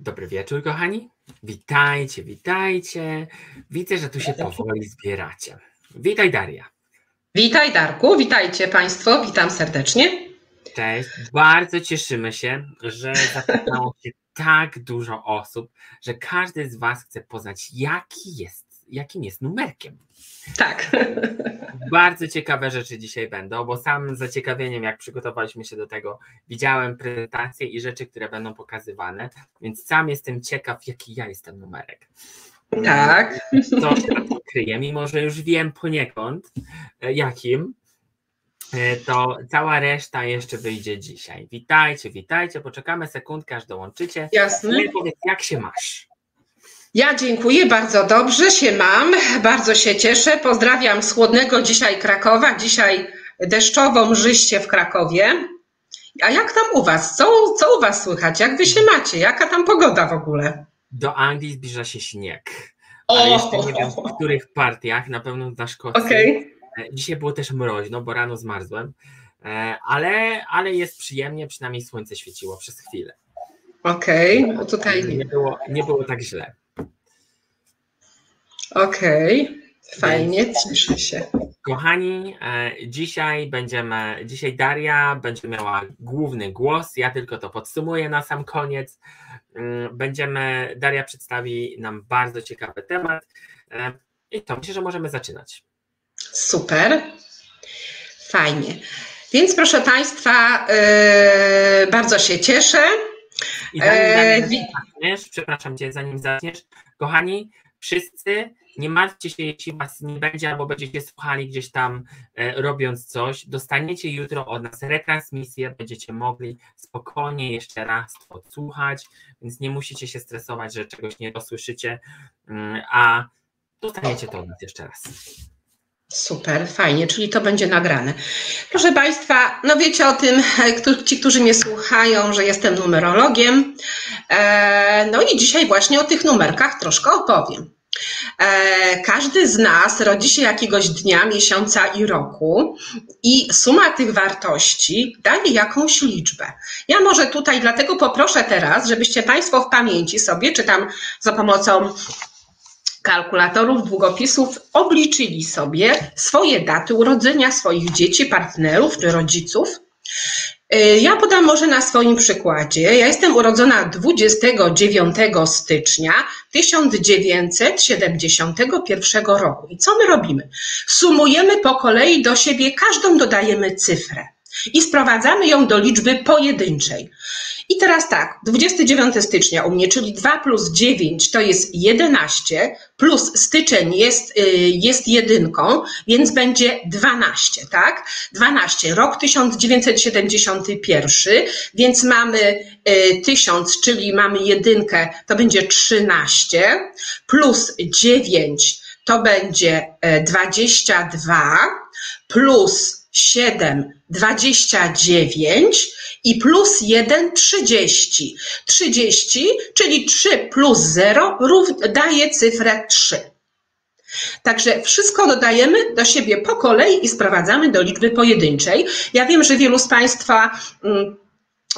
Dobry wieczór, kochani. Witajcie, witajcie. Widzę, że tu się powoli zbieracie. Witaj, Daria. Witaj, Darku. Witajcie Państwo. Witam serdecznie. Cześć. Bardzo cieszymy się, że zapytało się tak dużo osób, że każdy z Was chce poznać, jaki jest, jakim jest numerkiem. Tak. Bardzo ciekawe rzeczy dzisiaj będą, bo sam z zaciekawieniem, jak przygotowaliśmy się do tego, widziałem prezentacje i rzeczy, które będą pokazywane, więc sam jestem ciekaw, jaki ja jestem numerek. Tak. To kryje, mimo że już wiem poniekąd, e, jakim, e, to cała reszta jeszcze wyjdzie dzisiaj. Witajcie, witajcie, poczekamy sekundkę, aż dołączycie. Jasne. I powiedz, jak się masz? Ja dziękuję bardzo dobrze się mam, bardzo się cieszę. Pozdrawiam z chłodnego dzisiaj Krakowa, dzisiaj deszczowo mrzyście w Krakowie. A jak tam u Was? Co, co u Was słychać? Jak Wy się macie? Jaka tam pogoda w ogóle? Do Anglii zbliża się śnieg. Ale jeszcze nie wiem w których partiach, na pewno na Szkocji. Okej. E, Dzisiaj było też mroźno, bo rano zmarzłem, E, ale, ale jest przyjemnie, przynajmniej słońce świeciło przez chwilę. Okej, no tutaj. Nie było, nie było tak źle. Okej, fajnie, cieszę się. Kochani, e, dzisiaj będziemy, dzisiaj Daria będzie miała główny głos, ja tylko to podsumuję na sam koniec. Mm, Będziemy, Daria przedstawi nam bardzo ciekawy temat e, i to myślę, że możemy zaczynać. Super. Fajnie. Więc proszę Państwa, yy, bardzo się cieszę. I zanim, zanim zaczniesz, przepraszam cię, zanim zaczniesz, kochani, wszyscy nie martwcie się, jeśli was nie będzie, albo będziecie słuchali gdzieś tam e, robiąc coś, dostaniecie jutro od nas retransmisję, będziecie mogli spokojnie jeszcze raz to odsłuchać, więc nie musicie się stresować, że czegoś nie dosłyszycie, mm, a dostaniecie to od nas jeszcze raz. Super, fajnie, czyli to będzie nagrane. Proszę Państwa, no wiecie o tym, e, ci, którzy mnie słuchają, że jestem numerologiem. E, No i dzisiaj właśnie o tych numerkach troszkę opowiem. E, Każdy z nas rodzi się jakiegoś dnia, miesiąca i roku, i suma tych wartości daje jakąś liczbę. Ja może tutaj dlatego poproszę teraz, żebyście Państwo w pamięci sobie, czy tam za pomocą kalkulatorów, długopisów obliczyli sobie swoje daty urodzenia swoich dzieci, partnerów czy rodziców. Y, Ja podam może na swoim przykładzie. Ja jestem urodzona 29 stycznia 1971 roku. I co my robimy? Sumujemy po kolei do siebie, każdą dodajemy cyfrę i sprowadzamy ją do liczby pojedynczej. I teraz tak, 29 stycznia u mnie, czyli 2 plus 9 to jest 11, plus styczeń jest, y, jest jedynką, więc będzie 12, tak? 12, rok 1971, więc mamy y, 1000, czyli mamy jedynkę, to będzie 13, plus 9 to będzie e, 22, plus 7, 29 i plus 1, 30. 30, czyli 3 plus 0 rów- daje cyfrę 3. Także wszystko dodajemy do siebie po kolei i sprowadzamy do liczby pojedynczej. Ja wiem, że wielu z Państwa mm,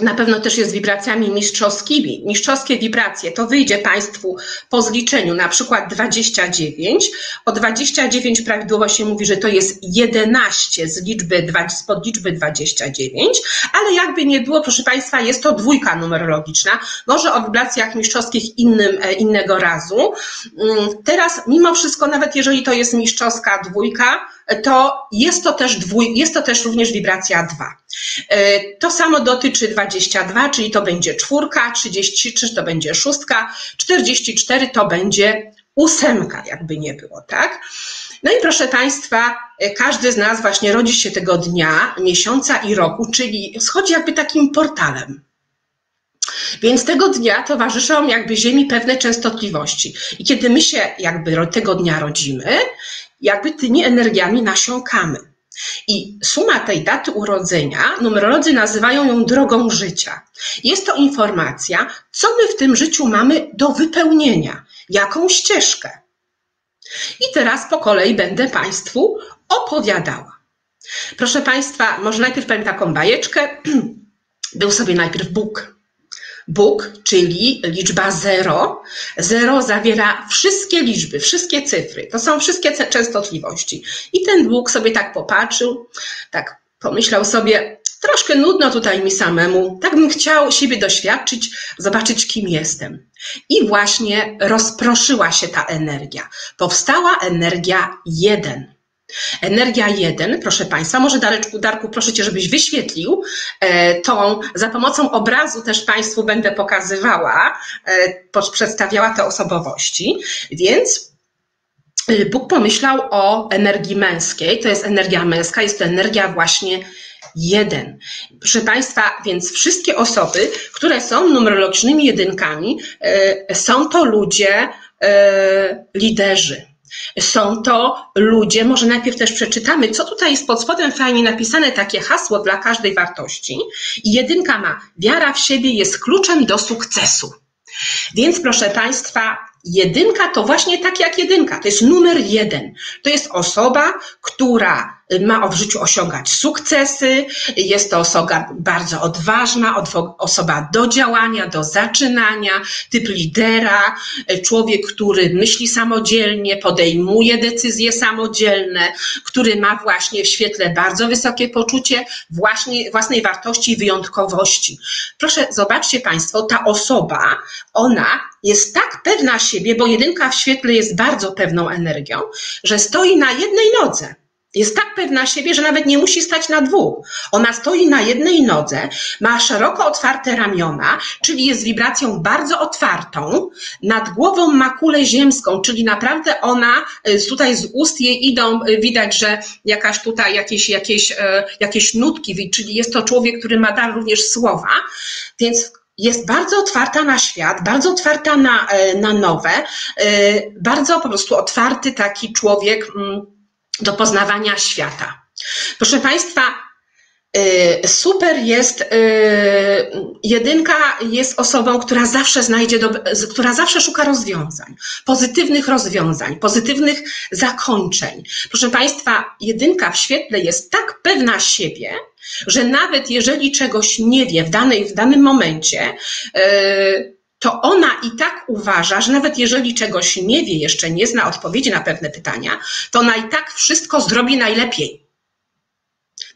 na pewno też jest wibracjami mistrzowskimi. Mistrzowskie wibracje to wyjdzie Państwu po zliczeniu na przykład 29. O 29 prawidłowo się mówi, że to jest 11 z liczby, z podliczby 29, ale jakby nie było, proszę Państwa, jest to dwójka numerologiczna. Może o wibracjach mistrzowskich innym, e, innego razu. Mm, Teraz mimo wszystko, nawet jeżeli to jest mistrzowska dwójka, to jest to też, dwój, jest to też również wibracja 2. E, To samo dotyczy 22, czyli to będzie czwórka, 33 to będzie szóstka, 44 to będzie ósemka, jakby nie było, tak? No i proszę Państwa, e, każdy z nas właśnie rodzi się tego dnia, miesiąca i roku, czyli schodzi jakby takim portalem. Więc tego dnia towarzyszą jakby Ziemi pewne częstotliwości. I kiedy my się jakby tego dnia rodzimy, jakby tymi energiami nasiąkamy. I suma tej daty urodzenia, numerolodzy nazywają ją drogą życia. Jest to informacja, co my w tym życiu mamy do wypełnienia, jaką ścieżkę. I teraz po kolei będę Państwu opowiadała. Proszę Państwa, może najpierw powiem taką bajeczkę. Był sobie najpierw Bóg. Bóg, czyli liczba zero. Zero zawiera wszystkie liczby, wszystkie cyfry. To są wszystkie częstotliwości. I ten Bóg sobie tak popatrzył, tak pomyślał sobie, troszkę nudno tutaj mi samemu, tak bym chciał siebie doświadczyć, zobaczyć kim jestem. I właśnie rozproszyła się ta energia. Powstała energia jeden. Energia 1, proszę Państwa, może Dareczku, Darku, proszę Cię, żebyś wyświetlił e, tą, za pomocą obrazu też Państwu będę pokazywała, e, przedstawiała te osobowości, więc e, Bóg pomyślał o energii męskiej, to jest energia męska, jest to energia właśnie jeden. Proszę Państwa, więc wszystkie osoby, które są numerologicznymi jedynkami, są to ludzie, liderzy są to ludzie, może najpierw też przeczytamy, co tutaj jest pod spodem fajnie napisane, takie hasło dla każdej wartości. I jedynka ma, wiara w siebie jest kluczem do sukcesu. Więc proszę Państwa, jedynka to właśnie tak jak jedynka, to jest numer jeden. To jest osoba, która ma w życiu osiągać sukcesy, jest to osoba bardzo odważna, osoba do działania, do zaczynania, typ lidera, człowiek, który myśli samodzielnie, podejmuje decyzje samodzielne, który ma właśnie w świetle bardzo wysokie poczucie właśnie własnej wartości i wyjątkowości. Proszę, zobaczcie Państwo, ta osoba, ona jest tak pewna siebie, bo jedynka w świetle jest bardzo pewną energią, że stoi na jednej nodze. Jest tak pewna siebie, że nawet nie musi stać na dwóch. Ona stoi na jednej nodze, ma szeroko otwarte ramiona, czyli jest wibracją bardzo otwartą. Nad głową ma kulę ziemską, czyli naprawdę ona, y, tutaj z ust jej idą, y, widać, że jakaś tutaj jakieś, jakieś, y, jakieś nutki, czyli jest to człowiek, który ma dar również słowa. Więc jest bardzo otwarta na świat, bardzo otwarta na, na nowe, bardzo po prostu otwarty taki człowiek mm, do poznawania świata. Proszę Państwa, y, super jest, y, jedynka jest osobą, która zawsze znajdzie, do, która zawsze szuka rozwiązań, pozytywnych rozwiązań, pozytywnych zakończeń. Proszę Państwa, jedynka w świetle jest tak pewna siebie, że nawet jeżeli czegoś nie wie w, danej, w danym momencie, yy, to ona i tak uważa, że nawet jeżeli czegoś nie wie, jeszcze nie zna odpowiedzi na pewne pytania, to ona i tak wszystko zrobi najlepiej.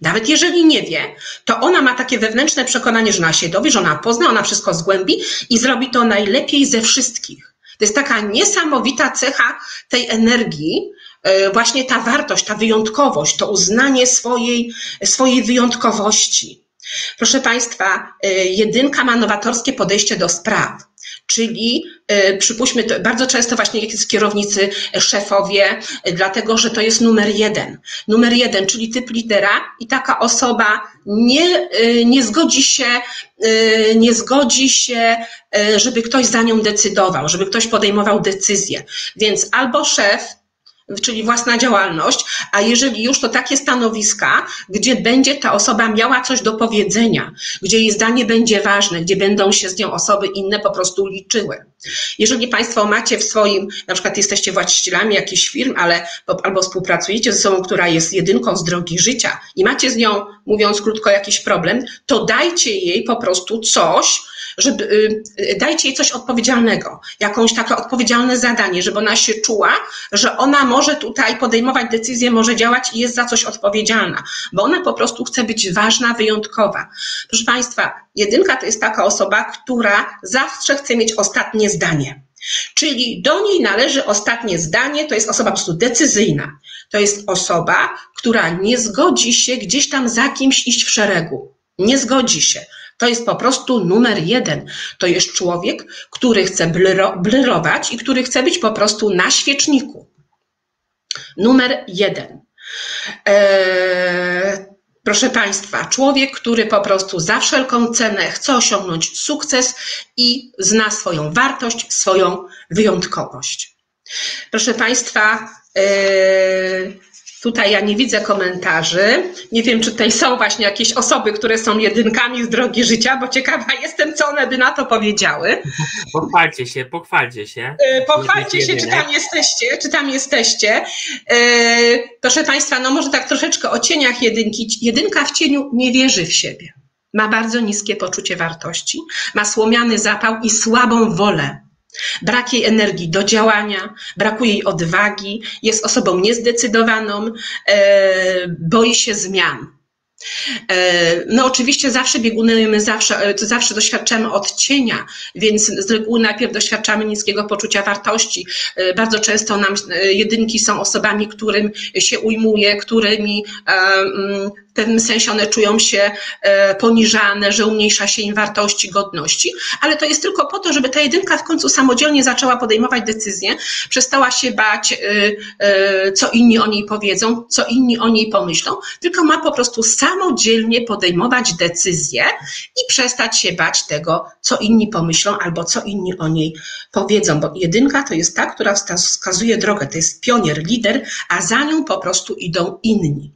Nawet jeżeli nie wie, to ona ma takie wewnętrzne przekonanie, że ona się dowie, że ona pozna, ona wszystko zgłębi i zrobi to najlepiej ze wszystkich. To jest taka niesamowita cecha tej energii, e, właśnie ta wartość, ta wyjątkowość, to uznanie swojej, swojej wyjątkowości. Proszę Państwa, e, jedynka ma nowatorskie podejście do spraw. Czyli e, przypuśćmy, bardzo często właśnie jakieś kierownicy, e, szefowie, e, dlatego że to jest numer jeden. Numer jeden, czyli typ lidera i taka osoba nie, nie zgodzi się, nie zgodzi się, żeby ktoś za nią decydował, żeby ktoś podejmował decyzje. Więc albo szef czyli własna działalność, a jeżeli już to takie stanowiska, gdzie będzie ta osoba miała coś do powiedzenia, gdzie jej zdanie będzie ważne, gdzie będą się z nią osoby inne po prostu liczyły. Jeżeli Państwo macie w swoim, na przykład jesteście właścicielami jakichś firm, ale albo współpracujecie ze sobą, która jest jedynką z drogi życia i macie z nią, mówiąc krótko, jakiś problem, to dajcie jej po prostu coś, żeby y, dajcie jej coś odpowiedzialnego, jakąś takie odpowiedzialne zadanie, żeby ona się czuła, że ona może tutaj podejmować decyzje, może działać i jest za coś odpowiedzialna, bo ona po prostu chce być ważna, wyjątkowa. Proszę Państwa, jedynka to jest taka osoba, która zawsze chce mieć ostatnie zdanie. Czyli do niej należy ostatnie zdanie, to jest osoba po prostu decyzyjna. To jest osoba, która nie zgodzi się gdzieś tam za kimś iść w szeregu. Nie zgodzi się. To jest po prostu numer jeden. To jest człowiek, który chce blyrować i który chce być po prostu na świeczniku. Numer jeden. Eee, proszę Państwa, człowiek, który po prostu za wszelką cenę chce osiągnąć sukces i zna swoją wartość, swoją wyjątkowość. Proszę Państwa, eee, Tutaj ja nie widzę komentarzy. Nie wiem, czy tutaj są właśnie jakieś osoby, które są jedynkami z drogi życia, bo ciekawa jestem, co one by na to powiedziały. Pochwalcie się, pochwalcie się. E, pochwalcie się, czy tam jesteście, czy tam jesteście. E, proszę Państwa, no może tak troszeczkę o cieniach jedynki. Jedynka w cieniu nie wierzy w siebie. ma bardzo niskie poczucie wartości, ma słomiany zapał i słabą wolę. Brak jej energii do działania, brakuje jej odwagi, jest osobą niezdecydowaną, e, boi się zmian. E, no oczywiście zawsze biegunujemy, zawsze, e, zawsze doświadczamy odcienia, więc z reguły najpierw doświadczamy niskiego poczucia wartości. E, bardzo często nam jedynki są osobami, którym się ujmuje, którymi mm, w pewnym sensie one czują się poniżane, że umniejsza się im wartości, godności, ale to jest tylko po to, żeby ta jedynka w końcu samodzielnie zaczęła podejmować decyzje, przestała się bać, co inni o niej powiedzą, co inni o niej pomyślą, tylko ma po prostu samodzielnie podejmować decyzje i przestać się bać tego, co inni pomyślą albo co inni o niej powiedzą, bo jedynka to jest ta, która wskazuje drogę, to jest pionier, lider, a za nią po prostu idą inni.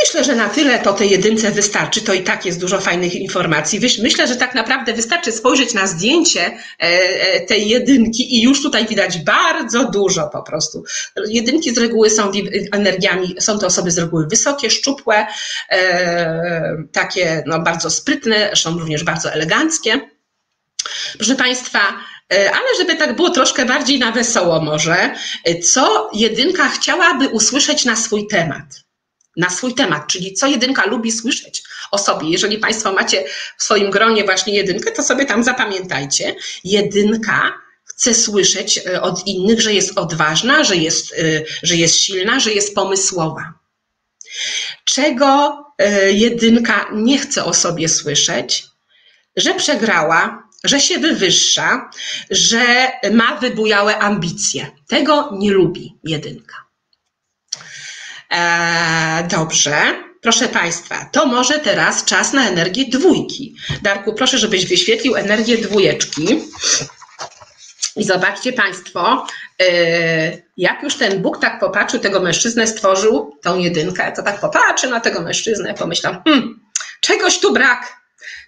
Myślę, że na tyle to tej jedynce wystarczy. To i tak jest dużo fajnych informacji. Myślę, że tak naprawdę wystarczy spojrzeć na zdjęcie e, e, tej jedynki i już tutaj widać bardzo dużo po prostu. Jedynki z reguły są energiami, są to osoby z reguły wysokie, szczupłe, e, takie no, bardzo sprytne, są również bardzo eleganckie. Proszę Państwa, ale żeby tak było troszkę bardziej na wesoło może, co jedynka chciałaby usłyszeć na swój temat? Na swój temat, czyli co jedynka lubi słyszeć o sobie. Jeżeli Państwo macie w swoim gronie właśnie jedynkę, to sobie tam zapamiętajcie. Jedynka chce słyszeć e, od innych, że jest odważna, że jest, e, że jest silna, że jest pomysłowa. Czego e, jedynka nie chce o sobie słyszeć? Że przegrała, że się wywyższa, że ma wybujałe ambicje. Tego nie lubi jedynka. E, dobrze. Proszę Państwa, to może teraz czas na energię dwójki. Darku, proszę, żebyś wyświetlił energię dwójeczki. I zobaczcie Państwo, e, jak już ten Bóg tak popatrzył, tego mężczyznę stworzył, tą jedynkę, to tak popatrzy na tego mężczyznę, pomyślał, hmm, czegoś tu brak,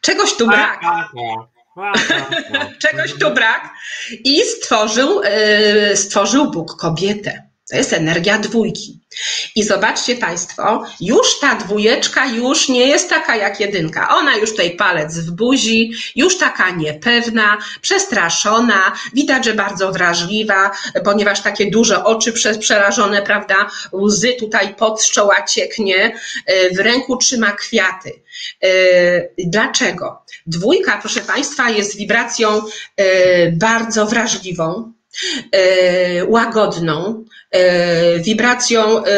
czegoś tu brak. czegoś tu brak. I stworzył, e, stworzył Bóg kobietę. To jest energia dwójki. I zobaczcie Państwo, już ta dwójeczka już nie jest taka jak jedynka. Ona już tutaj palec w buzi, już taka niepewna, przestraszona, widać, że bardzo wrażliwa, ponieważ takie duże oczy przerażone, prawda, łzy tutaj pod czoła cieknie, w ręku trzyma kwiaty. E, dlaczego? Dwójka, proszę Państwa, jest wibracją e, bardzo wrażliwą, e, łagodną, E, wibracją, e,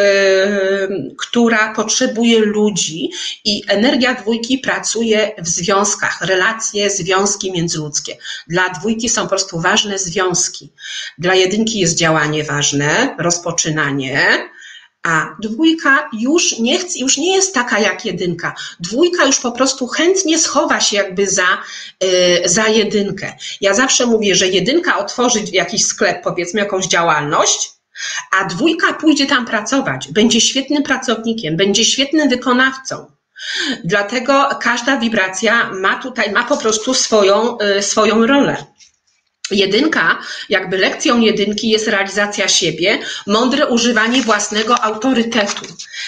która potrzebuje ludzi i energia dwójki pracuje w związkach, relacje, związki międzyludzkie. Dla dwójki są po prostu ważne związki. Dla jedynki jest działanie ważne, rozpoczynanie, a dwójka już nie, chce, już nie jest taka jak jedynka. Dwójka już po prostu chętnie schowa się jakby za, yy, za jedynkę. Ja zawsze mówię, że jedynka otworzy jakiś sklep, powiedzmy jakąś działalność, a dwójka pójdzie tam pracować, będzie świetnym pracownikiem, będzie świetnym wykonawcą. Dlatego każda wibracja ma tutaj, ma po prostu swoją, y, swoją rolę. Jedynka, jakby lekcją jedynki jest realizacja siebie, mądre używanie własnego autorytetu.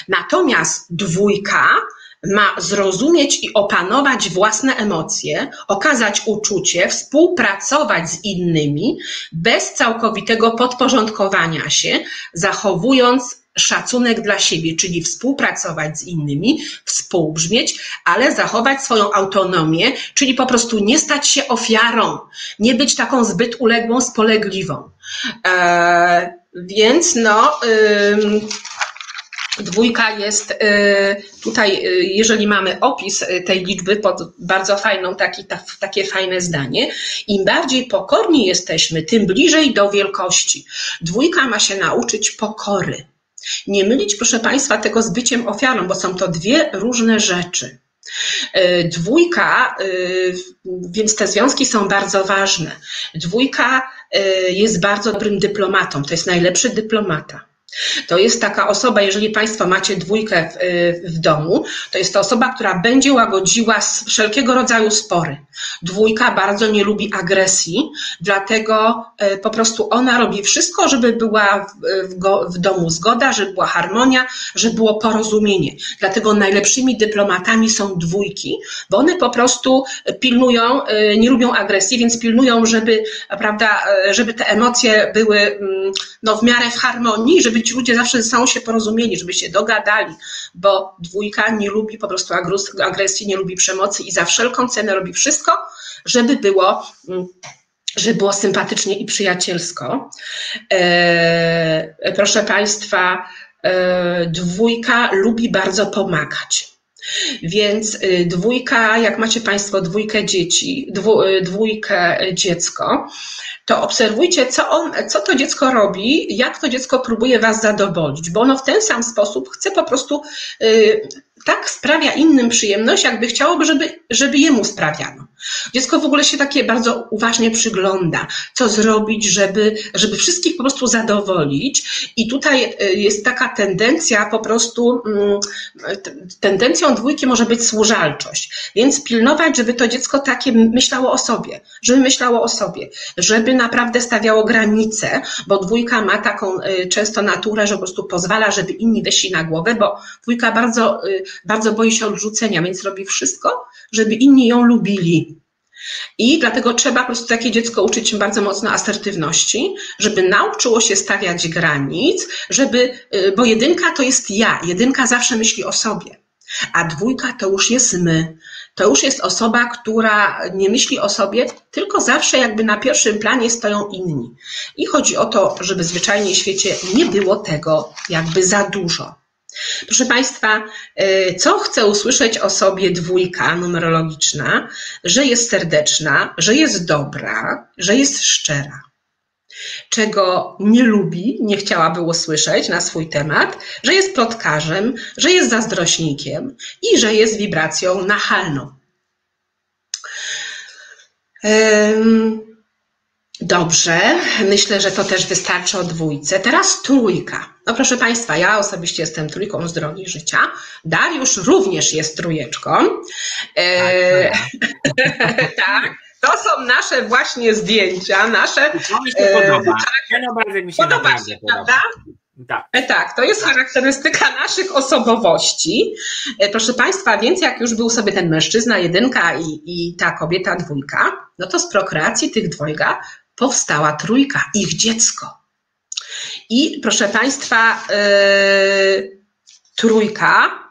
Natomiast dwójka ma zrozumieć i opanować własne emocje, okazać uczucie, współpracować z innymi bez całkowitego podporządkowania się, zachowując szacunek dla siebie, czyli współpracować z innymi, współbrzmieć, ale zachować swoją autonomię, czyli po prostu nie stać się ofiarą, nie być taką zbyt uległą, spolegliwą. Eee, więc no. Yy, Dwójka jest y, tutaj, y, jeżeli mamy opis y, tej liczby pod bardzo fajną, taki, ta, takie fajne zdanie, im bardziej pokorni jesteśmy, tym bliżej do wielkości. Dwójka ma się nauczyć pokory. Nie mylić, proszę Państwa, tego z byciem ofiarą, bo są to dwie różne rzeczy. Dwójka, więc te związki są bardzo ważne. Dwójka jest bardzo dobrym dyplomatą, to jest najlepszy dyplomata To jest taka osoba, jeżeli Państwo macie dwójkę w, w, domu, to jest to osoba, która będzie łagodziła wszelkiego rodzaju spory. Dwójka bardzo nie lubi agresji, dlatego e, po prostu ona robi wszystko, żeby była w, w, domu zgoda, żeby była harmonia, żeby było porozumienie. Dlatego najlepszymi dyplomatami są dwójki, bo one po prostu pilnują, e, nie lubią agresji, więc pilnują, żeby, prawda, żeby te emocje były mm, no, w miarę w harmonii, żeby ci ludzie zawsze ze sobą się porozumieli, żeby się dogadali, bo dwójka nie lubi po prostu agresji, nie lubi przemocy i za wszelką cenę robi wszystko, żeby było mm, żeby było sympatycznie i przyjacielsko. E, proszę Państwa, e, dwójka lubi bardzo pomagać. Więc y, dwójka, jak macie Państwo dwójkę dzieci, y, dwójkę dziecko, to obserwujcie, co, on, co to dziecko robi, jak to dziecko próbuje Was zadowolić, bo ono w ten sam sposób chce po prostu y, tak sprawia innym przyjemność, jakby chciałoby, żeby, żeby jemu sprawiano. Dziecko w ogóle się takie bardzo uważnie przygląda, co zrobić, żeby, żeby wszystkich po prostu zadowolić. I tutaj y, jest taka tendencja po prostu, mm, tendencją dwójki może być służalczość. Więc pilnować, żeby to dziecko takie myślało o sobie, żeby myślało o sobie, żeby naprawdę stawiało granice, bo dwójka ma taką y, często naturę, że po prostu pozwala, żeby inni weszli na głowę, bo dwójka bardzo, y, bardzo boi się odrzucenia, więc robi wszystko, żeby inni ją lubili. I dlatego trzeba po prostu takie dziecko uczyć bardzo mocno asertywności, żeby nauczyło się stawiać granic, żeby, y, bo jedynka to jest ja, jedynka zawsze myśli o sobie, a dwójka to już jest my. To już jest osoba, która nie myśli o sobie, tylko zawsze jakby na pierwszym planie stoją inni. I chodzi o to, żeby zwyczajnie w świecie nie było tego jakby za dużo. Proszę Państwa, y, co chcę usłyszeć o sobie dwójka numerologiczna? Że jest serdeczna, że jest dobra, że jest szczera. Czego nie lubi, nie chciałaby usłyszeć na swój temat, że jest plotkarzem, że jest zazdrośnikiem i że jest wibracją nachalną. Dobrze, myślę, że to też wystarczy o dwójce. Teraz trójka. No proszę Państwa, ja osobiście jestem trójką z drogi życia. Dariusz również jest trójeczką. E, tak, tak. To są nasze właśnie zdjęcia, nasze. To mi się podoba. Ten obrazek mi się podoba się, podoba. Tak. E, tak, to jest charakterystyka naszych osobowości. E, proszę Państwa, więc jak już był sobie ten mężczyzna jedynka i, i ta kobieta dwójka, no to z prokreacji tych dwojga powstała trójka, ich dziecko. I proszę Państwa, yy, trójka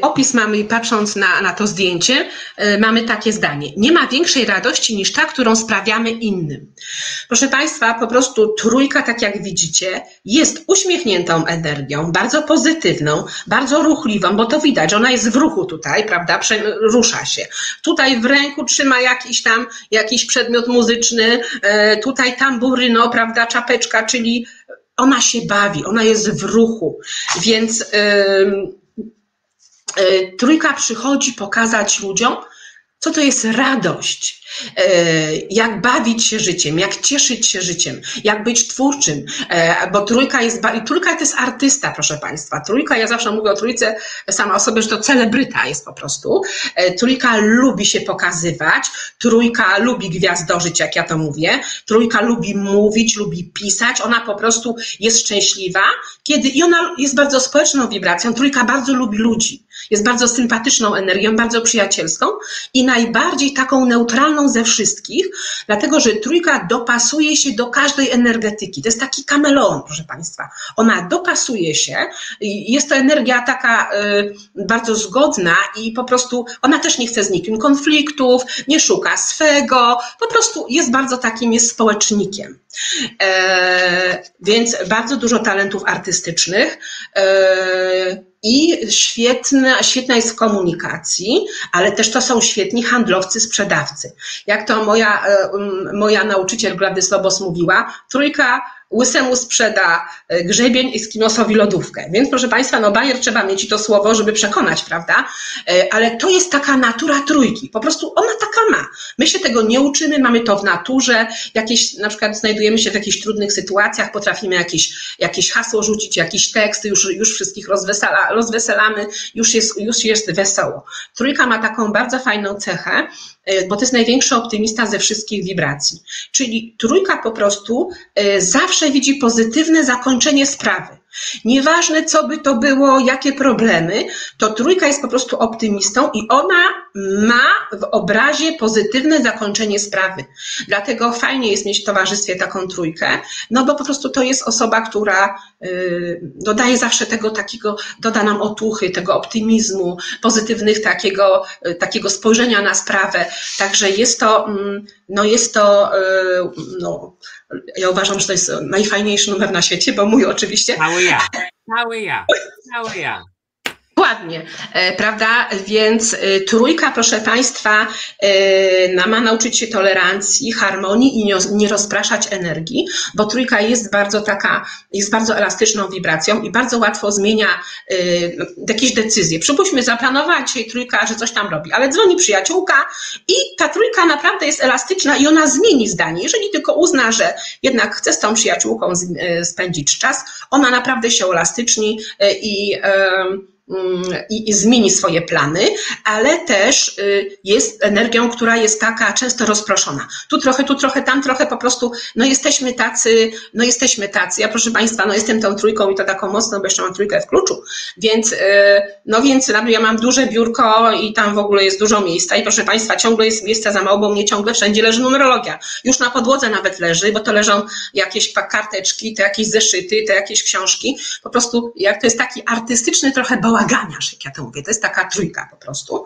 opis mamy, patrząc na, na to zdjęcie, y, mamy takie zdanie. Nie ma większej radości niż ta, którą sprawiamy innym. Proszę Państwa, po prostu trójka, tak jak widzicie, jest uśmiechniętą energią, bardzo pozytywną, bardzo ruchliwą, bo to widać, ona jest w ruchu tutaj, prawda, rusza się. Tutaj w ręku trzyma jakiś tam, jakiś przedmiot muzyczny, y, tutaj tamburyno, prawda, czapeczka, czyli ona się bawi, ona jest w ruchu, więc yy, trójka przychodzi pokazać ludziom, co to jest radość, e, jak bawić się życiem, jak cieszyć się życiem, jak być twórczym, e, bo trójka jest, trójka to jest artysta, proszę Państwa. Trójka, ja zawsze mówię o trójce sama o sobie, że to celebryta jest po prostu. Trójka lubi się pokazywać, trójka lubi gwiazdożyć, jak ja to mówię, trójka lubi mówić, lubi pisać, ona po prostu jest szczęśliwa, kiedy i ona jest bardzo społeczną wibracją, trójka bardzo lubi ludzi. Jest bardzo sympatyczną energią, bardzo przyjacielską i najbardziej taką neutralną ze wszystkich, dlatego że trójka dopasuje się do każdej energetyki. To jest taki kameleon, proszę Państwa. Ona dopasuje się. Jest to energia taka y, bardzo zgodna i po prostu ona też nie chce z nikim konfliktów, nie szuka swego, po prostu jest bardzo takim jest społecznikiem. E, więc bardzo dużo talentów artystycznych. E, i świetna, świetna jest w komunikacji, ale też to są świetni handlowcy, sprzedawcy. Jak to moja, e, moja nauczyciel Gladys Lobos mówiła, trójka łysemu sprzeda e, grzebień i skinosowi lodówkę. Więc proszę Państwa, no bajer trzeba mieć i to słowo, żeby przekonać, prawda? E, ale to jest taka natura trójki. Po prostu ona taka ma. My się tego nie uczymy, mamy to w naturze. Jakieś, na przykład znajdujemy się w jakichś trudnych sytuacjach, potrafimy jakieś, jakieś hasło rzucić, jakiś tekst, już, już wszystkich rozwesela, rozweselamy, już jest, już jest wesoło. Trójka ma taką bardzo fajną cechę, E, bo to jest największy optymista ze wszystkich wibracji. Czyli trójka po prostu e, zawsze widzi pozytywne zakończenie sprawy. Nieważne, co by to było, jakie problemy, to trójka jest po prostu optymistą i ona ma w obrazie pozytywne zakończenie sprawy. Dlatego fajnie jest mieć w towarzystwie taką trójkę, no bo po prostu to jest osoba, która yy, dodaje zawsze tego takiego, doda nam otuchy, tego optymizmu, pozytywnych takiego, yy, takiego spojrzenia na sprawę. Także jest to, yy, no jest to, yy, no, ja uważam, że to jest najfajniejszy numer na świecie, bo mój oczywiście. Cały ja, cały ja, cały ja. Dokładnie, e, prawda? Więc e, trójka, proszę Państwa, e, ma nauczyć się tolerancji, harmonii i nie rozpraszać energii, bo trójka jest bardzo taka, jest bardzo elastyczną wibracją i bardzo łatwo zmienia jakieś decyzje. Przypuśćmy, zaplanowała dzisiaj trójka, że coś tam robi, ale dzwoni przyjaciółka i ta trójka naprawdę jest elastyczna i ona zmieni zdanie. Jeżeli tylko uzna, że jednak chce z tą przyjaciółką spędzić czas, ona naprawdę się elastyczni i i, i, zmieni swoje plany, ale też y, jest energią, która jest taka często rozproszona. Tu trochę, tu trochę, tam trochę, po prostu, no jesteśmy tacy, no jesteśmy tacy. Ja proszę Państwa, no jestem tą trójką i to taką mocną, bo jeszcze mam trójkę w kluczu, więc, y, no więc ja mam duże biurko i tam w ogóle jest dużo miejsca i proszę Państwa, ciągle jest miejsca za mało, bo mnie ciągle wszędzie leży numerologia. Już na podłodze nawet leży, bo to leżą jakieś karteczki, te jakieś zeszyty, te jakieś książki. Po prostu, jak to jest taki artystyczny trochę bałaganiarz, jak ja to mówię. To jest taka trójka po prostu.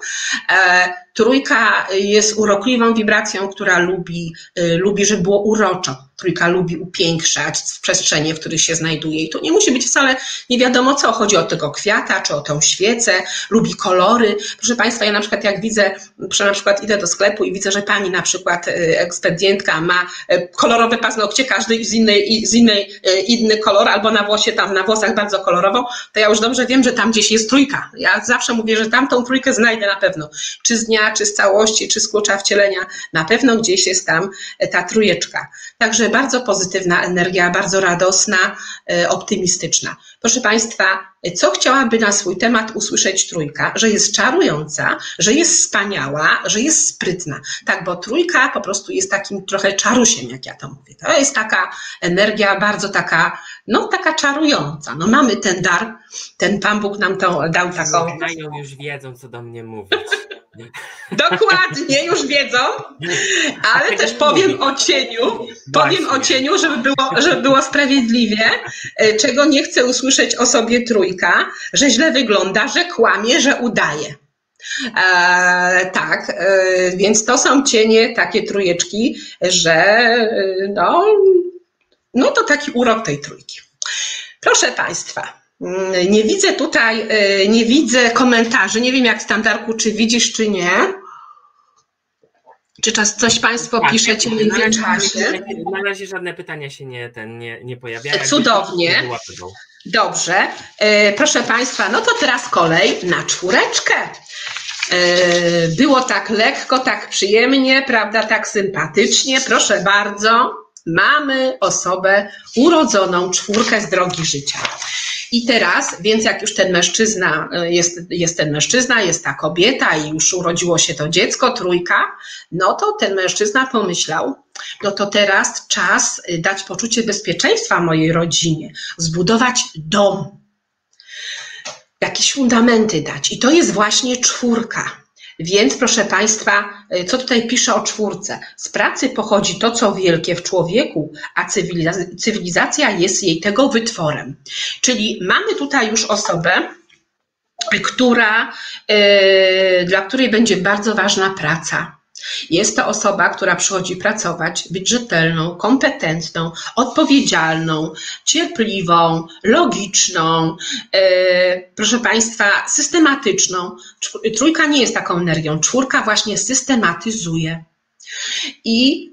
E, trójka jest urokliwą wibracją, która lubi, y, lubi, żeby było uroczo trójka lubi upiększać przestrzenie, w których się znajduje. I to nie musi być wcale nie wiadomo co. Chodzi o tego kwiata, czy o tę świecę, lubi kolory. Proszę Państwa, ja na przykład jak widzę, że na przykład idę do sklepu i widzę, że pani na przykład y, ekspedientka ma y, kolorowe paznokcie, każdy z innej, z innej y, inny kolor, albo na włosie tam, na włosach bardzo kolorową, to ja już dobrze wiem, że tam gdzieś jest trójka. Ja zawsze mówię, że tam tą trójkę znajdę na pewno. Czy z dnia, czy z całości, czy z klucza wcielenia, na pewno gdzieś jest tam ta trójeczka. Także bardzo pozytywna energia, bardzo radosna, e, optymistyczna. Proszę Państwa, co chciałaby na swój temat usłyszeć trójka? Że jest czarująca, że jest wspaniała, że jest sprytna. Tak, bo trójka po prostu jest takim trochę czarusiem, jak ja to mówię. To jest taka energia bardzo taka, no taka czarująca. No mamy ten dar, ten Pan Bóg nam to dał taką... Znają już wiedzą, co do mnie mówić. Dokładnie, już wiedzą, ale też powiem o cieniu, powiem o cieniu, żeby było, żeby było sprawiedliwie, e, czego nie chcę usłyszeć o sobie trójka, że źle wygląda, że kłamie, że udaje. E, tak, e, więc to są cienie, takie trójeczki, że e, no, no to taki urok tej trójki. Proszę Państwa, Mm, nie widzę tutaj, e, nie widzę komentarzy. Nie wiem, jak standardku, czy widzisz, czy nie. Czy czas coś Państwo tak, piszecie w międzyczasie? Na razie żadne pytania się nie, ten, nie, nie pojawiają. Cudownie. Dobrze. E, proszę Państwa, no to teraz kolej na czwóreczkę. E, było tak lekko, tak przyjemnie, prawda, tak sympatycznie. Proszę bardzo, mamy osobę urodzoną czwórkę z drogi życia. I teraz, więc jak już ten mężczyzna, e, jest, jest ten mężczyzna, jest ta kobieta i już urodziło się to dziecko, trójka, no to ten mężczyzna pomyślał, no to teraz czas y, dać poczucie bezpieczeństwa mojej rodzinie, zbudować dom, jakieś fundamenty dać. I to jest właśnie czwórka. Więc proszę Państwa, y, co tutaj pisze o czwórce? Z pracy pochodzi to, co wielkie w człowieku, a cywilizacja jest jej tego wytworem. Czyli mamy tutaj już osobę, która, y, dla której będzie bardzo ważna praca jest to osoba, która przychodzi pracować, być rzetelną, kompetentną, odpowiedzialną, cierpliwą, logiczną, e, proszę Państwa, systematyczną. Trójka nie jest taką energią, czwórka właśnie systematyzuje. I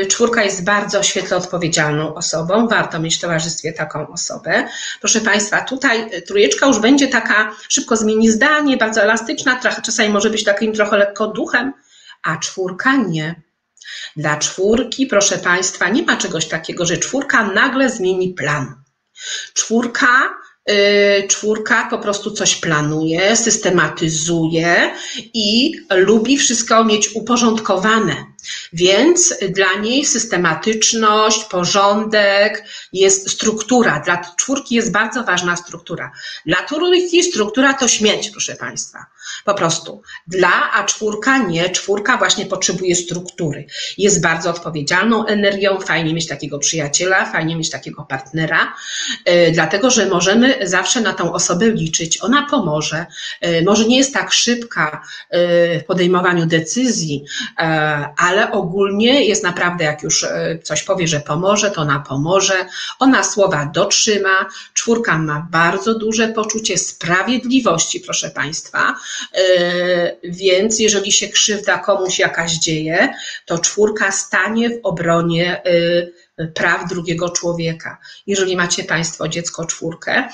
yy, czwórka jest bardzo świetle odpowiedzialną osobą, warto mieć w towarzystwie taką osobę. Proszę Państwa, tutaj trójeczka już będzie taka, szybko zmieni zdanie, bardzo elastyczna, trochę, czasami może być takim trochę lekko duchem, a czwórka nie. Dla czwórki, proszę Państwa, nie ma czegoś takiego, że czwórka nagle zmieni plan. Czwórka Y, czwórka po prostu coś planuje, systematyzuje i lubi wszystko mieć uporządkowane. Więc dla niej systematyczność, porządek jest struktura. Dla czwórki jest bardzo ważna struktura. Dla trójki struktura to śmierć, proszę Państwa. Po prostu. Dla, a czwórka nie. Czwórka właśnie potrzebuje struktury. Jest bardzo odpowiedzialną energią. Fajnie mieć takiego przyjaciela, fajnie mieć takiego partnera, yy, dlatego że możemy zawsze na tą osobę liczyć. Ona pomoże. Yy, może nie jest tak szybka yy, w podejmowaniu decyzji, ale ogólnie jest naprawdę, jak już coś powie, że pomoże, to ona pomoże. Ona słowa dotrzyma. Czwórka ma bardzo duże poczucie sprawiedliwości, proszę Państwa. E, więc jeżeli się krzywda komuś jakaś dzieje, to czwórka stanie w obronie e, praw drugiego człowieka. Jeżeli macie Państwo dziecko czwórkę,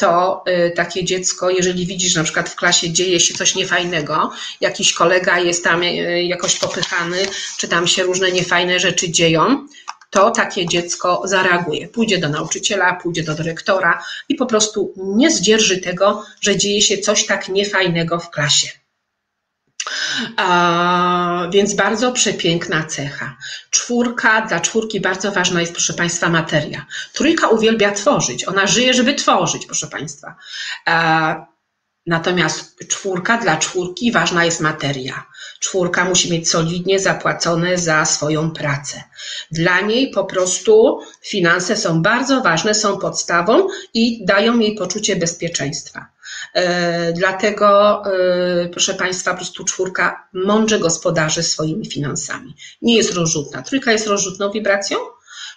to e, takie dziecko, jeżeli widzisz, na przykład w klasie dzieje się coś niefajnego, jakiś kolega jest tam jakoś popychany, czy tam się różne niefajne rzeczy dzieją, to takie dziecko zareaguje. Pójdzie do nauczyciela, pójdzie do dyrektora i po prostu nie zdzierży tego, że dzieje się coś tak niefajnego w klasie. A, więc bardzo przepiękna cecha. Czwórka, dla czwórki bardzo ważna jest, proszę Państwa, materia. Trójka uwielbia tworzyć, ona żyje, żeby tworzyć, proszę Państwa. A, natomiast czwórka, dla czwórki ważna jest materia. Czwórka musi mieć solidnie zapłacone za swoją pracę. Dla niej po prostu finanse są bardzo ważne, są podstawą i dają jej poczucie bezpieczeństwa. E, dlatego, e, proszę Państwa, po prostu czwórka mądrze gospodarzy swoimi finansami. Nie jest rozrzutna. Trójka jest rozrzutną wibracją,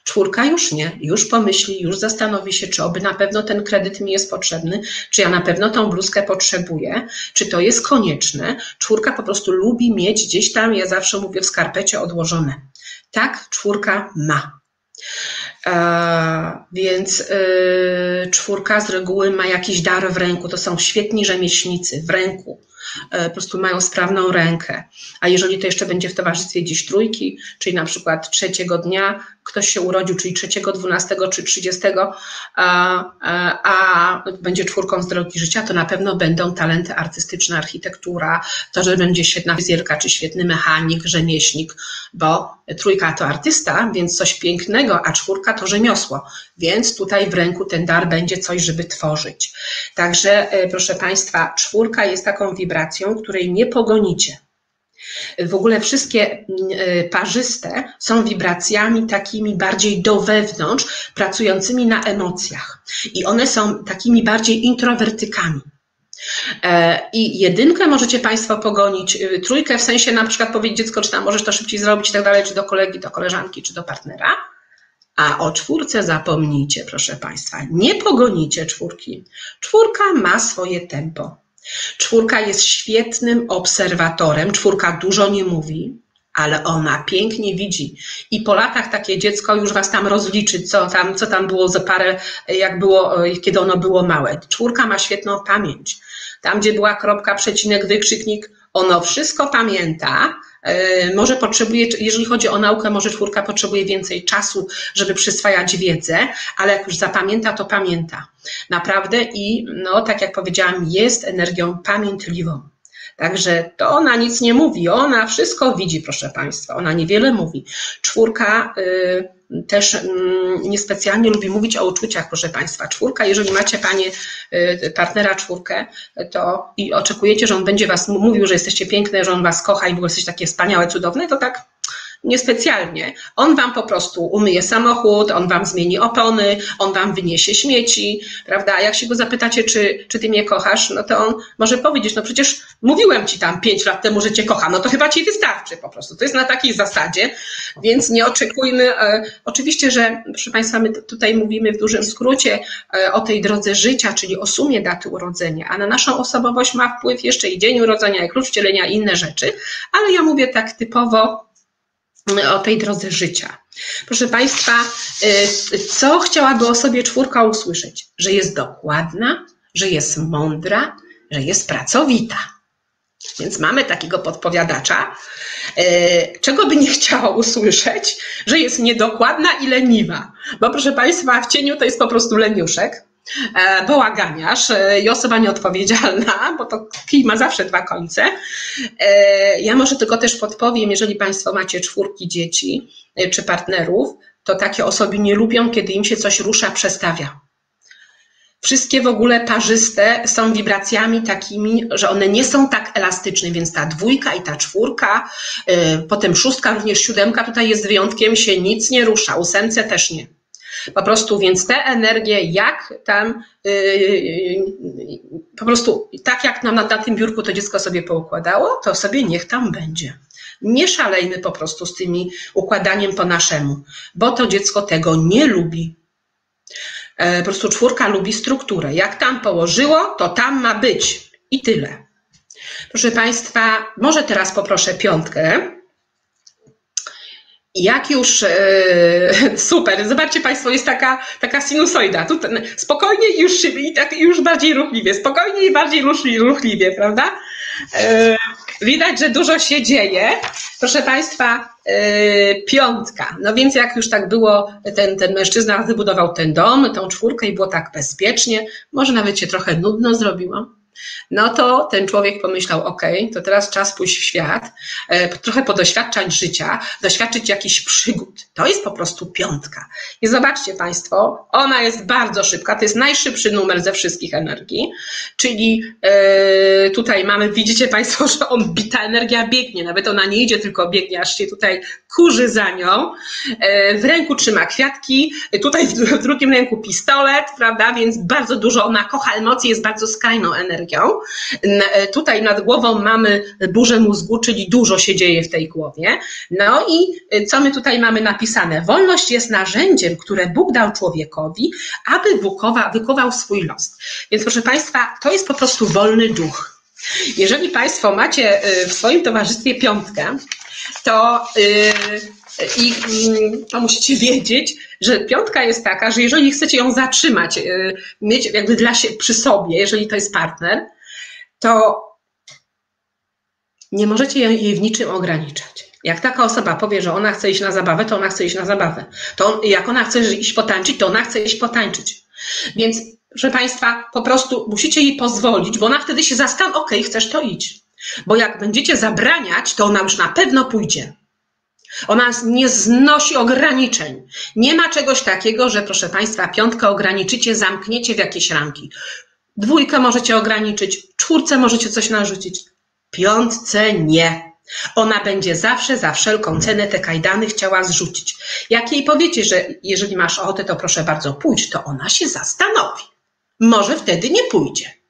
Czwórka już nie, już pomyśli, już zastanowi się, czy oby na pewno ten kredyt mi jest potrzebny, czy ja na pewno tą bluzkę potrzebuję, czy to jest konieczne. Czwórka po prostu lubi mieć gdzieś tam, ja zawsze mówię w skarpecie odłożone. Tak, czwórka ma. E, więc e, czwórka z reguły ma jakiś dar w ręku. To są świetni rzemieślnicy w ręku. E, po prostu mają sprawną rękę. A jeżeli to jeszcze będzie w towarzystwie gdzieś trójki, czyli na przykład trzeciego dnia ktoś się urodził, czyli trzeciego, dwunastego czy trzydziestego, a, a, będzie czwórką z drogi życia, to na pewno będą talenty artystyczne, architektura, to, że będzie świetna fryzjerka, czy świetny mechanik, rzemieślnik, bo trójka to artysta, więc coś pięknego, a czwórka to rzemiosło, więc tutaj w ręku ten dar będzie coś, żeby tworzyć. Także, e, proszę Państwa, czwórka jest taką wibracją, której nie pogonicie. W ogóle wszystkie mm, e, parzyste są wibracjami takimi bardziej do wewnątrz, pracującymi na emocjach. I one są takimi bardziej introwertykami. E, I jedynkę możecie Państwo pogonić, y, trójkę w sensie na przykład powiedzieć dziecko, czy tam możesz to szybciej zrobić i tak dalej, czy do kolegi, do koleżanki, czy do partnera. A o czwórce zapomnijcie, proszę Państwa. Nie pogonicie czwórki. Czwórka ma swoje tempo. Czwórka jest świetnym obserwatorem. Czwórka dużo nie mówi, ale ona pięknie widzi. I po latach takie dziecko już was tam rozliczy, co tam, co tam było za parę, jak było, kiedy ono było małe. Czwórka ma świetną pamięć. Tam, gdzie była kropka, przecinek, wykrzyknik, ono wszystko pamięta, e, może potrzebuje, jeżeli chodzi o naukę, może czwórka potrzebuje więcej czasu, żeby przyswajać wiedzę, ale jak już zapamięta, to pamięta. Naprawdę i no, tak jak powiedziałam, jest energią pamiętliwą. Także to ona nic nie mówi, ona wszystko widzi, proszę Państwa, ona niewiele mówi. Czwórka y, też mm, niespecjalnie lubi mówić o uczuciach, proszę Państwa. Czwórka, jeżeli macie Panie y, partnera czwórkę, to i oczekujecie, że on będzie Was mówił, że jesteście piękne, że on Was kocha i w ogóle jesteście takie wspaniałe, cudowne, to tak niespecjalnie. On wam po prostu umyje samochód, on wam zmieni opony, on wam wyniesie śmieci, prawda? A jak się go zapytacie, czy, czy ty mnie kochasz, no to on może powiedzieć, no przecież mówiłem ci tam pięć lat temu, że cię kocham, no to chyba ci wystarczy po prostu. To jest na takiej zasadzie, więc nie oczekujmy. E, oczywiście, że proszę Państwa, my tutaj mówimy w dużym skrócie e, o tej drodze życia, czyli o sumie daty urodzenia, a na naszą osobowość ma wpływ jeszcze i dzień urodzenia, i klucz wcielenia i inne rzeczy, ale ja mówię tak typowo o tej drodze życia. Proszę Państwa, y, co chciałaby o sobie czwórka usłyszeć? Że jest dokładna, że jest mądra, że jest pracowita. Więc mamy takiego podpowiadacza. Y, czego by nie chciała usłyszeć? Że jest niedokładna i leniwa. Bo proszę Państwa, w cieniu to jest po prostu leniuszek bałaganiarz e, i osoba nieodpowiedzialna, bo to kij ma zawsze dwa końce. E, ja może tylko też podpowiem, jeżeli Państwo macie czwórki dzieci czy partnerów, to takie osoby nie lubią, kiedy im się coś rusza, przestawia. Wszystkie w ogóle parzyste są wibracjami takimi, że one nie są tak elastyczne, więc ta dwójka i ta czwórka, potem szóstka, również siódemka tutaj jest wyjątkiem, się nic nie rusza, ósemce też nie. Po prostu, więc te energie, jak tam, yy, po prostu tak jak nam na, na tym biurku to dziecko sobie poukładało, to sobie niech tam będzie. Nie szalejmy po prostu z tymi układaniem po naszemu, bo to dziecko tego nie lubi. E, po prostu czwórka lubi strukturę. Jak tam położyło, to tam ma być. I tyle. Proszę Państwa, może teraz poproszę piątkę. Jak już, e, super, zobaczcie Państwo, jest taka, taka sinusoida, tu spokojnie już, i tak już bardziej ruchliwie, spokojnie i bardziej ruchliwie, prawda? E, widać, że dużo się dzieje. Proszę Państwa, e, piątka. No więc jak już tak było, ten, ten mężczyzna wybudował ten dom, tą czwórkę i było tak bezpiecznie, może nawet się trochę nudno zrobiło no to ten człowiek pomyślał, ok, to teraz czas pójść w świat, e, trochę podoświadczać życia, doświadczyć jakichś przygód. To jest po prostu piątka. I zobaczcie Państwo, ona jest bardzo szybka, to jest najszybszy numer ze wszystkich energii, czyli e, tutaj mamy, widzicie Państwo, że on, ta energia biegnie, nawet ona nie idzie, tylko biegnie, aż się tutaj kurzy za nią. E, w ręku trzyma kwiatki, tutaj w drugim ręku pistolet, prawda, więc bardzo dużo, ona kocha emocje, jest bardzo skrajną energią energią. Tutaj nad głową mamy burzę mózgu, czyli dużo się dzieje w tej głowie. No i y, co my tutaj mamy napisane? Wolność jest narzędziem, które Bóg dał człowiekowi, aby wykował swój los. Więc proszę Państwa, to jest po prostu wolny duch. Jeżeli Państwo macie y, w swoim towarzystwie piątkę, to y, i mm, to musicie wiedzieć, że piątka jest taka, że jeżeli chcecie ją zatrzymać, y, mieć jakby dla siebie przy sobie, jeżeli to jest partner, to nie możecie jej w niczym ograniczać. Jak taka osoba powie, że ona chce iść na zabawę, to ona chce iść na zabawę. To on, jak ona chce iść potańczyć, to ona chce iść potańczyć. Więc, proszę Państwa, po prostu musicie jej pozwolić, bo ona wtedy się okej, okay, chcesz to iść. Bo jak będziecie zabraniać, to ona już na pewno pójdzie. Ona nie znosi ograniczeń. Nie ma czegoś takiego, że proszę Państwa, piątkę ograniczycie, zamkniecie w jakieś ramki. Dwójkę możecie ograniczyć, czwórce możecie coś narzucić. Piątce nie. Ona będzie zawsze za wszelką cenę te kajdany chciała zrzucić. Jak jej powiecie, że jeżeli masz ochotę, to proszę bardzo pójdź, to ona się zastanowi. Może wtedy nie pójdzie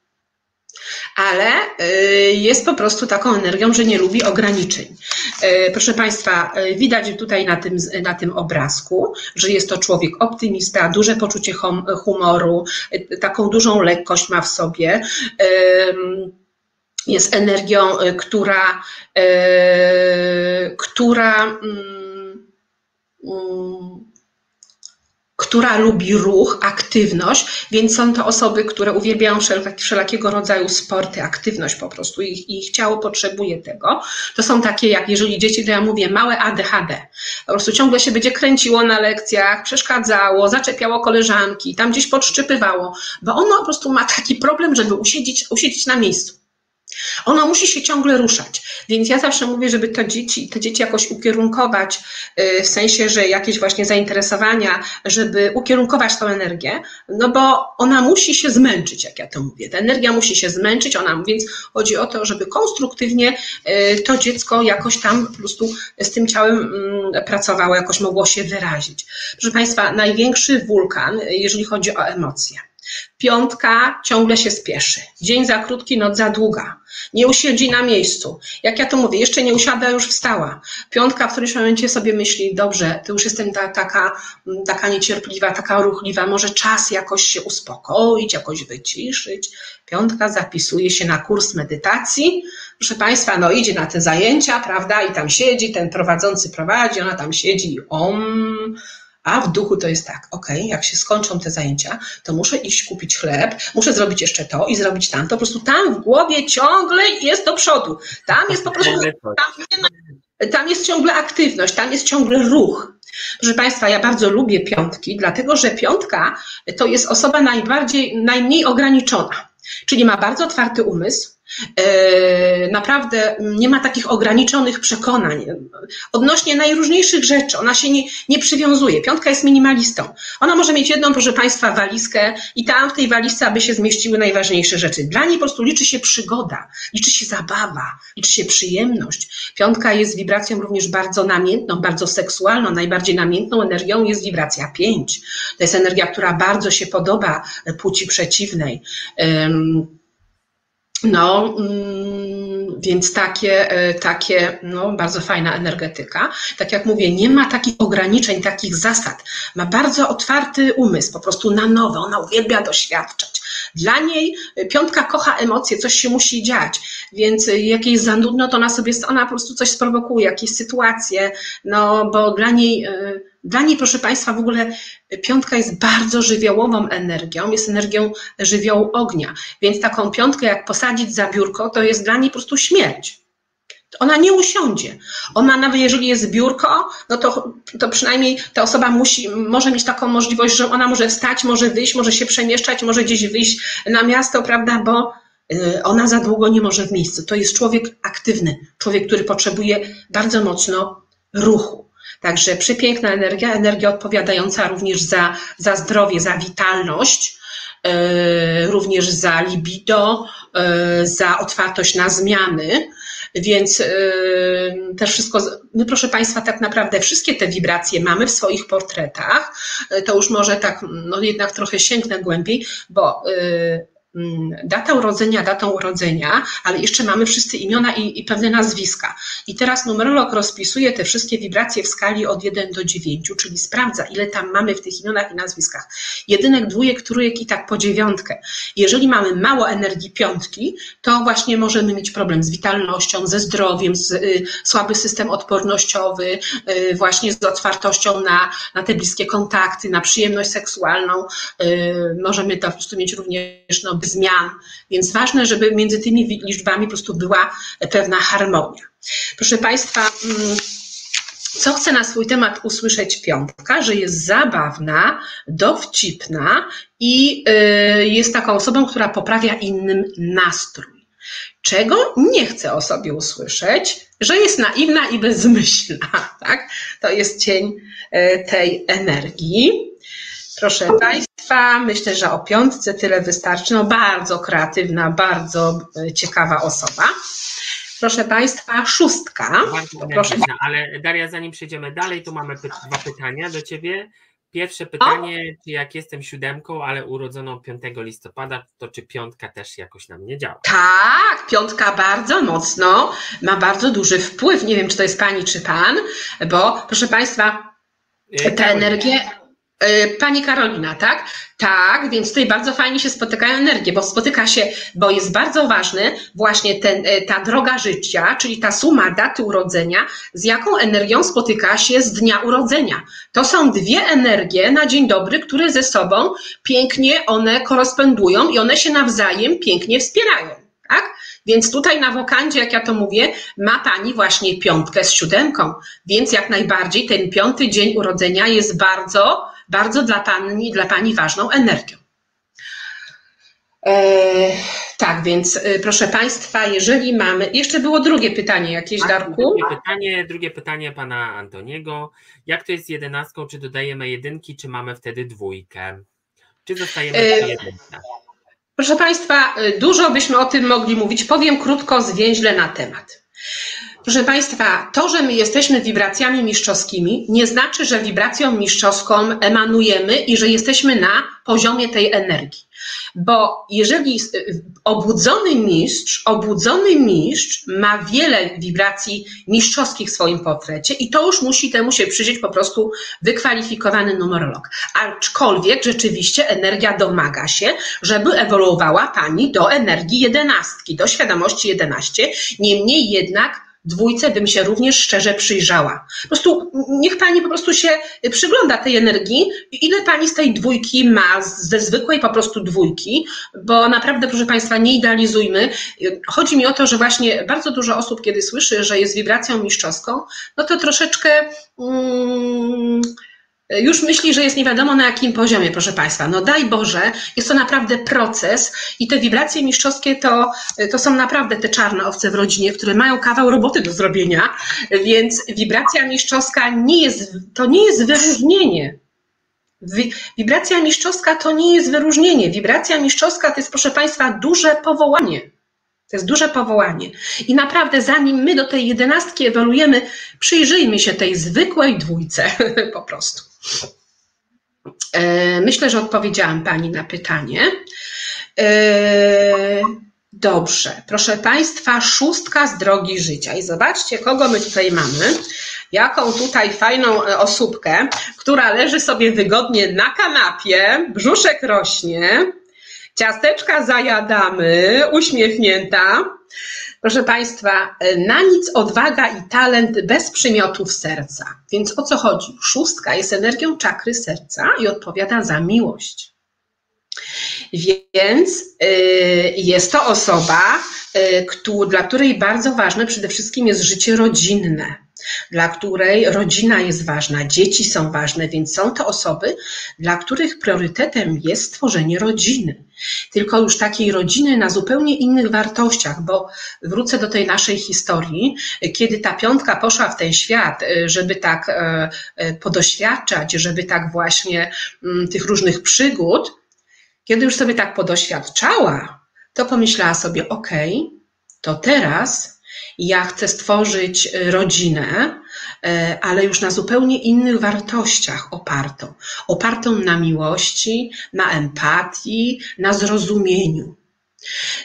ale y, jest po prostu taką energią, że nie lubi ograniczeń. Y, proszę Państwa, y, widać tutaj na tym, na tym obrazku, że jest to człowiek optymista, duże poczucie humoru, taką dużą lekkość ma w sobie jest energią, która, która mm, mm, która lubi ruch, aktywność, więc są to osoby, które uwielbiają wszelakiego rodzaju sporty, aktywność po prostu. Ich, ich ciało potrzebuje tego. To są takie, jak jeżeli dzieci, to ja mówię, małe ADHD. Po prostu ciągle się będzie kręciło na lekcjach, przeszkadzało, zaczepiało koleżanki, tam gdzieś podszczypywało, bo ono po prostu ma taki problem, żeby usiedzieć, usiedzieć na miejscu. Ono musi się ciągle ruszać. Więc ja zawsze mówię, żeby to dzieci, te dzieci jakoś ukierunkować, y, w sensie, że jakieś właśnie zainteresowania, żeby ukierunkować tą energię, no bo ona musi się zmęczyć, jak ja to mówię. Ta energia musi się zmęczyć, ona, więc chodzi o to, żeby konstruktywnie y, to dziecko jakoś tam po prostu z tym ciałem mm, pracowało, jakoś mogło się wyrazić. Proszę Państwa, największy wulkan, jeżeli chodzi o emocje. Piątka ciągle się spieszy. Dzień za krótki, noc za długa. Nie usiedzi na miejscu. Jak ja to mówię, jeszcze nie usiada, już wstała. Piątka w którymś momencie sobie myśli, dobrze, to już jestem ta, taka, taka niecierpliwa, taka ruchliwa, może czas jakoś się uspokoić, jakoś wyciszyć. Piątka zapisuje się na kurs medytacji. Proszę Państwa, no idzie na te zajęcia, prawda, i tam siedzi, ten prowadzący prowadzi, ona tam siedzi i om, a w duchu to jest tak, ok, jak się skończą te zajęcia, to muszę iść kupić chleb, muszę zrobić jeszcze to i zrobić tamto. Po prostu tam w głowie ciągle jest do przodu. Tam jest po prostu, tam, tam jest ciągle aktywność, tam jest ciągle ruch. Proszę Państwa, ja bardzo lubię piątki, dlatego że piątka to jest osoba najbardziej, najmniej ograniczona, czyli ma bardzo otwarty umysł, naprawdę nie ma takich ograniczonych przekonań odnośnie najróżniejszych rzeczy. Ona się nie, nie przywiązuje. Piątka jest minimalistą. Ona może mieć jedną, proszę Państwa, walizkę i tam w tej walizce, aby się zmieściły najważniejsze rzeczy. Dla niej po prostu liczy się przygoda, liczy się zabawa, liczy się przyjemność. Piątka jest wibracją również bardzo namiętną, bardzo seksualną. Najbardziej namiętną energią jest wibracja pięć. To jest energia, która bardzo się podoba płci przeciwnej. No, mm, więc takie, e, takie, no, bardzo fajna energetyka. Tak jak mówię, nie ma takich ograniczeń, takich zasad. Ma bardzo otwarty umysł, po prostu na nowo. Ona uwielbia doświadczać. Dla niej e, piątka kocha emocje, coś się musi dziać, więc e, jak jej za nudno, to ona sobie, ona po prostu coś sprowokuje, jakieś sytuacje, no, bo dla niej dla niej, proszę Państwa, w ogóle piątka jest bardzo żywiołową energią, jest energią żywiołu ognia, więc taką piątkę jak posadzić za biurko, to jest dla niej po prostu śmierć. Ona nie usiądzie. Ona nawet jeżeli jest biurko, no to, to przynajmniej ta osoba musi, może mieć taką możliwość, że ona może wstać, może wyjść, może się przemieszczać, może gdzieś wyjść na miasto, prawda, bo y, ona za długo nie może w miejscu. To jest człowiek aktywny, człowiek, który potrzebuje bardzo mocno ruchu. Także przepiękna energia, energia odpowiadająca również za, za zdrowie, za witalność, yy, również za libido, yy, za otwartość na zmiany. Więc yy, też wszystko, my proszę Państwa, tak naprawdę wszystkie te wibracje mamy w swoich portretach. To już może tak, no jednak trochę sięgnę głębiej, bo Mm, data urodzenia, datą urodzenia, ale jeszcze mamy wszyscy imiona i, i, pewne nazwiska. I teraz numerolog rozpisuje te wszystkie wibracje w skali od 1 do 9, czyli sprawdza, ile tam mamy w tych imionach i nazwiskach. Jedynek, dwójek, trójek i tak po dziewiątkę. Jeżeli mamy mało energii piątki, to właśnie możemy mieć problem z witalnością, ze zdrowiem, z, y, słaby system odpornościowy, y, właśnie z otwartością na, na te bliskie kontakty, na przyjemność seksualną. Y, możemy to po prostu mieć również no, zmian, więc ważne, żeby między tymi liczbami po prostu była pewna harmonia. Proszę Państwa, mm, co chcę na swój temat usłyszeć piątka, że jest zabawna, dowcipna i y, jest taką osobą, która poprawia innym nastrój. Czego nie chcę o sobie usłyszeć, że jest naiwna i bezmyślna, tak? To jest cień y, tej energii. Proszę Państwa, myślę, że o piątce tyle wystarczy. No bardzo kreatywna, bardzo e, ciekawa osoba. Proszę Państwa, szóstka. Proszę. Ale Daria, zanim przejdziemy dalej, to mamy dwa pytania do Ciebie. Pierwsze pytanie, czy jak jestem siódemką, ale urodzoną 5 listopada, to czy piątka też jakoś na mnie działa? Tak, piątka bardzo mocno, ma bardzo duży wpływ. Nie wiem, czy to jest Pani, czy Pan, bo proszę Państwa, e, te energie pani Karolina, tak? Tak, więc tutaj bardzo fajnie się spotykają energie, bo spotyka się, bo jest bardzo ważny właśnie ten, e, ta droga życia, czyli ta suma daty urodzenia, z jaką energią spotyka się z dnia urodzenia. To są dwie energie na dzień dobry, które ze sobą pięknie one korespondują i one się nawzajem pięknie wspierają, tak? Więc tutaj na wokandzie, jak ja to mówię, ma Pani właśnie piątkę z siódemką, więc jak najbardziej ten piąty dzień urodzenia jest bardzo bardzo dla Pani, dla Pani ważną energią. E, tak, więc e, proszę Państwa, jeżeli mamy. Jeszcze było drugie pytanie jakieś, tak, Darku? Drugie pytanie, drugie pytanie pana Antoniego. Jak to jest z jedenastką? Czy dodajemy jedynki, czy mamy wtedy dwójkę? Czy zostajemy e, jedynce? Proszę Państwa, dużo byśmy o tym mogli mówić. Powiem krótko, zwięźle na temat. Proszę Państwa, to, że my jesteśmy wibracjami mistrzowskimi, nie znaczy, że wibracją mistrzowską emanujemy i że jesteśmy na poziomie tej energii. Bo jeżeli obudzony mistrz, obudzony mistrz ma wiele wibracji mistrzowskich w swoim portrecie i to już musi temu się przyjrzeć po prostu wykwalifikowany numerolog. Aczkolwiek rzeczywiście energia domaga się, żeby ewoluowała Pani do energii jedenastki, do świadomości 11. Niemniej jednak dwójce bym się również szczerze przyjrzała. Po prostu niech pani po prostu się przygląda tej energii, ile pani z tej dwójki ma, ze zwykłej po prostu dwójki, bo naprawdę, proszę państwa, nie idealizujmy. Chodzi mi o to, że właśnie bardzo dużo osób, kiedy słyszy, że jest wibracją mistrzowską, no to troszeczkę. Hmm, już myśli, że jest nie wiadomo na jakim poziomie, proszę Państwa. No daj Boże, jest to naprawdę proces i te wibracje mistrzowskie to, to są naprawdę te czarne owce w rodzinie, które mają kawał roboty do zrobienia, więc wibracja mistrzowska nie jest, to nie jest wyróżnienie. Wibracja mistrzowska to nie jest wyróżnienie. Wibracja mistrzowska to jest, proszę Państwa, duże powołanie. To jest duże powołanie. I naprawdę, zanim my do tej jedenastki ewoluujemy, przyjrzyjmy się tej zwykłej dwójce po prostu. E, myślę, że odpowiedziałam Pani na pytanie. E, dobrze, proszę Państwa, szóstka z drogi życia. I zobaczcie, kogo my tutaj mamy. Jaką tutaj fajną e, osóbkę, która leży sobie wygodnie na kanapie, brzuszek rośnie, ciasteczka zajadamy, uśmiechnięta. Proszę Państwa, na nic odwaga i talent bez przymiotów serca. Więc o co chodzi? Szóstka jest energią czakry serca i odpowiada za miłość. Więc y, jest to osoba, y, dla której bardzo ważne przede wszystkim jest życie rodzinne dla której rodzina jest ważna, dzieci są ważne, więc są to osoby, dla których priorytetem jest stworzenie rodziny. Tylko już takiej rodziny na zupełnie innych wartościach, bo wrócę do tej naszej historii, kiedy ta piątka poszła w ten świat, żeby tak e, e, podoświadczać, żeby tak właśnie mm, tych różnych przygód, kiedy już sobie tak podoświadczała, to pomyślała sobie, okej, okay, to teraz ja chcę stworzyć e, rodzinę, e, ale już na zupełnie innych wartościach opartą. Opartą na miłości, na empatii, na zrozumieniu.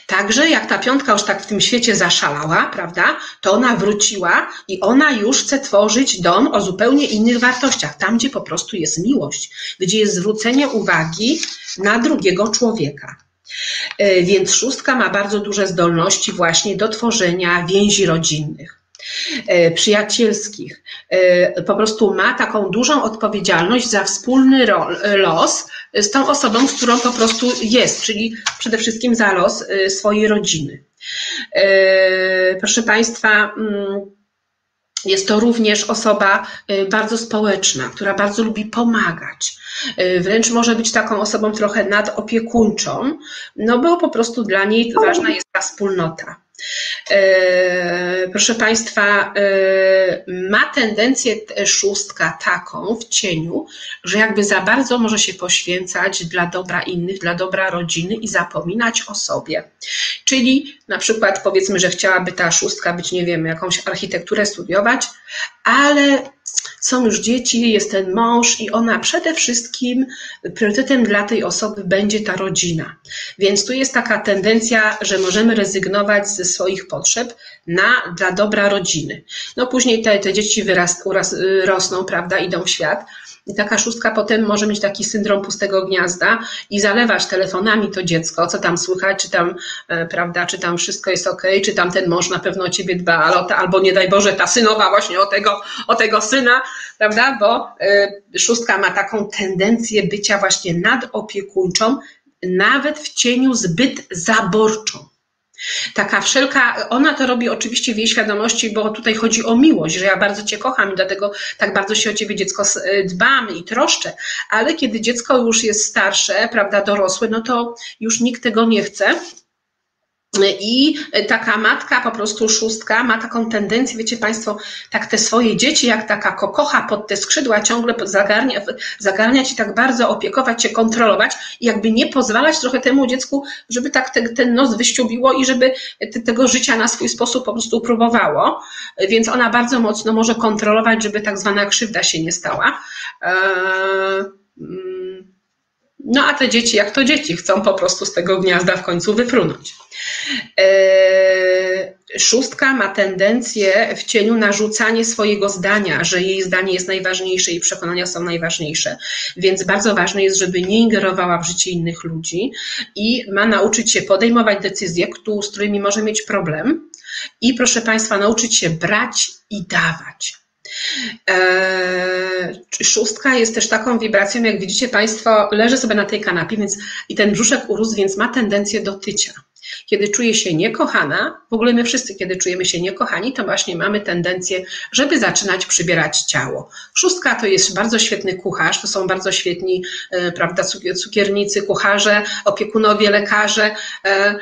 Także jak ta piątka już tak w tym świecie zaszalała, prawda, to ona wróciła i ona już chce tworzyć dom o zupełnie innych wartościach, tam gdzie po prostu jest miłość, gdzie jest zwrócenie uwagi na drugiego człowieka. E, więc szóstka ma bardzo duże zdolności właśnie do tworzenia więzi rodzinnych e, przyjacielskich. E, po prostu ma taką dużą odpowiedzialność za wspólny los z tą osobą, z którą po prostu jest, czyli przede wszystkim za los swojej rodziny. Proszę Państwa, mm, jest to również osoba bardzo społeczna, która bardzo lubi pomagać. Y, wręcz może być taką osobą trochę nadopiekuńczą, no bo po prostu dla niej ważna jest ta wspólnota. Y, proszę Państwa, y, ma tendencję szóstka taką w cieniu, że jakby za bardzo może się poświęcać dla dobra innych, dla dobra rodziny i zapominać o sobie. Czyli na przykład powiedzmy, że chciałaby ta szóstka być, nie wiem, jakąś architekturę studiować, ale są już dzieci, jest ten mąż i ona przede wszystkim priorytetem dla tej osoby będzie ta rodzina. Więc tu jest taka tendencja, że możemy rezygnować ze swoich potrzeb na, dla dobra rodziny. No później te, te dzieci wyrast, uras, rosną, prawda, idą w świat, i taka szóstka potem może mieć taki syndrom pustego gniazda i zalewać telefonami to dziecko, co tam słychać, czy tam, e, prawda, czy tam wszystko jest ok, czy tam ten mąż na pewno o ciebie dba, albo, albo nie daj Boże, ta synowa właśnie o tego, o tego syna, prawda, bo y, szóstka ma taką tendencję bycia właśnie nadopiekuńczą, nawet w cieniu zbyt zaborczą. Taka wszelka, ona to robi oczywiście w jej świadomości, bo tutaj chodzi o miłość, że ja bardzo Cię kocham i dlatego tak bardzo się o Ciebie dziecko e, dbam i troszczę, ale kiedy dziecko już jest starsze, prawda, dorosłe, no to już nikt tego nie chce. I taka matka, po prostu szóstka, ma taką tendencję, wiecie Państwo, tak te swoje dzieci, jak taka kokocha pod te skrzydła, ciągle zagarnia, zagarniać i tak bardzo opiekować się, kontrolować i jakby nie pozwalać trochę temu dziecku, żeby tak te, ten nos wyściubiło i żeby te, tego życia na swój sposób po prostu próbowało. Więc ona bardzo mocno może kontrolować, żeby tak zwana krzywda się nie stała. Eee, no a te dzieci, jak to dzieci, chcą po prostu z tego gniazda w końcu wyfrunąć. Eee, szóstka ma tendencję w cieniu narzucanie swojego zdania, że jej zdanie jest najważniejsze i przekonania są najważniejsze. Więc bardzo ważne jest, żeby nie ingerowała w życie innych ludzi i ma nauczyć się podejmować decyzje, z którymi może mieć problem. I proszę Państwa, nauczyć się brać i dawać. Eee, szóstka jest też taką wibracją, jak widzicie Państwo, leży sobie na tej kanapie więc, i ten brzuszek urósł, więc ma tendencję do tycia. Kiedy czuje się niekochana, w ogóle my wszyscy, kiedy czujemy się niekochani, to właśnie mamy tendencję, żeby zaczynać przybierać ciało. Szóstka to jest bardzo świetny kucharz, to są bardzo świetni, e, prawda, cukiernicy, kucharze, opiekunowie, lekarze. E,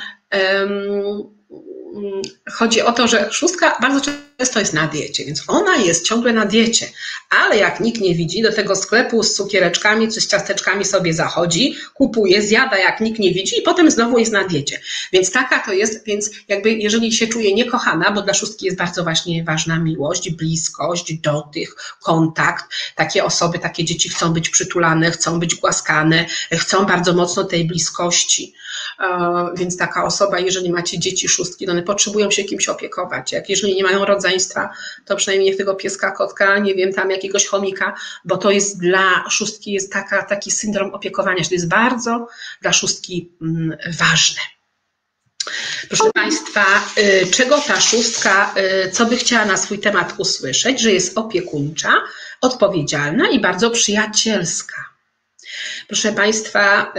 chodzi o to, że szóstka bardzo często jest na diecie, więc ona jest ciągle na diecie, ale jak nikt nie widzi, do tego sklepu z cukiereczkami czy z ciasteczkami sobie zachodzi, kupuje, zjada jak nikt nie widzi i potem znowu jest na diecie. Więc taka to jest, więc jakby jeżeli się czuje niekochana, bo dla szóstki jest bardzo właśnie ważna miłość, bliskość, dotych, kontakt, takie osoby, takie dzieci chcą być przytulane, chcą być głaskane, chcą bardzo mocno tej bliskości. E, więc taka osoba, jeżeli macie dzieci szóstki, to one potrzebują się kimś opiekować. Jak jeżeli nie mają rodzeństwa, to przynajmniej tego pieska, kotka, nie wiem, tam jakiegoś chomika, bo to jest dla szóstki jest taka, taki syndrom opiekowania się. To jest bardzo dla szóstki mm, ważne. Proszę Państwa, y, czego ta szóstka, y, co by chciała na swój temat usłyszeć, że jest opiekuńcza, odpowiedzialna i bardzo przyjacielska. Proszę Państwa,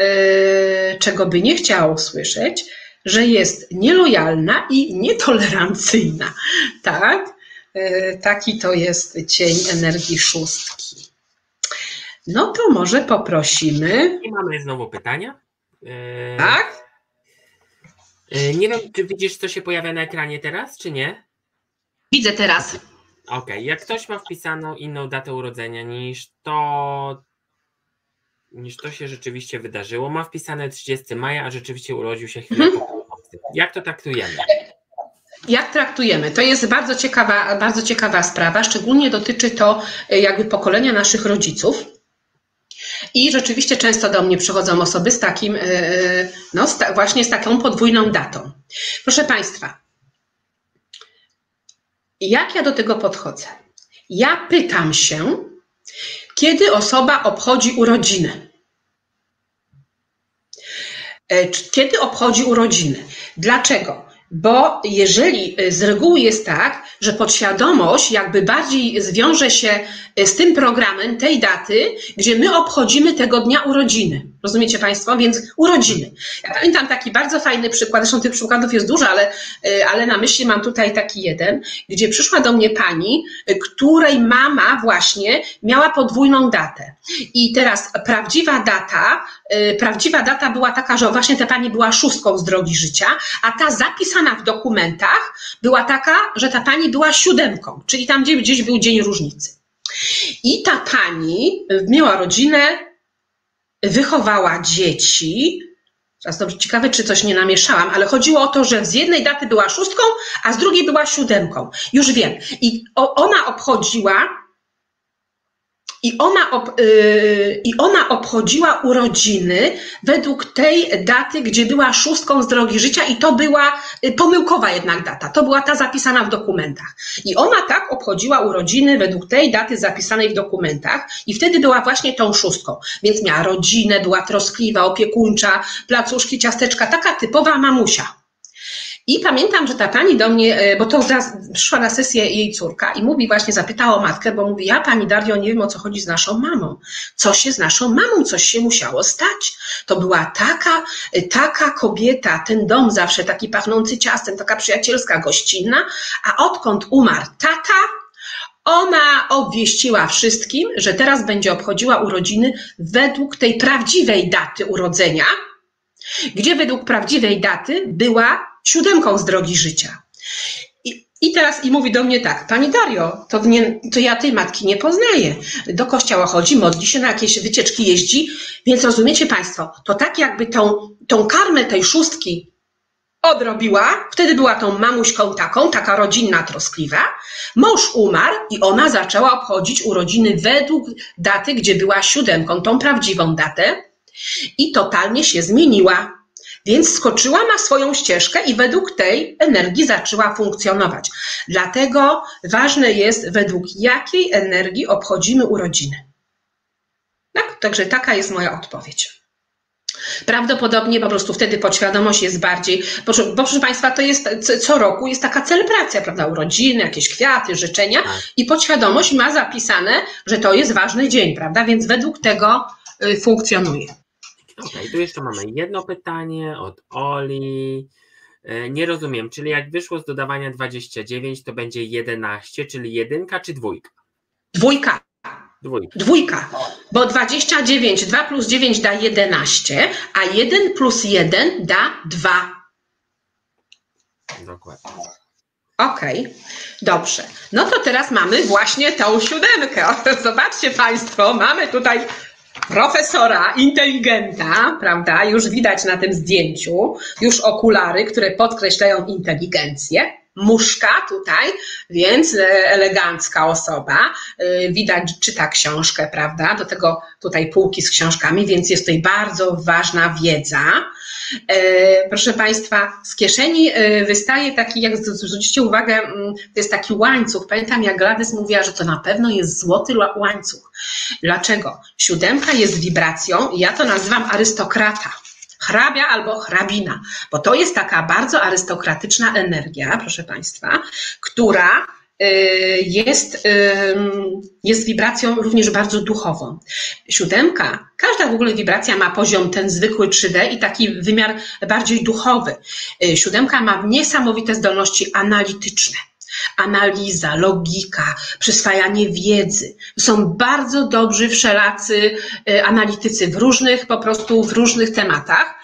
y, czego by nie chciała usłyszeć, że jest nielojalna i nietolerancyjna. Tak? Y, taki to jest cień energii szóstki. No to może poprosimy. I mamy znowu pytania. Y, tak? Nie wiem, czy widzisz, co się pojawia na ekranie teraz, czy nie? Widzę teraz. Okej, okay. jak ktoś ma wpisaną inną datę urodzenia niż to, niż to się rzeczywiście wydarzyło. Ma wpisane 30 maja, a rzeczywiście urodził się chwilę po Jak to traktujemy? Jak traktujemy? To jest bardzo ciekawa, bardzo ciekawa sprawa, szczególnie dotyczy to e, jakby pokolenia naszych rodziców. I rzeczywiście często do mnie przychodzą osoby z takim, e, e, no właśnie z taką podwójną datą. Proszę Państwa, jak ja do tego podchodzę? Ja pytam się, kiedy osoba obchodzi urodziny? E, kiedy obchodzi urodziny? Dlaczego? Bo jeżeli e, z reguły jest tak, że podświadomość jakby bardziej zwiąże się e, z tym programem tej daty, gdzie my obchodzimy tego dnia urodziny. Rozumiecie Państwo? Więc urodziny. Ja pamiętam taki bardzo fajny przykład, zresztą tych przykładów jest dużo, ale, ale na myśli mam tutaj taki jeden, gdzie przyszła do mnie pani, której mama właśnie miała podwójną datę. I teraz prawdziwa data, prawdziwa data była taka, że właśnie ta pani była szóstką z drogi życia, a ta zapisana w dokumentach była taka, że ta pani była siódemką, czyli tam gdzieś był dzień różnicy. I ta pani miała rodzinę, wychowała dzieci. Teraz dobrze, ciekawe, czy coś nie namieszałam, ale chodziło o to, że z jednej daty była szóstką, a z drugiej była siódemką. Już wiem. I ona obchodziła i ona, ob, yy, I ona obchodziła urodziny według tej daty, gdzie była szóstką z drogi życia, i to była y, pomyłkowa jednak data. To była ta zapisana w dokumentach. I ona tak obchodziła urodziny według tej daty zapisanej w dokumentach, i wtedy była właśnie tą szóstką. Więc miała rodzinę, była troskliwa, opiekuńcza, placuszki, ciasteczka, taka typowa mamusia. I pamiętam, że ta pani do mnie, e, bo to przyszła na sesję jej córka i mówi właśnie, zapytała matkę, bo mówi, ja pani Dario nie wiem o co chodzi z naszą mamą. Co się z naszą mamą, coś się musiało stać. To była taka, e, taka kobieta, ten dom zawsze taki pachnący ciastem, taka przyjacielska, gościnna, a odkąd umarł tata, ona obwieściła wszystkim, że teraz będzie obchodziła urodziny według tej prawdziwej daty urodzenia, gdzie według prawdziwej daty była siódemką z drogi życia. I, i teraz i mówi do mnie tak, Pani Dario, to, nie, to ja tej matki nie poznaję. Do kościoła chodzi, modli się, na jakieś wycieczki jeździ, więc rozumiecie Państwo, to tak jakby tą, tą karmę tej szóstki odrobiła, wtedy była tą mamuśką taką, taka rodzinna, troskliwa. Mąż umarł i ona zaczęła obchodzić urodziny według daty, gdzie była siódemką, tą prawdziwą datę i totalnie się zmieniła. Więc skoczyła na swoją ścieżkę i według tej energii zaczęła funkcjonować. Dlatego ważne jest, według jakiej energii obchodzimy urodziny. Tak? Także taka jest moja odpowiedź. Prawdopodobnie po prostu wtedy podświadomość jest bardziej, bo, bo proszę Państwa, to jest co roku jest taka celebracja, prawda, urodziny, jakieś kwiaty, życzenia tak. i podświadomość ma zapisane, że to jest ważny dzień, prawda, więc według tego y, funkcjonuje. Okay, tu jeszcze mamy jedno pytanie od Oli. E, nie rozumiem, czyli jak wyszło z dodawania 29, to będzie 11, czyli jedynka czy dwójka? Dwójka. Dwójka. Dwójka, bo 29, 2 plus 9 da 11, a 1 plus 1 da 2. Dokładnie. Okej, okay. dobrze. No to teraz mamy właśnie tą siódemkę. Zobaczcie Państwo, mamy tutaj profesora, inteligenta, prawda? Już widać na tym zdjęciu, już okulary, które podkreślają inteligencję muszka tutaj, więc e, elegancka osoba. E, widać, czyta książkę, prawda? Do tego tutaj półki z książkami, więc jest tutaj bardzo ważna wiedza. E, proszę Państwa, z kieszeni wystaje taki, jak zwrócicie uwagę, mm, to jest taki łańcuch. Pamiętam, jak Gladys mówiła, że to na pewno jest złoty łańcuch. Dlaczego? Siódemka jest wibracją, ja to nazywam arystokrata hrabia albo hrabina, bo to jest taka bardzo arystokratyczna energia, proszę Państwa, która jest, jest wibracją również bardzo duchową. Siódemka, każda w ogóle wibracja ma poziom ten zwykły 3D i taki wymiar bardziej duchowy. Y, siódemka ma niesamowite zdolności analityczne analiza, logika, przyswajanie wiedzy. Są bardzo dobrzy wszelacy y, analitycy w różnych, po prostu w różnych tematach.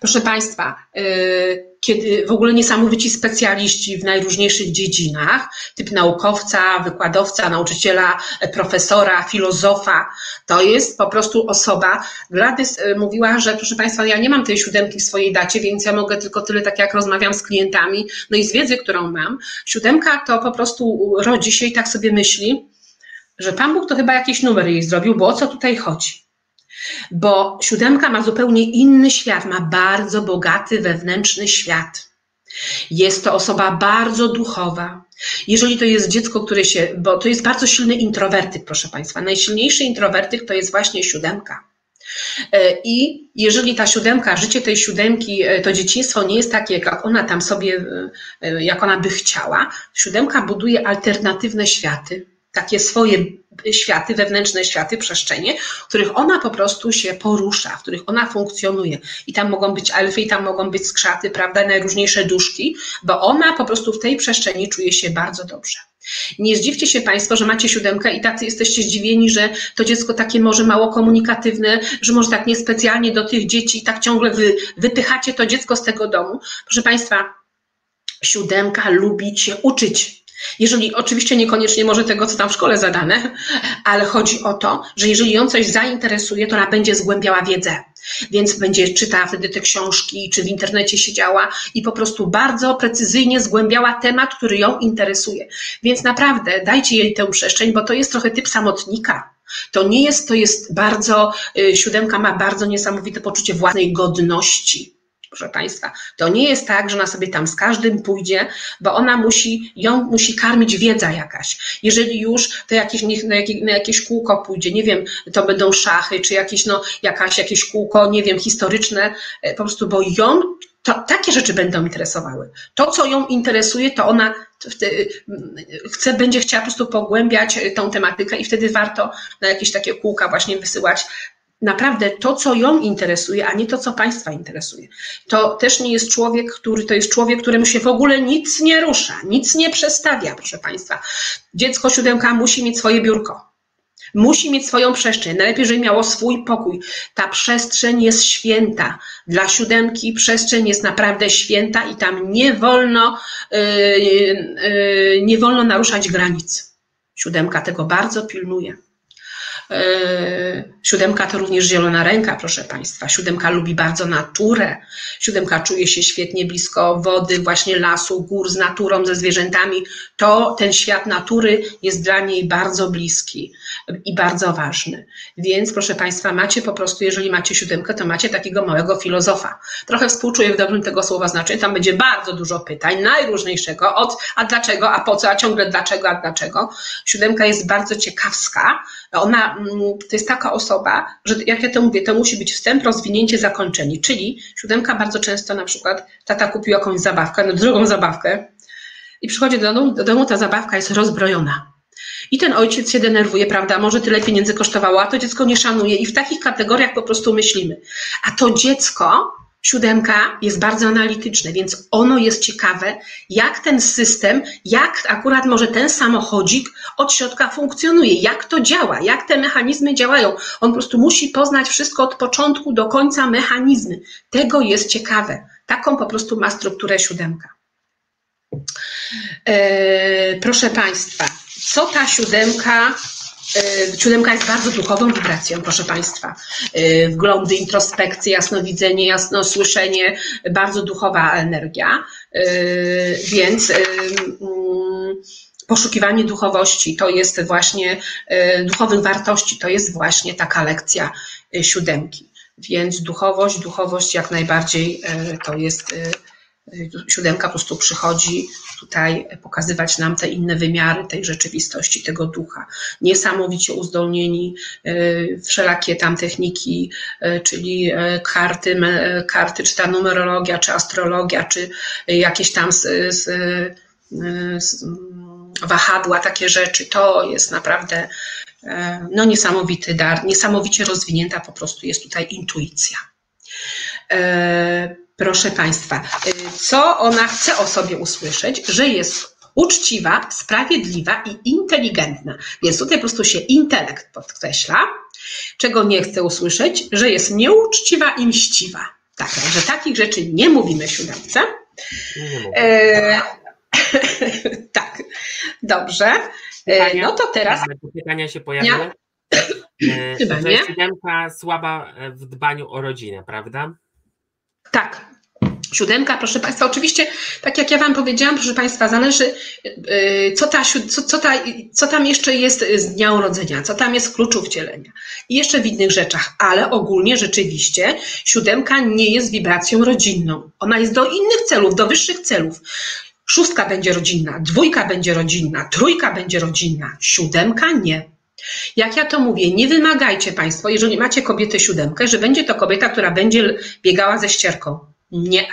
Proszę Państwa, y, kiedy w ogóle niesamowici specjaliści w najróżniejszych dziedzinach, typ naukowca, wykładowca, nauczyciela, profesora, filozofa, to jest po prostu osoba. Gladys y, mówiła, że proszę Państwa, ja nie mam tej siódemki w swojej dacie, więc ja mogę tylko tyle, tak jak rozmawiam z klientami, no i z wiedzy, którą mam. Siódemka to po prostu rodzi się i tak sobie myśli, że Pan Bóg to chyba jakiś numer jej zrobił, bo o co tutaj chodzi? Bo siódemka ma zupełnie inny świat, ma bardzo bogaty wewnętrzny świat. Jest to osoba bardzo duchowa. Jeżeli to jest dziecko, które się, bo to jest bardzo silny introwertyk, proszę Państwa. Najsilniejszy introwertyk to jest właśnie siódemka. E, I jeżeli ta siódemka, życie tej siódemki, e, to dzieciństwo nie jest takie, jak ona tam sobie, e, jak ona by chciała, siódemka buduje alternatywne światy, takie swoje światy, wewnętrzne światy, przestrzenie, w których ona po prostu się porusza, w których ona funkcjonuje. I tam mogą być elfy, i tam mogą być skrzaty, prawda, najróżniejsze duszki, bo ona po prostu w tej przestrzeni czuje się bardzo dobrze. Nie zdziwcie się Państwo, że macie siódemkę i tacy jesteście zdziwieni, że to dziecko takie może mało komunikatywne, że może tak niespecjalnie do tych dzieci tak ciągle wy, wypychacie to dziecko z tego domu. Proszę Państwa, siódemka lubi się uczyć. Jeżeli oczywiście niekoniecznie może tego, co tam w szkole zadane, ale chodzi o to, że jeżeli ją coś zainteresuje, to ona będzie zgłębiała wiedzę. Więc będzie czytała wtedy te książki, czy w internecie siedziała i po prostu bardzo precyzyjnie zgłębiała temat, który ją interesuje. Więc naprawdę dajcie jej tę przestrzeń, bo to jest trochę typ samotnika. To nie jest, to jest bardzo, y, siódemka ma bardzo niesamowite poczucie własnej godności proszę Państwa. To nie jest tak, że ona sobie tam z każdym pójdzie, bo ona musi, ją musi karmić wiedza jakaś. Jeżeli już, to jakieś, na, jakieś, na jakieś kółko pójdzie, nie wiem, to będą szachy, czy jakieś, no, jakaś, jakieś kółko, nie wiem, historyczne, e, po prostu, bo ją to takie rzeczy będą interesowały. To, co ją interesuje, to ona chce, będzie chciała po prostu pogłębiać tą tematykę i wtedy warto na jakieś takie kółka właśnie wysyłać naprawdę to, co ją interesuje, a nie to, co państwa interesuje. To też nie jest człowiek, który to jest człowiek, któremu się w ogóle nic nie rusza, nic nie przestawia, proszę państwa. Dziecko siódemka musi mieć swoje biurko. Musi mieć swoją przestrzeń. Najlepiej, żeby miało swój pokój. Ta przestrzeń jest święta. Dla siódemki przestrzeń jest naprawdę święta i tam nie wolno, yy, yy, nie wolno naruszać granic. Siódemka tego bardzo pilnuje. E, siódemka to również zielona ręka, proszę Państwa. Siódemka lubi bardzo naturę. Siódemka czuje się świetnie blisko wody, właśnie lasu, gór, z naturą, ze zwierzętami. To ten świat natury jest dla niej bardzo bliski i bardzo ważny. Więc proszę Państwa, macie po prostu, jeżeli macie siódemkę, to macie takiego małego filozofa. Trochę współczuję w dobrym tego słowa znaczeniu. Tam będzie bardzo dużo pytań, najróżniejszego, od a dlaczego, a po co, a ciągle dlaczego, a dlaczego. Siódemka jest bardzo ciekawska. Ona to jest taka osoba, że jak ja to mówię, to musi być wstęp, rozwinięcie, zakończenie. Czyli siódemka bardzo często na przykład tata kupił jakąś zabawkę, no drugą zabawkę i przychodzi do domu, do domu ta zabawka jest rozbrojona. I ten ojciec się denerwuje, prawda? Może tyle pieniędzy kosztowało, a to dziecko nie szanuje. I w takich kategoriach po prostu myślimy. A to dziecko Siódemka jest bardzo analityczne, więc ono jest ciekawe, jak ten system, jak akurat może ten samochodzik od środka funkcjonuje, jak to działa, jak te mechanizmy działają. On po prostu musi poznać wszystko od początku do końca mechanizmy. Tego jest ciekawe. Taką po prostu ma strukturę siódemka. Eee, proszę Państwa, co ta siódemka siódemka jest bardzo duchową wibracją, proszę Państwa. E, wglądy, introspekcje, jasnowidzenie, jasnosłyszenie, bardzo duchowa energia. E, więc mm, poszukiwanie duchowości to jest właśnie, duchowych wartości to jest właśnie taka lekcja siódemki. Więc duchowość, duchowość jak najbardziej to jest siódemka po prostu przychodzi tutaj pokazywać nam te inne wymiary tej rzeczywistości, tego ducha. Niesamowicie uzdolnieni, e, wszelakie tam techniki, e, czyli e, karty, karty czy ta numerologia, czy astrologia, czy jakieś tam z, z, z wahadła, takie rzeczy, to jest naprawdę no, niesamowity dar, niesamowicie rozwinięta po prostu jest tutaj intuicja. Proszę Państwa, y, co ona chce o sobie usłyszeć, że jest uczciwa, sprawiedliwa i inteligentna. Więc tutaj po prostu się intelekt podkreśla. Czego nie chce usłyszeć, że jest nieuczciwa i mściwa. Tak, że takich rzeczy nie mówimy siódemce. E, tak, dobrze. E, no to teraz. Pytania się pojawiły. E, Chyba nie. Siódemka słaba w dbaniu o rodzinę, prawda? Tak. Siódemka, proszę Państwa, oczywiście, tak jak ja Wam powiedziałam, proszę Państwa, zależy, y, co, ta, co, co, ta, co tam jeszcze jest z dnia urodzenia, co tam jest w kluczu wcielenia i jeszcze w innych rzeczach, ale ogólnie rzeczywiście siódemka nie jest wibracją rodzinną. Ona jest do innych celów, do wyższych celów. Szóstka będzie rodzinna, dwójka będzie rodzinna, trójka będzie rodzinna, siódemka nie. Jak ja to mówię, nie wymagajcie Państwo, jeżeli macie kobietę siódemkę, że będzie to kobieta, która będzie biegała ze ścierką. Nie.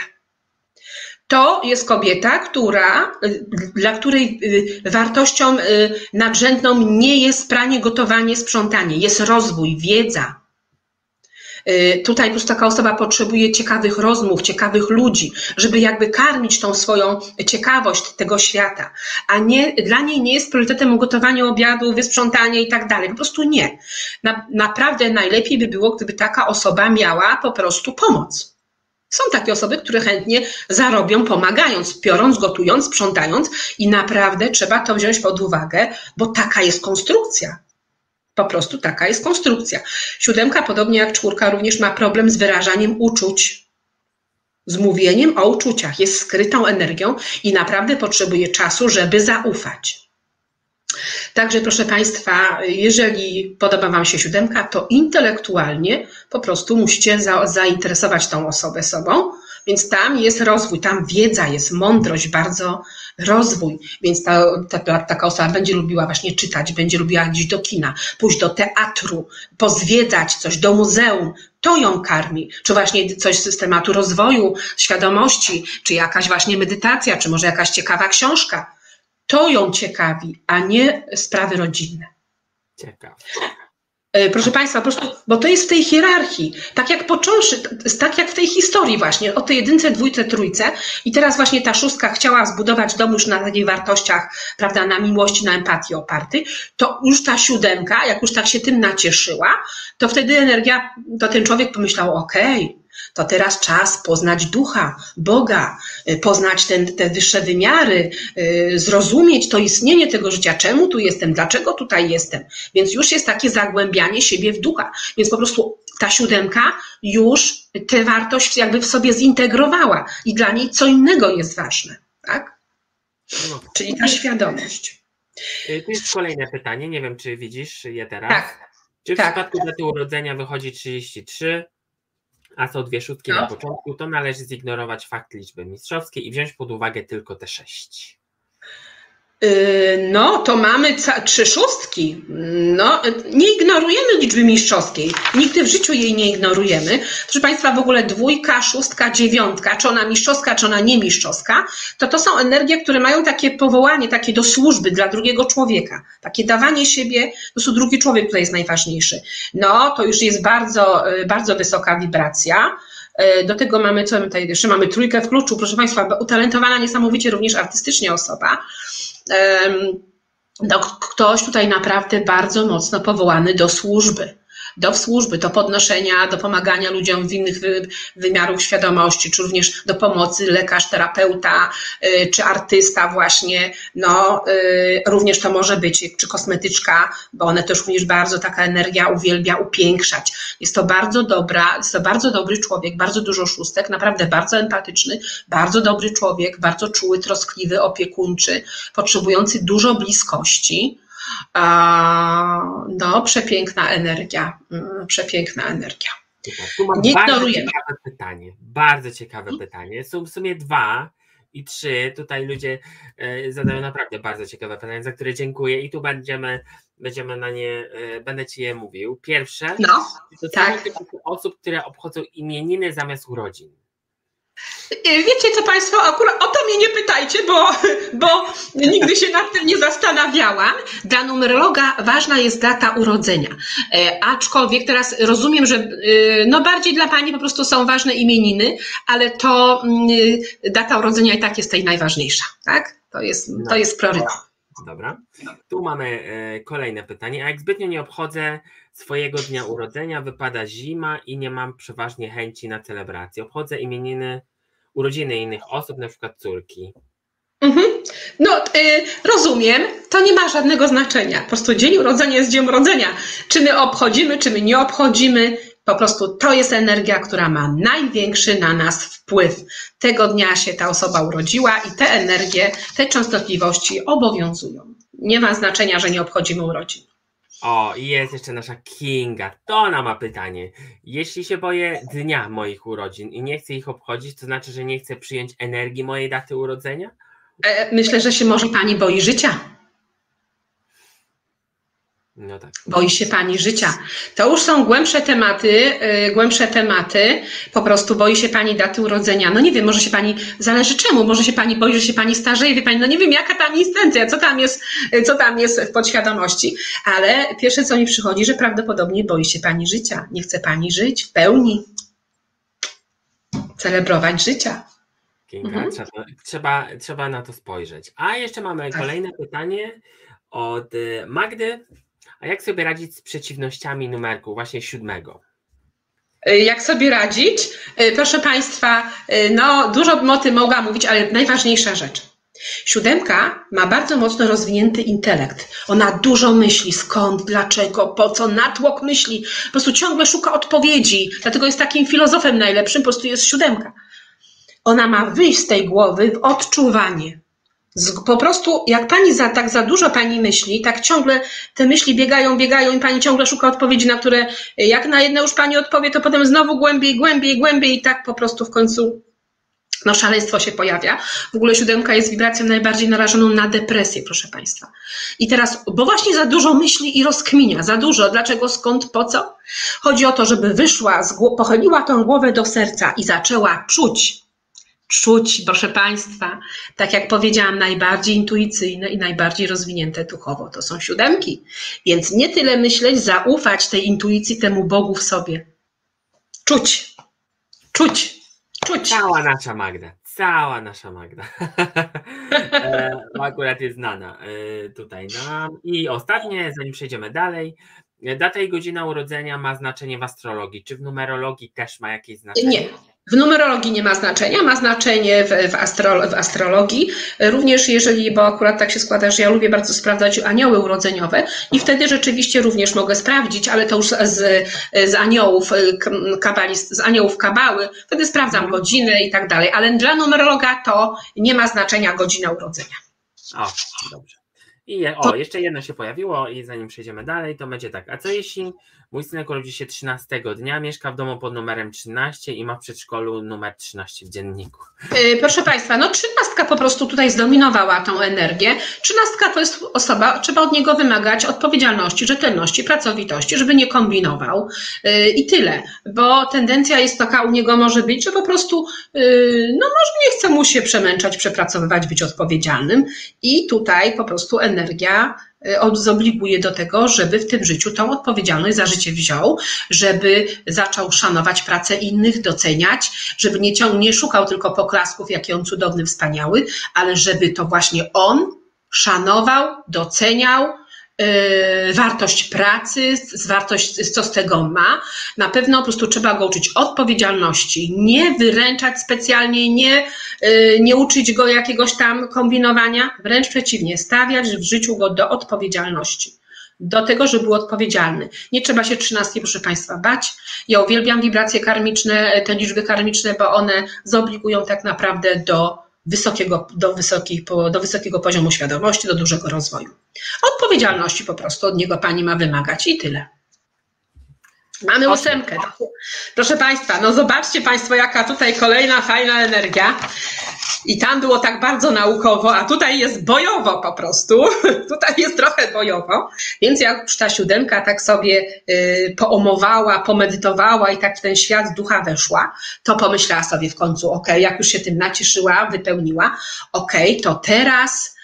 To jest kobieta, która, dla której y, wartością y, nadrzędną nie jest pranie, gotowanie, sprzątanie, jest rozwój, wiedza, tutaj po prostu taka osoba potrzebuje ciekawych rozmów, ciekawych ludzi, żeby jakby karmić tą swoją ciekawość tego świata, a nie, dla niej nie jest priorytetem ugotowanie obiadu, wysprzątanie i tak dalej. Po prostu nie. Na, naprawdę najlepiej by było, gdyby taka osoba miała po prostu pomoc. Są takie osoby, które chętnie zarobią pomagając, piorąc, gotując, sprzątając i naprawdę trzeba to wziąć pod uwagę, bo taka jest konstrukcja. Po prostu taka jest konstrukcja. Siódemka, podobnie jak czwórka, również ma problem z wyrażaniem uczuć, z mówieniem o uczuciach. Jest skrytą energią i naprawdę potrzebuje czasu, żeby zaufać. Także, proszę Państwa, jeżeli podoba Wam się siódemka, to intelektualnie po prostu musicie za, zainteresować tą osobę sobą, więc tam jest rozwój, tam wiedza jest, mądrość, bardzo rozwój, więc ta, ta, taka osoba będzie lubiła właśnie czytać, będzie lubiła iść do kina, pójść do teatru, pozwiedzać coś, do muzeum, to ją karmi, czy właśnie coś z tematu rozwoju, świadomości, czy jakaś właśnie medytacja, czy może jakaś ciekawa książka. To ją ciekawi, a nie sprawy rodzinne. Ciekawe. E, proszę Państwa, po prostu, bo to jest w tej hierarchii, tak jak począwszy, tak jak w tej historii właśnie, o tej jedynce, dwójce, trójce. I teraz właśnie ta szóstka chciała zbudować dom już na takich wartościach, prawda, na miłości, na empatii oparty, to już ta siódemka, jak już tak się tym nacieszyła, to wtedy energia, to ten człowiek pomyślał, okej, okay, to teraz czas poznać ducha, Boga, y, poznać ten, te wyższe wymiary, y, zrozumieć to istnienie tego życia, czemu tu jestem, dlaczego tutaj jestem. Więc już jest takie zagłębianie siebie w ducha. Więc po prostu ta siódemka już tę wartość jakby w sobie zintegrowała i dla niej co innego jest ważne, tak? No. Czyli ta świadomość. Y, tu jest kolejne pytanie, nie wiem, czy widzisz je teraz. Tak. Czy w tak. przypadku daty urodzenia wychodzi 33, a są dwie szóstki no. na początku, to należy zignorować fakt liczby mistrzowskiej i wziąć pod uwagę tylko te sześć. Yy, no, to mamy trzy szóstki. No, nie ignorujemy liczby mistrzowskiej. Nigdy w życiu jej nie ignorujemy. Proszę Państwa, w ogóle dwójka, szóstka, dziewiątka, czy ona mistrzowska, czy ona nie mistrzowska, to to są energie, które mają takie powołanie, takie do służby dla drugiego człowieka. Takie dawanie siebie, po prostu drugi człowiek tutaj jest najważniejszy. No, to już jest bardzo, yy, bardzo wysoka wibracja. Yy, do tego mamy, co my tutaj jeszcze mamy trójkę w kluczu, proszę Państwa, utalentowana niesamowicie również artystycznie osoba no, ktoś tutaj naprawdę bardzo mocno powołany do służby do służby, do podnoszenia, do pomagania ludziom w innych wy, wymiarów świadomości, czy również do pomocy lekarz, terapeuta, y, czy artysta właśnie, no y, również to może być, czy kosmetyczka, bo one też również bardzo taka energia uwielbia upiększać. Jest to bardzo dobra, jest to bardzo dobry człowiek, bardzo dużo szóstek, naprawdę bardzo empatyczny, bardzo dobry człowiek, bardzo czuły, troskliwy, opiekuńczy, potrzebujący dużo bliskości, no, przepiękna energia, mm, przepiękna energia. Tu mam Nie bardzo ciekawe pytanie, bardzo ciekawe hmm? pytanie. Są w sumie dwa i trzy. Tutaj ludzie e, zadają naprawdę bardzo ciekawe pytania, za które dziękuję i tu będziemy, będziemy na nie, e, będę Ci je mówił. Pierwsze, no, to tak. osób, które obchodzą imieniny zamiast urodzin. Wiecie co Państwo, akurat o to mnie nie pytajcie, bo, bo nigdy się nad tym nie zastanawiałam. Dla numerologa ważna jest data urodzenia. E, aczkolwiek teraz rozumiem, że e, no bardziej dla Pani po prostu są ważne imieniny, ale to mm, data urodzenia i tak jest tej najważniejsza, tak? To jest, to jest priorytet. Dobra. Tu mamy e, kolejne pytanie. A jak zbytnio nie obchodzę swojego dnia urodzenia, wypada zima i nie mam przeważnie chęci na celebrację. Obchodzę imieniny, urodziny innych osób, na przykład córki. Mhm. No, y, rozumiem, to nie ma żadnego znaczenia. Po prostu dzień urodzenia jest dzień urodzenia. Czy my obchodzimy, czy my nie obchodzimy, po prostu to jest energia, która ma największy na nas wpływ. Tego dnia się ta osoba urodziła i te energie, te częstotliwości obowiązują. Nie ma znaczenia, że nie obchodzimy urodzin. O, i jest jeszcze nasza Kinga. To ona ma pytanie. Jeśli się boję dnia moich urodzin i nie chcę ich obchodzić, to znaczy, że nie chcę przyjąć energii mojej daty urodzenia? E, myślę, że się może pani boi życia. No tak. Boi się pani życia. To już są głębsze tematy, yy, głębsze tematy. Po prostu boi się pani daty urodzenia. No nie wiem, może się pani, zależy czemu, może się pani boi, że się pani starzeje, wie pani, no nie wiem, jaka tam intencja, co tam jest, co tam jest w podświadomości. Ale pierwsze, co mi przychodzi, że prawdopodobnie boi się pani życia. Nie chce pani żyć w pełni. Celebrować życia. Kinga, mhm. trzeba, trzeba, trzeba na to spojrzeć. A jeszcze mamy tak. kolejne pytanie od Magdy. A jak sobie radzić z przeciwnościami numerku, właśnie siódmego? Y, jak sobie radzić? Y, proszę Państwa, y, no dużo tym mogła mówić, ale najważniejsza rzecz. Siódemka ma bardzo mocno rozwinięty intelekt. Ona dużo myśli, skąd, dlaczego, po co, natłok myśli. Po prostu ciągle szuka odpowiedzi. Dlatego jest takim filozofem najlepszym, po prostu jest siódemka. Ona ma wyjść z tej głowy w odczuwanie. Po prostu, jak pani za, tak za dużo pani myśli, tak ciągle te myśli biegają, biegają i pani ciągle szuka odpowiedzi, na które jak na jedne już pani odpowie, to potem znowu głębiej, głębiej, głębiej i tak po prostu w końcu no szaleństwo się pojawia. W ogóle siódemka jest wibracją najbardziej narażoną na depresję, proszę Państwa. I teraz, bo właśnie za dużo myśli i rozkminia, za dużo, dlaczego, skąd, po co? Chodzi o to, żeby wyszła, pochyliła tą głowę do serca i zaczęła czuć, czuć, proszę Państwa, tak jak powiedziałam, najbardziej intuicyjne i najbardziej rozwinięte duchowo to są siódemki. Więc nie tyle myśleć, zaufać tej intuicji, temu Bogu w sobie. Czuć, czuć, czuć. Cała nasza Magda, cała nasza Magda. e, akurat jest znana e, tutaj. No. I ostatnie, zanim przejdziemy dalej, data i godzina urodzenia ma znaczenie w astrologii. Czy w numerologii też ma jakieś znaczenie? Nie. W numerologii nie ma znaczenia, ma znaczenie w, w, astro, w, astrologii. Również jeżeli, bo akurat tak się składa, że ja lubię bardzo sprawdzać anioły urodzeniowe i wtedy rzeczywiście również mogę sprawdzić, ale to już z, z aniołów kabalist, z aniołów kabały, wtedy sprawdzam mhm. godzinę i tak dalej, ale dla numerologa to nie ma znaczenia godzina urodzenia. O, dobrze. I o, jeszcze jedno się pojawiło i zanim przejdziemy dalej, to będzie tak. A co jeśli Mój synek urodzi się 13 dnia, mieszka w domu pod numerem 13 i ma w przedszkolu numer 13 w dzienniku. Yy, proszę Państwa, no trzynastka po prostu tutaj zdominowała tą energię. Trzynastka to jest osoba, trzeba od niego wymagać odpowiedzialności, rzetelności, pracowitości, żeby nie kombinował yy, i tyle, bo tendencja jest taka u niego może być, że po prostu yy, no może nie chce mu się przemęczać, przepracowywać, być odpowiedzialnym i tutaj po prostu energia zobliguje do tego, żeby w tym życiu tą odpowiedzialność za życie wziął, żeby zaczął szanować pracę innych, doceniać, żeby nie, ciąg, nie szukał tylko poklasków, jaki on cudowny, wspaniały, ale żeby to właśnie on szanował, doceniał, Y, wartość pracy, wartość, co z tego ma. Na pewno po prostu trzeba go uczyć odpowiedzialności, nie wyręczać specjalnie, nie, y, nie uczyć go jakiegoś tam kombinowania, wręcz przeciwnie, stawiać w życiu go do odpowiedzialności. Do tego, żeby był odpowiedzialny. Nie trzeba się trzynastki, proszę Państwa, bać. Ja uwielbiam wibracje karmiczne, te liczby karmiczne, bo one zobligują tak naprawdę do wysokiego, do, wysokiej, do wysokiego poziomu świadomości, do dużego rozwoju. Odpowiedzialności po prostu od niego pani ma wymagać i tyle. Mamy ósemkę. Proszę Państwa, no zobaczcie Państwo, jaka tutaj kolejna fajna energia. I tam było tak bardzo naukowo, a tutaj jest bojowo po prostu. tutaj jest trochę bojowo. Więc jak już ta siódemka tak sobie y, poomowała, pomedytowała i tak w ten świat ducha weszła, to pomyślała sobie w końcu, ok, jak już się tym nacieszyła, wypełniła, ok, to teraz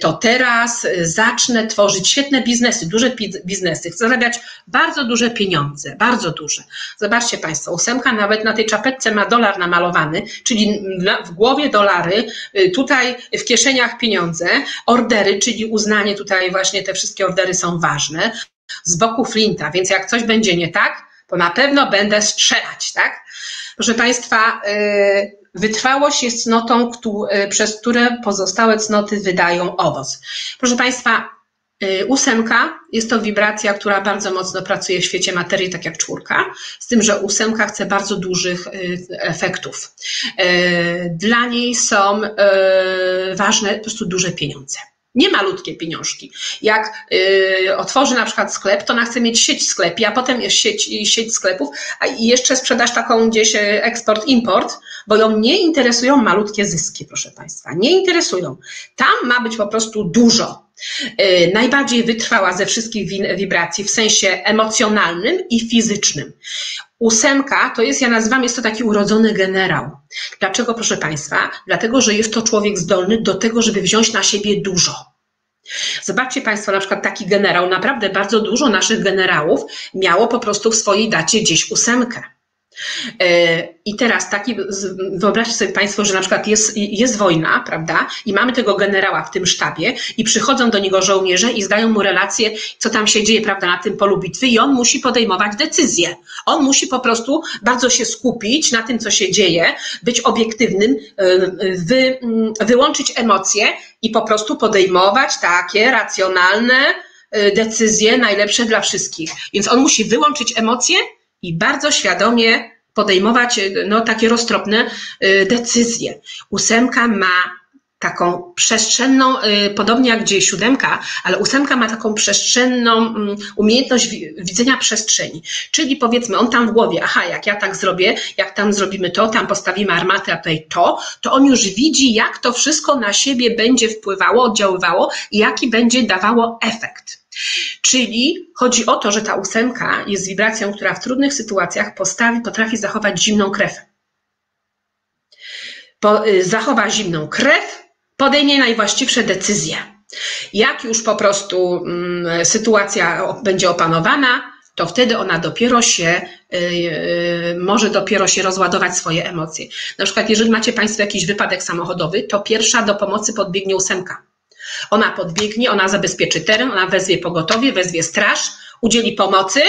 to teraz y, zacznę tworzyć świetne biznesy, duże biznesy, chcę zarabiać bardzo duże pieniądze, bardzo duże. Zobaczcie Państwo, ósemka nawet na tej czapetce ma dolar namalowany, czyli w głowie dolary, y, tutaj w kieszeniach pieniądze, ordery, czyli uznanie tutaj właśnie te wszystkie ordery są ważne, z boku flinta, więc jak coś będzie nie tak, to na pewno będę strzelać, tak? Proszę Państwa, Wytrwałość jest cnotą, e, przez które pozostałe cnoty wydają owoc. Proszę Państwa, e, ósemka jest to wibracja, która bardzo mocno pracuje w świecie materii, tak jak czwórka, z tym, że ósemka chce bardzo dużych e, efektów. Dla niej są ważne po prostu duże pieniądze nie malutkie pieniążki. Jak y, otworzy na przykład sklep, to ona chce mieć sieć sklepi, a potem sieć, sieć sklepów, a jeszcze sprzedaż taką gdzieś e, eksport, import, bo ją nie interesują malutkie zyski, proszę Państwa. Nie interesują. Tam ma być po prostu dużo. Y, najbardziej wytrwała ze wszystkich wibracji w sensie emocjonalnym i fizycznym. Ósemka to jest, ja nazywam, jest to taki urodzony generał. Dlaczego, proszę Państwa? Dlatego, że jest to człowiek zdolny do tego, żeby wziąć na siebie dużo. Zobaczcie Państwo, na przykład taki generał, naprawdę bardzo dużo naszych generałów miało po prostu w swojej dacie gdzieś ósemkę. E, I teraz taki, wyobraźcie sobie Państwo, że na przykład jest, jest wojna, prawda, i mamy tego generała w tym sztabie i przychodzą do niego żołnierze i zdają mu relację, co tam się dzieje, prawda, na tym polu bitwy i on musi podejmować decyzje. On musi po prostu bardzo się skupić na tym, co się dzieje, być obiektywnym, e, wy, wyłączyć emocje i po prostu podejmować takie racjonalne e, decyzje najlepsze dla wszystkich. Więc on musi wyłączyć emocje i bardzo świadomie podejmować no, takie roztropne y, decyzje. Ósemka ma taką przestrzenną, y, podobnie jak gdzieś siódemka, ale ósemka ma taką przestrzenną mm, umiejętność widzenia przestrzeni. Czyli powiedzmy, on tam w głowie, aha, jak ja tak zrobię, jak tam zrobimy to, tam postawimy armatę, a tutaj to, to on już widzi, jak to wszystko na siebie będzie wpływało, oddziaływało i jaki będzie dawało efekt. Czyli chodzi o to, że ta ósemka jest wibracją, która w trudnych sytuacjach postawi, potrafi zachować zimną krew. po, y, zachowa zimną krew, podejmie najwłaściwsze decyzje. Jak już po prostu mm, sytuacja będzie opanowana, to wtedy ona dopiero się, y, y, może dopiero się rozładować swoje emocje. Na przykład, jeżeli macie Państwo jakiś wypadek samochodowy, to pierwsza do pomocy podbiegnie ósemka. Ona podbiegnie, ona zabezpieczy teren, ona wezwie pogotowie, wezwie straż, udzieli pomocy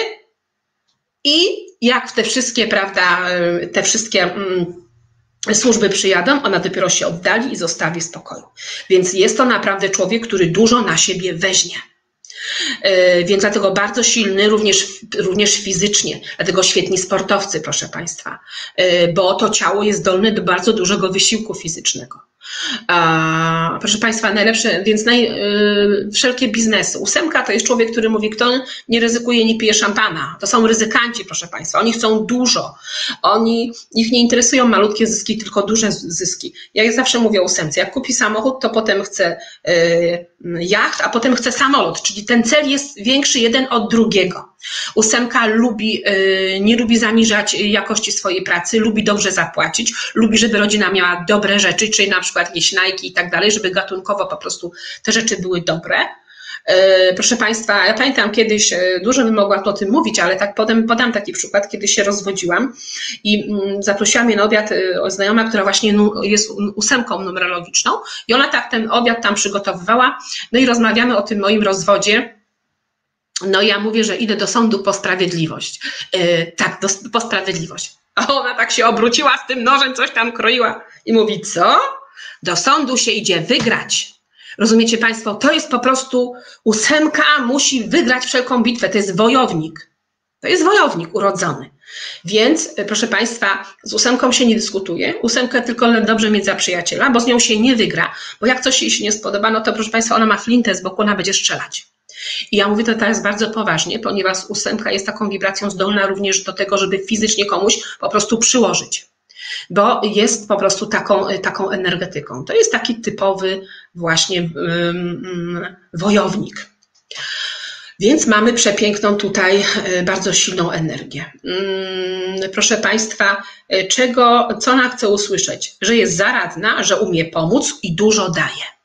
i jak te wszystkie, prawda, y, te wszystkie mm, służby przyjadą, ona dopiero się oddali i zostawi w spokoju. Więc jest to naprawdę człowiek, który dużo na siebie weźmie. E, więc dlatego bardzo silny również, również fizycznie, dlatego świetni sportowcy, proszę Państwa, e, bo to ciało jest zdolne do bardzo dużego wysiłku fizycznego. A, proszę Państwa, najlepsze, więc naj, y, wszelkie biznesy. Ósemka to jest człowiek, który mówi, kto nie ryzykuje, nie pije szampana. To są ryzykanci, proszę Państwa. Oni chcą dużo. Oni, ich nie interesują malutkie zyski, tylko duże zyski. Ja zawsze mówię ósemce, jak kupi samochód, to potem chce y, jacht, a potem chce samolot, czyli ten cel jest większy jeden od drugiego. Ósemka lubi, y, nie lubi zaniżać jakości swojej pracy, lubi dobrze zapłacić, lubi, żeby rodzina miała dobre rzeczy, czyli na przykład jakieś i tak dalej, żeby gatunkowo po prostu te rzeczy były dobre. Y, proszę Państwa, ja pamiętam kiedyś, y, dużo bym mogła o tym mówić, ale tak potem podam taki przykład, kiedy się rozwodziłam i mm, zaprosiła mnie na obiad znajoma, która właśnie jest ósemką numerologiczną i ona tak ten obiad tam przygotowywała, no i rozmawiamy o tym moim rozwodzie, no ja mówię, że idę do sądu po sprawiedliwość. Tak, do, po sprawiedliwość. A ona tak się obróciła z tym nożem, coś tam kroiła i mówi, co? Do sądu się idzie wygrać. Rozumiecie Państwo? To jest po prostu ósemka musi wygrać wszelką bitwę. To jest wojownik. To jest wojownik urodzony. Więc, e, proszę Państwa, z ósemką się nie dyskutuje. Ósemkę tylko dobrze mieć za przyjaciela, bo z nią się nie wygra. Bo jak coś jej się nie spodoba, no to proszę Państwa, ona ma flintę z boku, ona będzie strzelać. I ja mówię to teraz bardzo poważnie, ponieważ ósemka jest taką wibracją zdolna również do tego, żeby fizycznie komuś po prostu przyłożyć. Bo jest po prostu taką, taką energetyką. To jest taki typowy właśnie wojownik. Więc mamy przepiękną tutaj e, bardzo silną energię. Mm, proszę Państwa, e, czego, co ona chce usłyszeć? Że jest zaradna, że umie pomóc i dużo daje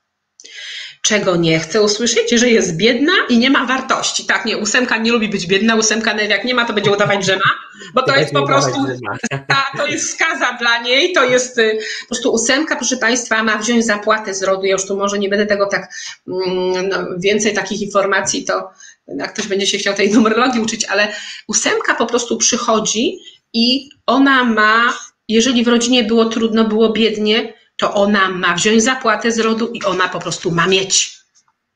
czego nie chce usłyszeć, że jest biedna i nie ma wartości. Tak, nie, ósemka nie lubi być biedna, ósemka jak nie ma, to będzie udawać, że ma, bo to jest po prostu, a, to jest skaza dla niej, to jest y, po prostu ósemka, proszę Państwa, ma wziąć zapłatę z rodu, ja już tu może nie będę tego tak, mm, no, więcej takich informacji, to jak ktoś będzie się chciał tej numerologii uczyć, ale ósemka po prostu przychodzi i ona ma, jeżeli w rodzinie było trudno, było biednie, to ona ma wziąć zapłatę z rodu i ona po prostu ma mieć.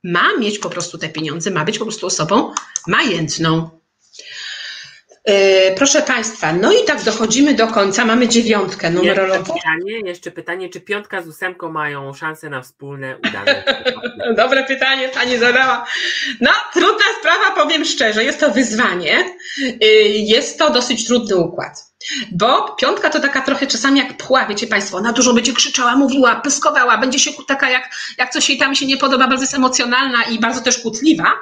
Ma mieć po prostu te pieniądze, ma być po prostu osobą majętną. E, proszę Państwa, no i tak dochodzimy do końca, mamy dziewiątkę numerologii. Jeszcze pytanie, jeszcze pytanie, czy piątka z ósemką mają szansę na wspólne udane? Dobre pytanie, Pani zadała. No, trudna sprawa, powiem szczerze, jest to wyzwanie, y, jest to dosyć trudny układ. Bo piątka to taka trochę czasami jak pchła, wiecie Państwo, ona dużo będzie krzyczała, mówiła, pyskowała, będzie się taka jak, jak coś jej tam się nie podoba, bardzo jest emocjonalna i bardzo też kłótliwa,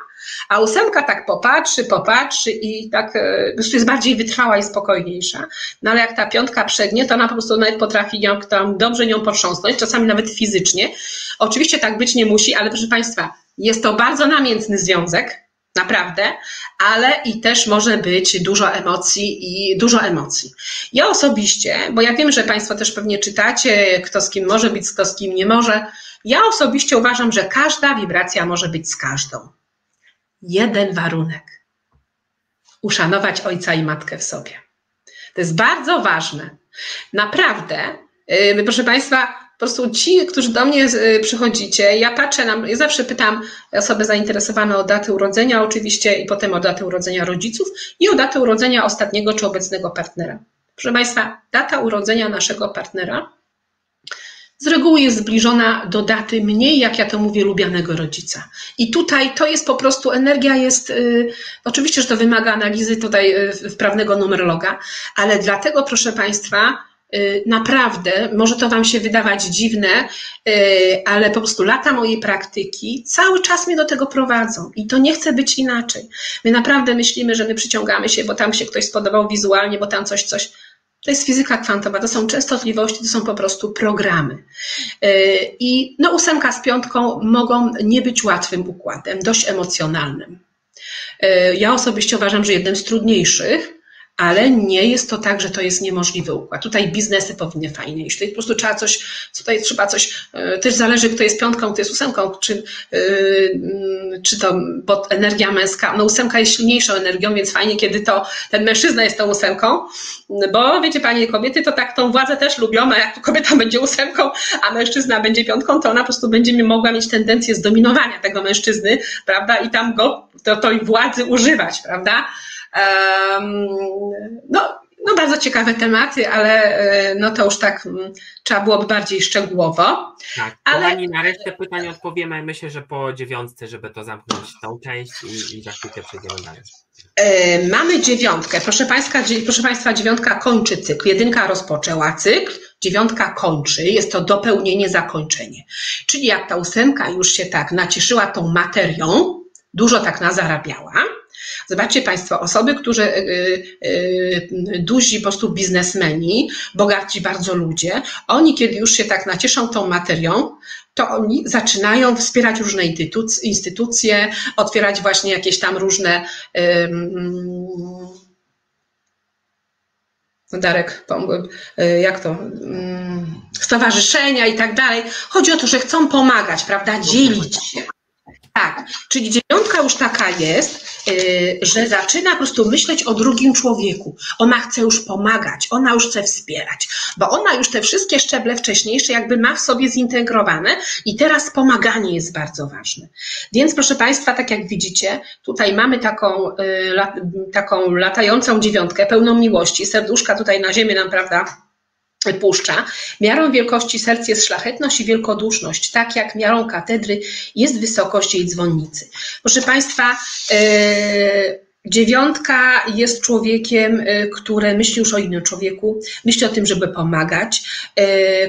a ósemka tak popatrzy, popatrzy i tak e, jest bardziej wytrwała i spokojniejsza. No ale jak ta piątka przegnie, to ona po prostu nawet potrafi ją tam dobrze nią potrząsnąć, czasami nawet fizycznie. Oczywiście tak być nie musi, ale proszę Państwa, jest to bardzo namiętny związek, naprawdę, ale i też może być dużo emocji i dużo emocji. Ja osobiście, bo ja wiem, że Państwo też pewnie czytacie, kto z kim może być, kto z kim nie może. Ja osobiście uważam, że każda wibracja może być z każdą. Jeden warunek. Uszanować ojca i matkę w sobie. To jest bardzo ważne. Naprawdę, yy, proszę Państwa, po prostu ci, którzy do mnie y, przychodzicie, ja patrzę, na, ja zawsze pytam osoby zainteresowane o datę urodzenia oczywiście i potem o datę urodzenia rodziców i o datę urodzenia ostatniego czy obecnego partnera. Proszę Państwa, data urodzenia naszego partnera z reguły jest zbliżona do daty mniej, jak ja to mówię, lubianego rodzica. I tutaj to jest po prostu, energia jest, y, oczywiście, że to wymaga analizy tutaj y, wprawnego numerologa, ale dlatego, proszę Państwa, Y, naprawdę, może to Wam się wydawać dziwne, y, ale po prostu lata mojej praktyki cały czas mnie do tego prowadzą i to nie chce być inaczej. My naprawdę myślimy, że my przyciągamy się, bo tam się ktoś spodobał wizualnie, bo tam coś, coś. To jest fizyka kwantowa, to są częstotliwości, to są po prostu programy. I no, ósemka z piątką mogą nie być łatwym układem, dość emocjonalnym. Ja osobiście uważam, że jednym z trudniejszych, ale nie jest to tak, że to jest niemożliwy układ. Tutaj biznesy powinny fajnie iść. Tutaj po prostu trzeba coś, tutaj trzeba coś, e, też zależy, kto jest piątką, kto jest ósemką, czy, yy, czy to, bo energia męska, no ósemka jest silniejszą energią, więc fajnie, kiedy to ten mężczyzna jest tą ósemką, bo wiecie panie kobiety to tak tą władzę też lubią, a jak kobieta będzie ósemką, a mężczyzna będzie piątką, to ona po prostu będzie mogła mieć tendencję zdominowania tego mężczyzny, prawda, i tam go, to, tej władzy używać, prawda, no, no bardzo ciekawe tematy, ale e, no to już tak mm, trzeba byłoby bardziej szczegółowo. Tak, ale... Na resztę pytań odpowiemy, myślę, że po dziewiątce, żeby to zamknąć tą część i, i za chwilkę przejdziemy dalej. E, mamy dziewiątkę. Proszę Państwa, proszę Państwa, dziewiątka kończy cykl. Jedynka rozpoczęła cykl, dziewiątka kończy. Jest to dopełnienie, zakończenie. Czyli jak ta ósemka już się tak nacieszyła tą materią, dużo tak nazarabiała, Zobaczcie Państwo, osoby, które, y, y, duzi po prostu biznesmeni, bogaci bardzo ludzie, oni kiedy już się tak nacieszą tą materią, to oni zaczynają wspierać różne instytucje, otwierać właśnie jakieś tam różne Darek, y, jak to, stowarzyszenia i tak dalej. Chodzi o to, że chcą pomagać, prawda, dzielić się. Tak, czyli dziewiątka już taka jest, yy, że zaczyna po prostu myśleć o drugim człowieku. Ona chce już pomagać, ona już chce wspierać, bo ona już te wszystkie szczeble wcześniejsze jakby ma w sobie zintegrowane i teraz pomaganie jest bardzo ważne. Więc proszę Państwa, tak jak widzicie, tutaj mamy taką, yy, taką latającą dziewiątkę, pełną miłości, serduszka tutaj na ziemię nam, prawda, puszcza. Miarą wielkości serc jest szlachetność i wielkoduszność, tak jak miarą katedry jest wysokość jej dzwonnicy. Proszę Państwa, yy, Dziewiątka jest człowiekiem, yy, który myśli już o innym człowieku, myśli o tym, żeby pomagać, yy,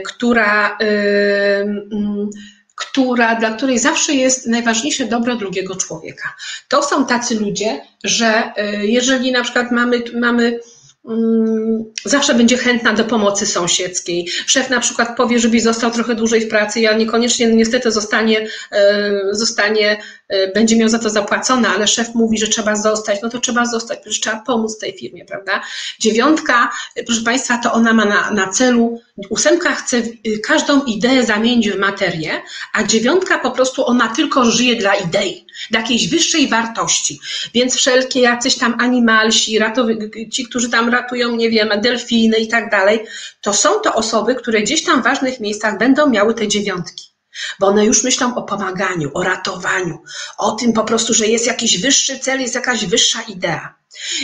która, mm, która, dla której zawsze jest najważniejsze dobro drugiego człowieka. To są tacy ludzie, że jeżeli na przykład mamy, mamy zawsze będzie chętna do pomocy sąsiedzkiej. Szef na przykład powie, żebyś został trochę dłużej w pracy, ja niekoniecznie niestety zostanie, zostanie, będzie miał za to zapłacone, ale szef mówi, że trzeba zostać, no to trzeba zostać, przecież trzeba pomóc tej firmie, prawda? Dziewiątka, proszę Państwa, to ona ma na, na celu, ósemka chce każdą ideę zamienić w materię, a dziewiątka po prostu ona tylko żyje dla idei, dla jakiejś wyższej wartości. Więc wszelkie jacyś tam animalsi, ratowy, ci, którzy tam ratują, nie wiem, delfiny i tak dalej, to są to osoby, które gdzieś tam w ważnych miejscach będą miały te dziewiątki. Bo one już myślą o pomaganiu, o ratowaniu, o tym po prostu, że jest jakiś wyższy cel, jest jakaś wyższa idea.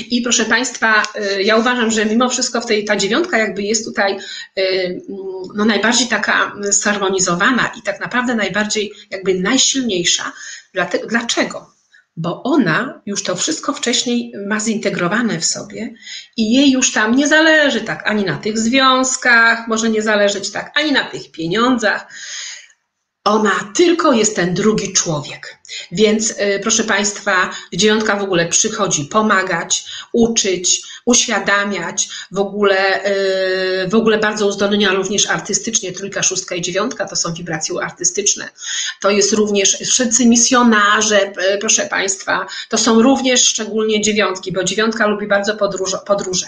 I proszę Państwa, y, ja uważam, że mimo wszystko w tej, ta dziewiątka jakby jest tutaj y, no, najbardziej taka zharmonizowana i tak naprawdę najbardziej jakby najsilniejsza. Dlaczego? bo ona już to wszystko wcześniej ma zintegrowane w sobie i jej już tam nie zależy tak ani na tych związkach, może nie zależeć tak ani na tych pieniądzach. Ona tylko jest ten drugi człowiek. Więc y, proszę Państwa, dziewiątka w ogóle przychodzi pomagać, uczyć, uświadamiać, w ogóle, y, w ogóle bardzo uzdolnienia również artystycznie, trójka, szóstka i dziewiątka to są wibracje artystyczne. To jest również wszyscy misjonarze, y, proszę Państwa, to są również szczególnie dziewiątki, bo dziewiątka lubi bardzo podróże. podróże.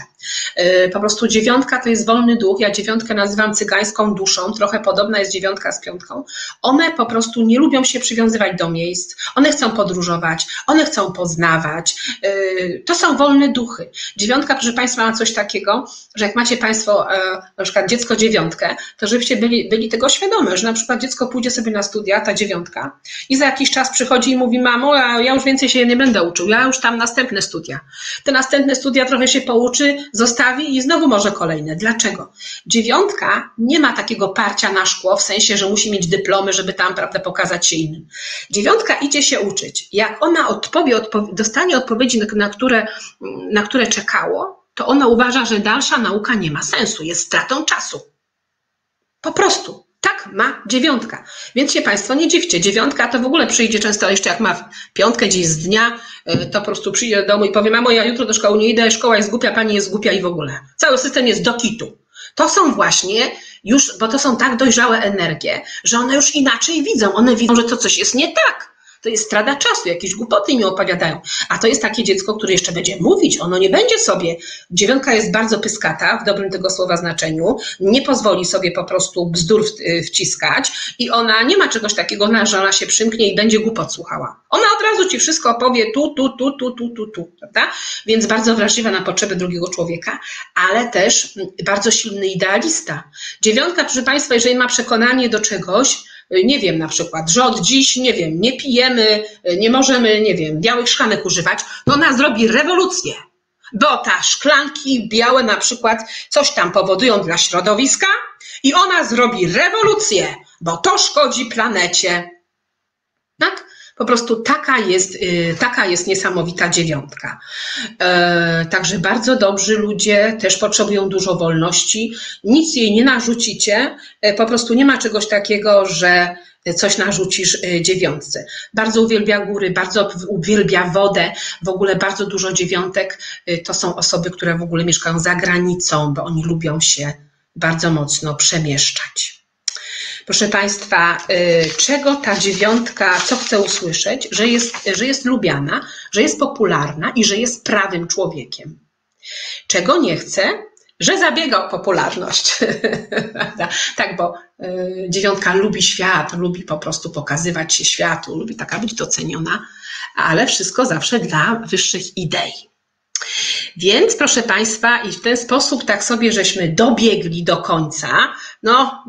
Po prostu dziewiątka to jest wolny duch, ja dziewiątkę nazywam cygańską duszą, trochę podobna jest dziewiątka z piątką. One po prostu nie lubią się przywiązywać do miejsc, one chcą podróżować, one chcą poznawać. Y, to są wolne duchy. Dziewiątka, proszę Państwa, ma coś takiego, że jak macie Państwo e, na przykład dziecko dziewiątkę, to żebyście byli, byli tego świadome, że na przykład dziecko pójdzie sobie na studia, ta dziewiątka, i za jakiś czas przychodzi i mówi, mamo, ja już więcej się nie będę uczył, ja już tam następne studia. Te następne studia trochę się pouczy, zostawi i znowu może kolejne. Dlaczego? Dziewiątka nie ma takiego parcia na szkło, w sensie, że musi mieć dyplomy, żeby tam, prawda, pokazać się innym. Dziewiątka idzie się uczyć. Jak ona odpowie, odpo dostanie odpowiedzi, na które, na które czekało, to ona uważa, że dalsza nauka nie ma sensu, jest stratą czasu. Po prostu. Tak, ma dziewiątka. Więc się Państwo nie dziwcie. Dziewiątka to w ogóle przyjdzie często jeszcze jak ma piątkę gdzieś z dnia, y, to po prostu przyjdzie do domu i powie, mamo, ja jutro do szkoły nie idę, szkoła jest głupia, pani jest głupia i w ogóle. Cały system jest do kitu. To są właśnie już, bo to są tak dojrzałe energie, że one już inaczej widzą. One widzą, że to coś jest nie tak to jest strada czasu, jakieś głupoty mi opowiadają. A to jest takie dziecko, które jeszcze będzie mówić, ono nie będzie sobie. Dziewiątka jest bardzo pyskata, w dobrym tego słowa znaczeniu, nie pozwoli sobie po prostu bzdur wciskać i ona nie ma czegoś takiego, że ona się przymknie i będzie głupot słuchała. Ona od razu ci wszystko opowie tu, tu, tu, tu, tu, tu, tu, prawda? Więc bardzo wrażliwa na potrzeby drugiego człowieka, ale też bardzo silny idealista. Dziewiątka, proszę Państwa, jeżeli ma przekonanie do czegoś, nie wiem, na przykład, że od dziś, nie wiem, nie pijemy, nie możemy, nie wiem, białych szklanek używać, to ona zrobi rewolucję. Bo ta szklanki białe na przykład coś tam powodują dla środowiska i ona zrobi rewolucję, bo to szkodzi planecie. Po prostu taka jest, y, taka jest niesamowita dziewiątka. E, także bardzo dobrzy ludzie też potrzebują dużo wolności. Nic jej nie narzucicie, e, po prostu nie ma czegoś takiego, że coś narzucisz y, dziewiątce. Bardzo uwielbia góry, bardzo uwielbia wodę, w ogóle bardzo dużo dziewiątek y, to są osoby, które w ogóle mieszkają za granicą, bo oni lubią się bardzo mocno przemieszczać. Proszę Państwa, y, czego ta dziewiątka, co chce usłyszeć? Że jest, że jest lubiana, że jest popularna i że jest prawym człowiekiem. Czego nie chce? Że zabiega o popularność. tak, bo y, dziewiątka lubi świat, lubi po prostu pokazywać się światu, lubi taka być doceniona, ale wszystko zawsze dla wyższych idei. Więc proszę Państwa, i w ten sposób tak sobie żeśmy dobiegli do końca. No,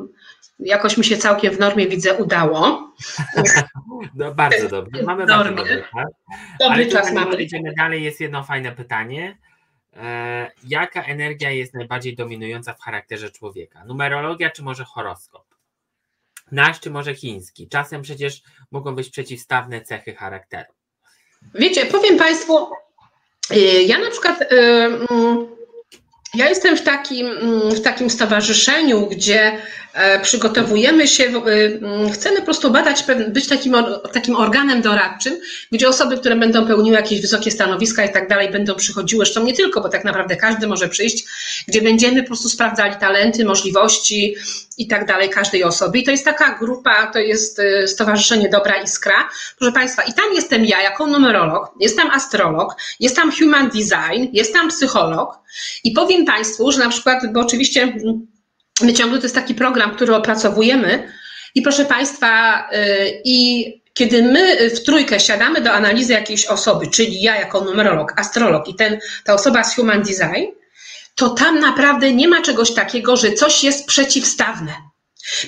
jakoś mi się całkiem w normie widzę udało. No, bardzo dobrze. Mamy bardzo dobry czas. Dobry Ale czas mamy. Idziemy dalej, jest jedno fajne pytanie. E, jaka energia jest najbardziej dominująca w charakterze człowieka? Numerologia czy może horoskop? Nasz czy może chiński? Czasem przecież mogą być przeciwstawne cechy charakteru. Wiecie, powiem Państwu, y, ja na przykład y, mm, ja jestem w takim, mm, w takim stowarzyszeniu, gdzie przygotowujemy się, e, mm, chcemy po prostu badać, być takim, takim organem doradczym, gdzie osoby, które będą pełniły jakieś wysokie stanowiska i tak dalej, będą przychodziły, zresztą nie tylko, bo tak naprawdę każdy może przyjść, gdzie będziemy po prostu sprawdzali talenty, możliwości i tak dalej każdej osoby. I to jest taka grupa, to jest e, Stowarzyszenie Dobra Iskra. Proszę Państwa, i tam jestem ja jako numerolog, jestem astrolog, jest tam human design, jest tam psycholog, i powiem Państwu, że na przykład, bo oczywiście mm, my ciągle to jest taki program, który opracowujemy i proszę Państwa, y, i kiedy my w trójkę siadamy do analizy jakiejś osoby, czyli ja jako numerolog, astrolog i ten, ta osoba z Human Design, to tam naprawdę nie ma czegoś takiego, że coś jest przeciwstawne.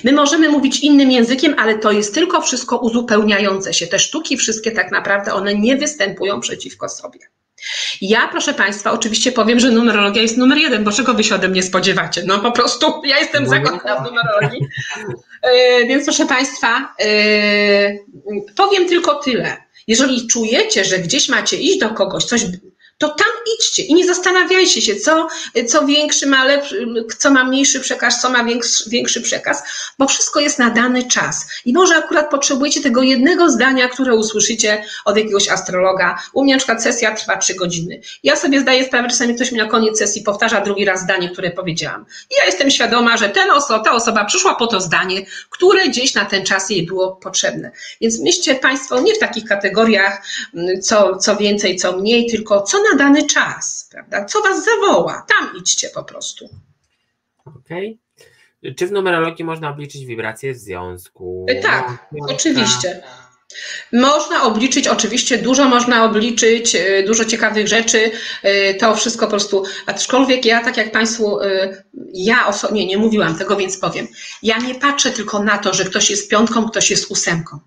My możemy mówić innym językiem, ale to jest tylko wszystko uzupełniające się. Te sztuki wszystkie tak naprawdę one nie występują przeciwko sobie. Ja, proszę Państwa, oczywiście powiem, że numerologia jest numer jeden, bo czego Wy się ode mnie spodziewacie? No po prostu ja jestem no, zakochana w numerologii. E, więc proszę Państwa, e, powiem tylko tyle. Jeżeli czujecie, że gdzieś macie iść do kogoś, coś to tam idźcie i nie zastanawiajcie się, co, co większy ma lepszy, co ma mniejszy przekaz, co ma większy, większy przekaz, bo wszystko jest na dany czas. I może akurat potrzebujecie tego jednego zdania, które usłyszycie od jakiegoś astrologa. U mnie na przykład sesja trwa trzy godziny. Ja sobie zdaję sprawę, czasami ktoś mi na koniec sesji powtarza drugi raz zdanie, które powiedziałam. I ja jestem świadoma, że ten oso, ta osoba przyszła po to zdanie, które gdzieś na ten czas jej było potrzebne. Więc myślcie Państwo nie w takich kategoriach, co, co więcej, co mniej, tylko co na dany czas, prawda? Co was zawoła, tam idźcie po prostu. Okej. Okay. Czy w numerologii można obliczyć wibracje w związku? E, tak, no, oczywiście. Można obliczyć, oczywiście dużo można obliczyć, e, dużo ciekawych rzeczy, e, to wszystko po prostu, aczkolwiek ja tak jak Państwu, ja osobnie nie mówiłam tego, więc powiem, ja nie patrzę tylko na to, że ktoś jest piątką, ktoś jest ósemką,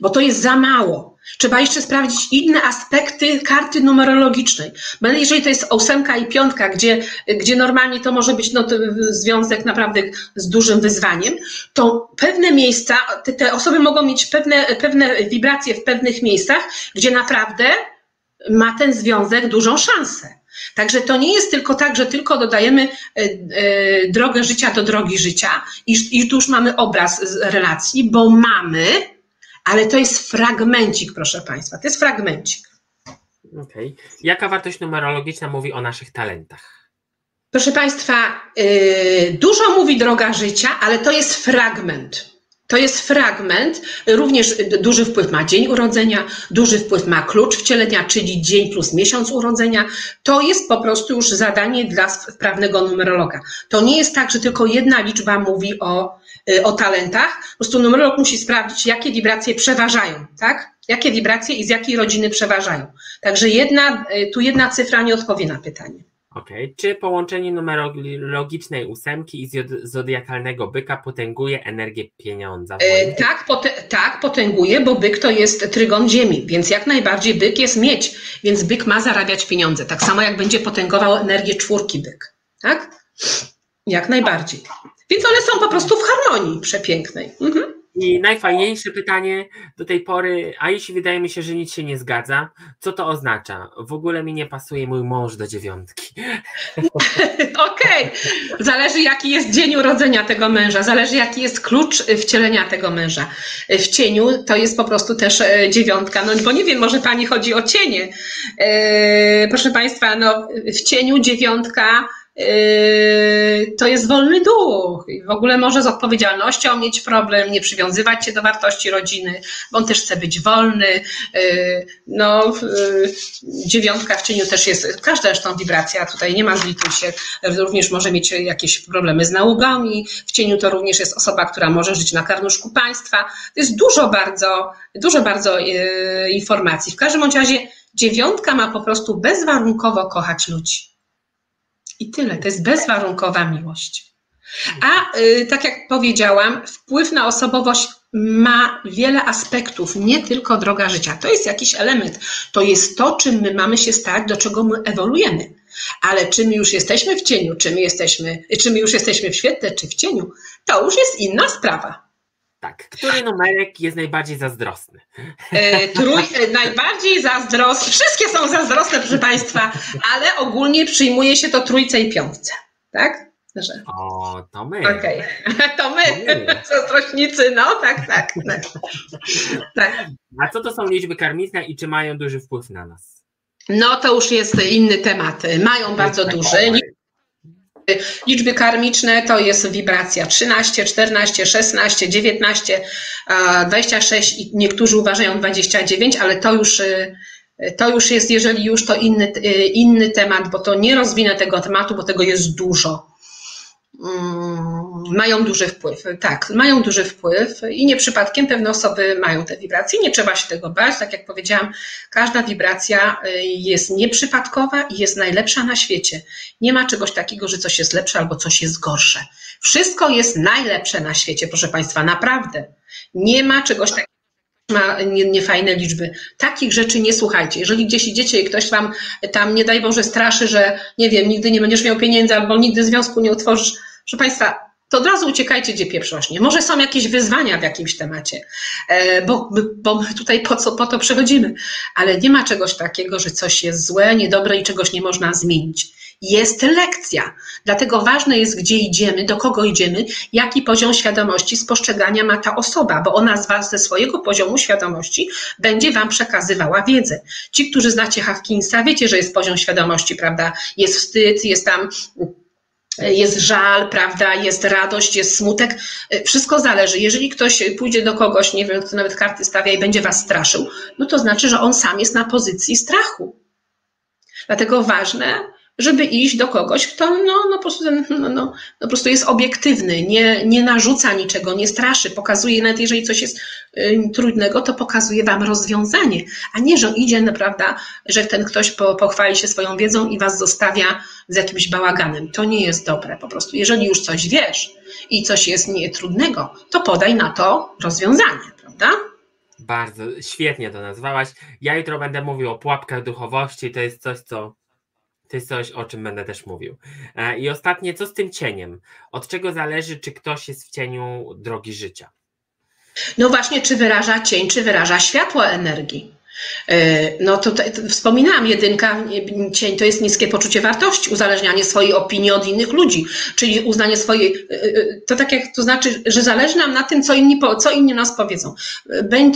bo to jest za mało. Trzeba jeszcze sprawdzić inne aspekty karty numerologicznej. Bo jeżeli to jest ósemka i piątka, gdzie, gdzie normalnie to może być no, związek naprawdę z dużym wyzwaniem, to pewne miejsca, te, te osoby mogą mieć pewne, pewne wibracje w pewnych miejscach, gdzie naprawdę ma ten związek dużą szansę. Także to nie jest tylko tak, że tylko dodajemy e, e, drogę życia do drogi życia i, i tu już mamy obraz relacji, bo mamy, ale to jest fragmencik, proszę Państwa, to jest fragmencik. Okay. Jaka wartość numerologiczna mówi o naszych talentach? Proszę Państwa, yy, dużo mówi droga życia, ale to jest fragment. To jest fragment, również duży wpływ ma dzień urodzenia, duży wpływ ma klucz wcielenia, czyli dzień plus miesiąc urodzenia. To jest po prostu już zadanie dla wprawnego numerologa. To nie jest tak, że tylko jedna liczba mówi o, o talentach. Po prostu numerolog musi sprawdzić, jakie wibracje przeważają, tak? Jakie wibracje i z jakiej rodziny przeważają. Także jedna, y, tu jedna cyfra nie odpowie na pytanie. Okay. Czy połączenie numerologicznej ósemki i zodiakalnego byka potęguje energię pieniądza? E, tak, pote tak, potęguje, bo byk to jest trygon ziemi, więc jak najbardziej byk jest mieć, więc byk ma zarabiać pieniądze. Tak samo jak będzie potęgował energię czwórki byk. Tak? Jak najbardziej. Więc one są po prostu w harmonii przepięknej. Mhm. I najfajniejsze pytanie do tej pory, a jeśli wydaje mi się, że nic się nie zgadza, co to oznacza? W ogóle mi nie pasuje mój mąż do dziewiątki. Okej, okay. zależy jaki jest dzień urodzenia tego męża, zależy jaki jest klucz wcielenia tego męża. W cieniu to jest po prostu też e, dziewiątka, no bo nie wiem, może pani chodzi o cienie. E, proszę państwa, no w cieniu dziewiątka to jest wolny duch i w ogóle może z odpowiedzialnością mieć problem, nie przywiązywać się do wartości rodziny, bo on też chce być wolny. Yy, no, yy, dziewiątka w cieniu też jest, każda zresztą wibracja, tutaj nie ma zlituj się, również może mieć jakieś problemy z nałogami. W cieniu to również jest osoba, która może żyć na karnuszku państwa. To jest dużo bardzo, dużo bardzo informacji. W każdym razie dziewiątka ma po prostu bezwarunkowo kochać ludzi i tyle. To jest bezwarunkowa miłość. A y, tak jak powiedziałam, wpływ na osobowość ma wiele aspektów, nie tylko droga życia. To jest jakiś element. To jest to, czym my mamy się stać, do czego my ewoluujemy. Ale czy my już jesteśmy w cieniu, czy my, jesteśmy, czy my już jesteśmy w świetle, czy w cieniu, to już jest inna sprawa. Tak. Który numerek jest najbardziej zazdrosny? E, trój, e, najbardziej zazdrosny. Wszystkie są zazdrosne, proszę Państwa, ale ogólnie przyjmuje się to trójce i piątce. Tak? Że... O, to my. Okej, okay. to my, zazdrośnicy, no tak, tak, tak, tak. A co to są liczby karmiczne i czy mają duży wpływ na nas? No to już jest inny temat. Mają bardzo duży. Liczby karmiczne to jest wibracja 13, 14, 16, 19, 26 i niektórzy uważają 29, ale to już, y, to już jest, jeżeli już, to inny, y, inny temat, bo to nie rozwinę tego tematu, bo tego jest dużo. Mają duży wpływ. Tak, mają duży wpływ i nie przypadkiem pewne osoby mają te wibracje. Nie trzeba się tego bać. Tak jak powiedziałam, każda wibracja y, jest nieprzypadkowa i jest najlepsza na świecie. Nie ma czegoś takiego, że coś jest lepsze albo coś jest gorsze. Wszystko jest najlepsze na świecie, proszę Państwa, naprawdę. Nie ma czegoś takiego ma niefajne nie liczby. Takich rzeczy nie słuchajcie. Jeżeli gdzieś idziecie i ktoś wam tam, nie daj Boże, straszy, że nie wiem, nigdy nie będziesz miał pieniędzy albo nigdy związku nie utworzysz, proszę Państwa, to od razu uciekajcie, gdzie pieprz rośnie. Może są jakieś wyzwania w jakimś temacie, e, bo, bo tutaj po, co, po to przechodzimy, ale nie ma czegoś takiego, że coś jest złe, niedobre i czegoś nie można zmienić. Jest lekcja. Dlatego ważne jest, gdzie idziemy, do kogo idziemy, jaki poziom świadomości spostrzegania ma ta osoba, bo ona z Was ze swojego poziomu świadomości będzie Wam przekazywała wiedzę. Ci, którzy znacie Hawkinsa, wiecie, że jest poziom świadomości, prawda? Jest wstyd, jest tam jest żal, prawda, jest radość, jest smutek. Wszystko zależy. Jeżeli ktoś pójdzie do kogoś, nie wiem, kto nawet karty stawia i będzie was straszył, no to znaczy, że on sam jest na pozycji strachu. Dlatego ważne, żeby iść do kogoś, kto no, no, po, prostu, no, no, no, po prostu jest obiektywny, nie, nie narzuca niczego, nie straszy, pokazuje, nawet jeżeli coś jest y, trudnego, to pokazuje Wam rozwiązanie, a nie, że idzie naprawdę, że ten ktoś po, pochwali się swoją wiedzą i Was zostawia z jakimś bałaganem. To nie jest dobre po prostu. Jeżeli już coś wiesz i coś jest nie trudnego, to podaj na to rozwiązanie, prawda? Bardzo świetnie to nazwałaś. Ja jutro będę mówił o pułapkach duchowości. To jest coś, co to jest coś, o czym będę też mówił. E, I ostatnie, co z tym cieniem? Od czego zależy, czy ktoś jest w cieniu drogi życia? No właśnie, czy wyraża cień, czy wyraża światło energii. E, no to, wspominałam, jedynka, cień to jest niskie poczucie wartości, uzależnianie swojej opinii od innych ludzi, czyli uznanie swojej, e, e, to tak jak to znaczy, że zależy nam na tym, co inni, co inni nas powiedzą.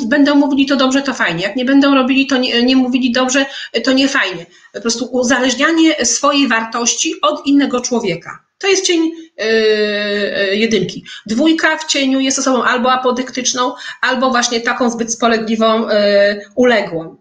Będą mówili to dobrze, to fajnie, jak nie będą robili, to nie, nie mówili dobrze, to nie fajnie. Po prostu uzależnianie swojej wartości od innego człowieka. To jest cień yy, jedynki. Dwójka w cieniu jest osobą albo apodyktyczną, albo właśnie taką zbyt spolegliwą, yy, uległą.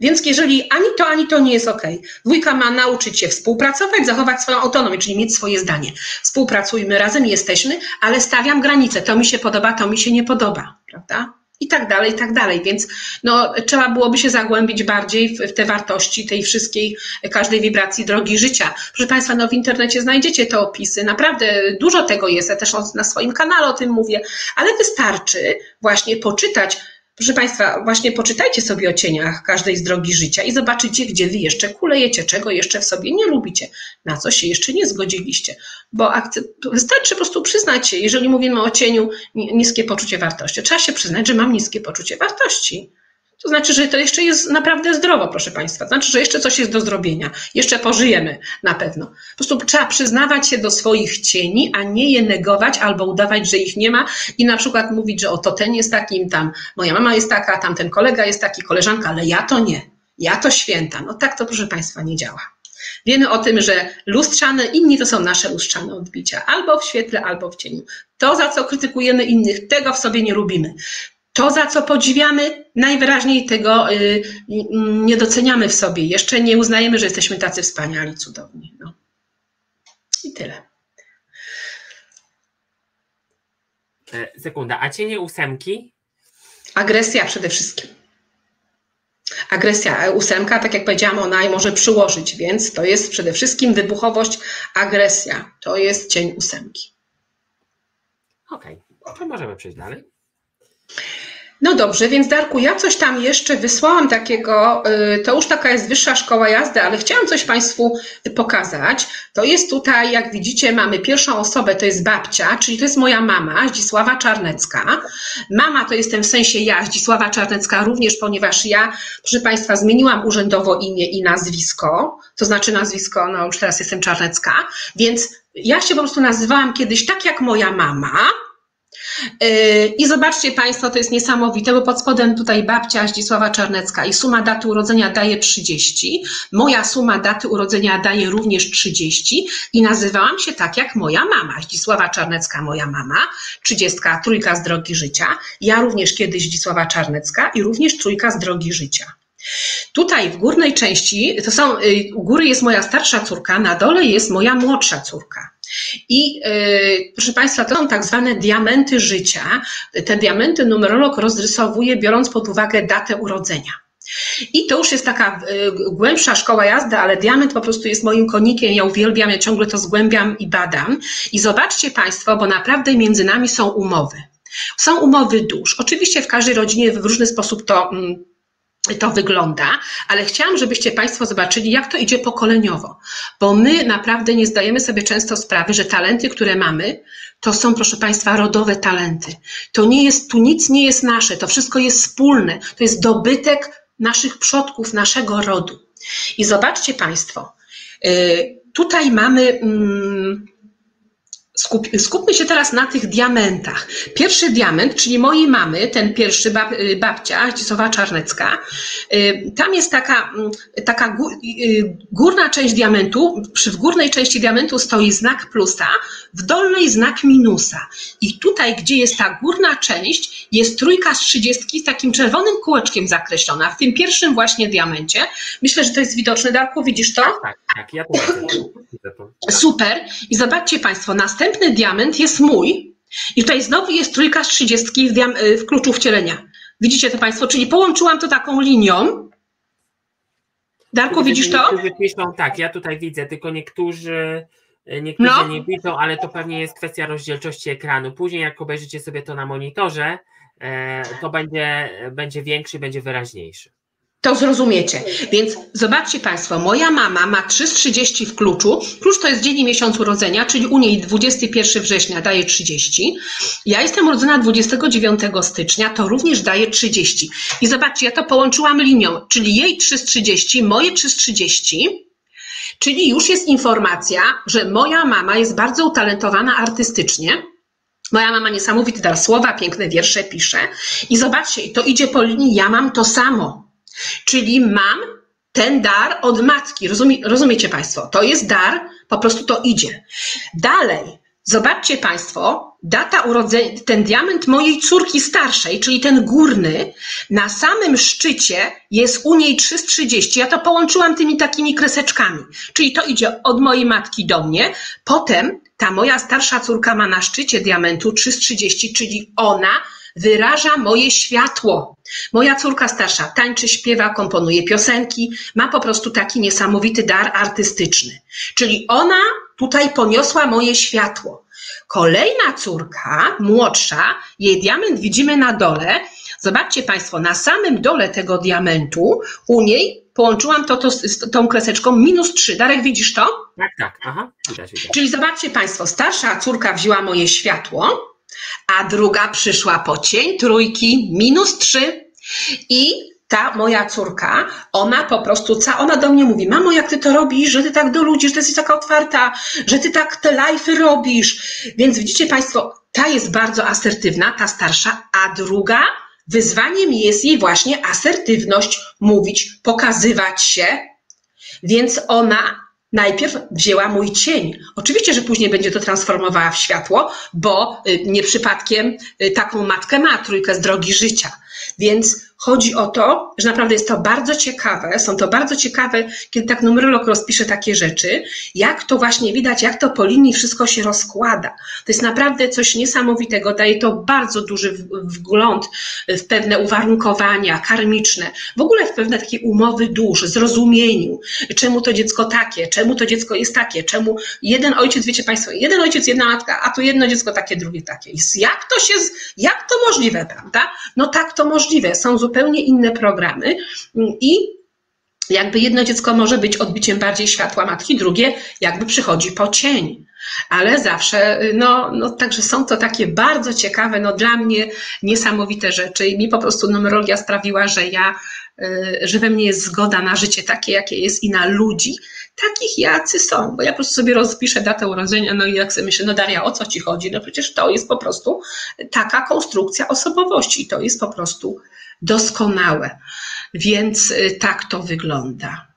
Więc jeżeli ani to, ani to nie jest ok. Dwójka ma nauczyć się współpracować, zachować swoją autonomię, czyli mieć swoje zdanie. Współpracujmy razem, jesteśmy, ale stawiam granice. To mi się podoba, to mi się nie podoba, prawda? I tak dalej, i tak dalej. Więc no, trzeba byłoby się zagłębić bardziej w, w, te wartości tej wszystkiej, każdej wibracji drogi życia. Proszę Państwa, no w internecie znajdziecie te opisy, naprawdę dużo tego jest, ja też na swoim kanale o tym mówię, ale wystarczy właśnie poczytać Proszę Państwa, właśnie poczytajcie sobie o cieniach każdej z drogi życia i zobaczycie, gdzie Wy jeszcze kulejecie, czego jeszcze w sobie nie lubicie, na co się jeszcze nie zgodziliście. Bo wystarczy po prostu przyznać jeżeli mówimy o cieniu, niskie poczucie wartości. Trzeba się przyznać, że mam niskie poczucie wartości. To znaczy, że to jeszcze jest naprawdę zdrowo, proszę Państwa. To znaczy, że jeszcze coś jest do zrobienia. Jeszcze pożyjemy na pewno. Po prostu trzeba przyznawać się do swoich cieni, a nie je negować albo udawać, że ich nie ma i na przykład mówić, że oto ten jest takim, tam moja mama jest taka, tamten kolega jest taki, koleżanka, ale ja to nie. Ja to święta. No tak to, proszę Państwa, nie działa. Wiemy o tym, że lustrzane, inni to są nasze lustrzane odbicia, albo w świetle, albo w cieniu. To, za co krytykujemy innych, tego w sobie nie lubimy. To, za co podziwiamy, najwyraźniej tego y, nie doceniamy w sobie. Jeszcze nie uznajemy, że jesteśmy tacy wspaniali, cudowni. No. I tyle. E, sekunda, a cienie ósemki? Agresja przede wszystkim. Agresja, e, ósemka, tak jak powiedziałam, ona może przyłożyć, więc to jest przede wszystkim wybuchowość, agresja. To jest cień ósemki. Okej, okay. to możemy przejść dalej. No dobrze, więc Darku, ja coś tam jeszcze wysłałam takiego, y, to już taka jest wyższa szkoła jazdy, ale chciałam coś Państwu pokazać. To jest tutaj, jak widzicie, mamy pierwszą osobę, to jest babcia, czyli to jest moja mama, Zdzisława Czarnecka. Mama to jestem w sensie ja, Zdzisława Czarnecka, również ponieważ ja, proszę Państwa, zmieniłam urzędowo imię i nazwisko, to znaczy nazwisko, no już teraz jestem Czarnecka, więc ja się po prostu nazywałam kiedyś tak jak moja mama, I zobaczcie Państwo, to jest niesamowite, bo pod spodem tutaj babcia Zdzisława Czarnecka i suma daty urodzenia daje 30. Moja suma daty urodzenia daje również 30 i nazywałam się tak jak moja mama. Zdzisława Czarnecka, moja mama, 30, trójka z drogi życia. Ja również kiedyś Zdzisława Czarnecka i również trójka z drogi życia. Tutaj w górnej części, to są, y, u góry jest moja starsza córka, na dole jest moja młodsza córka. I yy, proszę Państwa, to są tak zwane diamenty życia. Te diamenty numerolog rozrysowuje, biorąc pod uwagę datę urodzenia. I to już jest taka y, głębsza szkoła jazdy, ale diament po prostu jest moim konikiem, ja uwielbiam, ja ciągle to zgłębiam i badam. I zobaczcie Państwo, bo naprawdę między nami są umowy. Są umowy dusz. Oczywiście w każdej rodzinie w różny sposób to mm, to wygląda, ale chciałam, żebyście Państwo zobaczyli, jak to idzie pokoleniowo, bo my naprawdę nie zdajemy sobie często sprawy, że talenty, które mamy, to są, proszę Państwa, rodowe talenty. To nie jest, tu nic nie jest nasze, to wszystko jest wspólne, to jest dobytek naszych przodków, naszego rodu. I zobaczcie Państwo, y, tutaj mamy mm, Skup, skupmy się teraz na tych diamentach. Pierwszy diament, czyli mojej mamy, ten pierwszy bab, y, babcia, Zdzisława Czarnecka, y, tam jest taka, mm, taka y, górna część diamentu, przy w górnej części diamentu stoi znak plusa, w dolnej znak minusa. I tutaj, gdzie jest ta górna część, jest trójka z trzydziestki z takim czerwonym kółeczkiem zakreślona, w tym pierwszym właśnie diamencie. Myślę, że to jest widoczne, Darku, widzisz to? Tak, tak, tak ja to widzę. Super. I zobaczcie Państwo, następny diament jest mój i tutaj znowu jest trójka z trzydziestki w, w kluczu wcielenia. Widzicie to Państwo? Czyli połączyłam to taką linią. Darku, widzisz to? Piszą, tak, ja tutaj widzę, tylko niektórzy E, niektórzy no. nie widzą, ale to pewnie jest kwestia rozdzielczości ekranu. Później, jak obejrzycie sobie to na monitorze, e, to będzie, będzie większy, będzie wyraźniejszy. To zrozumiecie. Więc zobaczcie Państwo, moja mama ma 3,30 w kluczu. Klucz to jest dzień i miesiąc urodzenia, czyli u niej 21 września daje 30. Ja jestem urodzona 29 stycznia, to również daje 30. I zobaczcie, ja to połączyłam linią, czyli jej 3,30, moje 3,30. Czyli już jest informacja, że moja mama jest bardzo utalentowana artystycznie. Moja mama niesamowity dar słowa, piękne wiersze pisze. I zobaczcie, to idzie po linii, ja mam to samo. Czyli mam ten dar od matki. Rozumie, rozumiecie Państwo? To jest dar, po prostu to idzie. Dalej, zobaczcie Państwo, data urodzenia, ten diament mojej córki starszej, czyli ten górny, na samym szczycie jest u niej 330. Ja to połączyłam tymi takimi kreseczkami. Czyli to idzie od mojej matki do mnie. Potem ta moja starsza córka ma na szczycie diamentu 330, czyli ona wyraża moje światło. Moja córka starsza tańczy, śpiewa, komponuje piosenki, ma po prostu taki niesamowity dar artystyczny. Czyli ona tutaj poniosła moje światło. Kolejna córka, młodsza, jej diament widzimy na dole. Zobaczcie Państwo, na samym dole tego diamentu, u niej połączyłam to, to z tą kreseczką minus 3. Darek, widzisz to? Tak, tak. Aha, widać, widać. Czyli zobaczcie Państwo, starsza córka wzięła moje światło, a druga przyszła po cień trójki, minus trzy i ta moja córka, ona po prostu, ca, ona do mnie mówi, mamo, jak ty to robisz, że ty tak do ludzi, że ty jesteś taka otwarta, że ty tak te live'y robisz. Więc widzicie Państwo, ta jest bardzo asertywna, ta starsza, a druga, wyzwaniem jest jej właśnie asertywność, mówić, pokazywać się. Więc ona najpierw wzięła mój cień. Oczywiście, że później będzie to transformowała w światło, bo y, nie przypadkiem y, taką matkę ma trójkę z drogi życia. Więc chodzi o to, że naprawdę jest to bardzo ciekawe, są to bardzo ciekawe, kiedy tak numerolog rozpisze takie rzeczy, jak to właśnie widać, jak to po linii wszystko się rozkłada. To jest naprawdę coś niesamowitego, daje to bardzo duży wgląd w pewne uwarunkowania karmiczne, w ogóle w pewne takie umowy dusz, zrozumieniu, czemu to dziecko takie, czemu to dziecko jest takie, czemu jeden ojciec, wiecie Państwo, jeden ojciec, jedna matka, a tu jedno dziecko takie, drugie takie. Jak to się, jak to możliwe, prawda? No tak to możliwe. Są zupełnie inne programy i jakby jedno dziecko może być odbiciem bardziej światła matki, drugie jakby przychodzi po cień. Ale zawsze, no, no także są to takie bardzo ciekawe, no dla mnie niesamowite rzeczy i mi po prostu numerologia sprawiła, że ja, y, że we mnie jest zgoda na życie takie, jakie jest i na ludzi, takich jacy są, bo ja po prostu sobie rozpiszę datę urodzenia, no i jak sobie myślę, no Daria, o co ci chodzi? No przecież to jest po prostu taka konstrukcja osobowości i to jest po prostu doskonałe. Więc y, tak to wygląda.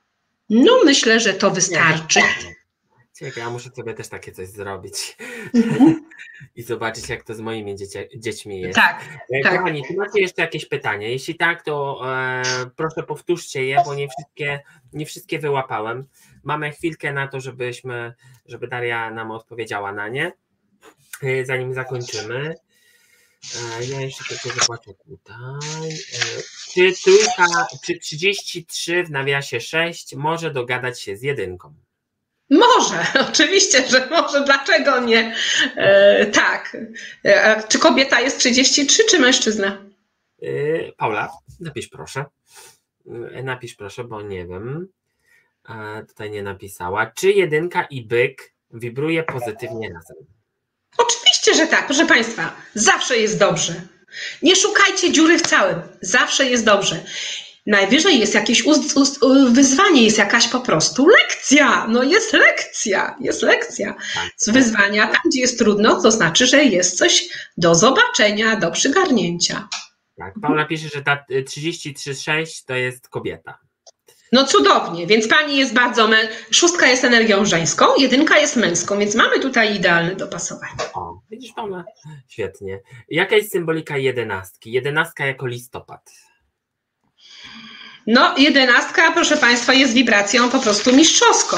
No myślę, że to wystarczy. Ciekawe, ja muszę sobie też takie coś zrobić mhm. i zobaczyć, jak to z moimi dzieci, dziećmi jest. Tak, e, tak. Kochani, czy macie jeszcze jakieś pytania? Jeśli tak, to e, proszę powtórzcie je, bo nie wszystkie, nie wszystkie wyłapałem. Mamy chwilkę na to, żebyśmy, żeby Daria nam odpowiedziała na nie, e, zanim zakończymy. E, ja jeszcze tylko zobaczę tutaj. E, czy trójka, czy 33 w nawiasie 6 może dogadać się z jedynką? Może, oczywiście, że może. Dlaczego nie? E, tak. E, czy kobieta jest 33, czy mężczyzna? E, Paula, napisz proszę. E, napisz proszę, bo nie wiem. tutaj nie napisała. Czy jedynka i byk wibruje pozytywnie razem? Oczywiście, że tak, proszę Państwa, zawsze jest dobrze. Nie szukajcie dziury w całym, zawsze jest dobrze. Najwyżej jest jakieś ust, ust, wyzwanie, jest jakaś po prostu lekcja. No jest lekcja, jest lekcja. Z wyzwania, tam gdzie jest trudno, to znaczy, że jest coś do zobaczenia, do przygarnięcia. Tak, Paula pisze, że ta 33,6 to jest kobieta. No cudownie, więc pani jest bardzo. Me... Szóstka jest energią żeńską, jedynka jest męską, więc mamy tutaj idealne dopasowanie. O, widzisz, Paula? Świetnie. Jaka jest symbolika jedenastki? Jedenastka jako listopad. No, jedenastka, proszę Państwa, jest wibracją po prostu mistrzowską.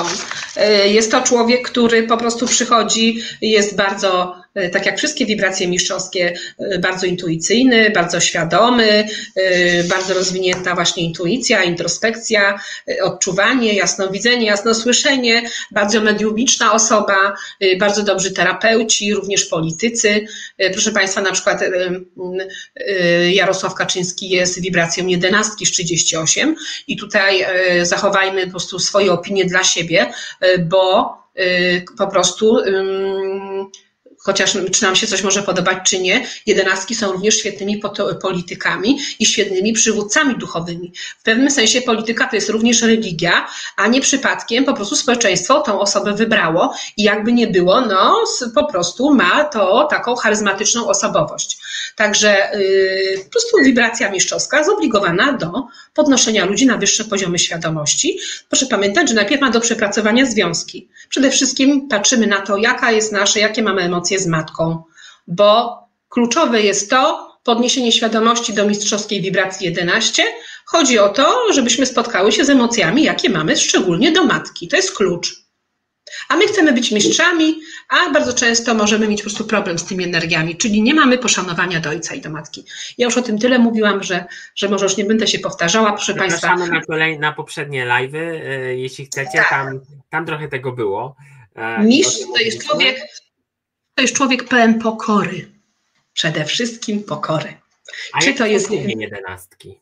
Y, jest to człowiek, który po prostu przychodzi, jest bardzo tak jak wszystkie wibracje mistrzowskie, e, bardzo intuicyjny, bardzo świadomy, e, bardzo rozwinięta właśnie intuicja, introspekcja, odczuwanie, jasnowidzenie, jasnosłyszenie, bardzo mediumiczna osoba, bardzo dobrzy terapeuci, również politycy. Proszę Państwa, na przykład Jarosław Kaczyński jest wibracją jedenastki z 38 i tutaj zachowajmy po prostu swoje opinie dla siebie, bo po prostu chociaż czy nam się coś może podobać, czy nie, jedenastki są również świetnymi politykami i świetnymi przywódcami duchowymi. W pewnym sensie polityka to jest również religia, a nie przypadkiem po prostu społeczeństwo tą osobę wybrało i jakby nie było, no po prostu ma to taką charyzmatyczną osobowość. Także yy, po prostu wibracja mistrzowska zobligowana do podnoszenia ludzi na wyższe poziomy świadomości. Proszę pamiętać, że najpierw ma do przepracowania związki. Przede wszystkim patrzymy na to, jaka jest nasze, jakie mamy emocje z matką, bo kluczowe jest to podniesienie świadomości do mistrzowskiej wibracji 11. Chodzi o to, żebyśmy spotkały się z emocjami, jakie mamy, szczególnie do matki. To jest klucz. A my chcemy być mistrzami, a bardzo często możemy mieć po prostu problem z tymi energiami, czyli nie mamy poszanowania do ojca i do matki. Ja już o tym tyle mówiłam, że, że może już nie będę się powtarzała, proszę Państwa. Na, kolej, na poprzednie live'y, e, jeśli chcecie, tak. tam, tam trochę tego było. E, Mistrz to jest człowiek, to jest człowiek pełen pokory. Przede wszystkim pokory. A Czy to jest jedenastki?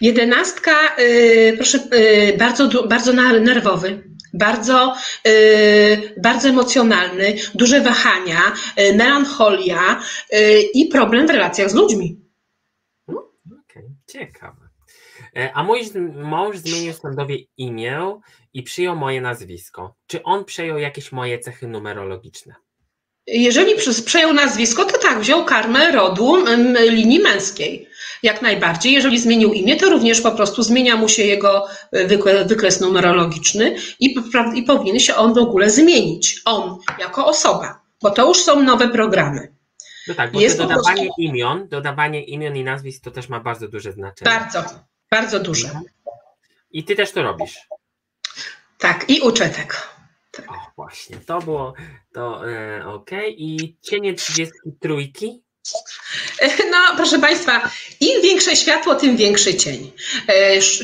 Jedenastka, yy, proszę, yy, bardzo, bardzo nerwowy, bardzo, yy, bardzo emocjonalny, duże wahania, yy, melancholia yy, i problem w relacjach z ludźmi. No, okay. ciekawe. E, a mój mąż zmienił sądowie imię i przyjął moje nazwisko. Czy on przejął jakieś moje cechy numerologiczne? Jeżeli przejął nazwisko, to tak, wziął karmę rodu linii męskiej. Jak najbardziej. Jeżeli zmienił imię, to również po prostu zmienia mu się jego e, wykres numerologiczny i, i powinien się on w ogóle zmienić. On jako osoba, bo to już są nowe programy. No tak, bo Jest dodawanie prostu... imion, dodawanie imion i nazwisk to też ma bardzo duże znaczenie. Bardzo, bardzo duże. I ty też to robisz. Tak, i uczę tego. Tak. O, właśnie, to było to e, ok. I cienie 33. No, proszę Państwa, im większe światło, tym większy cień.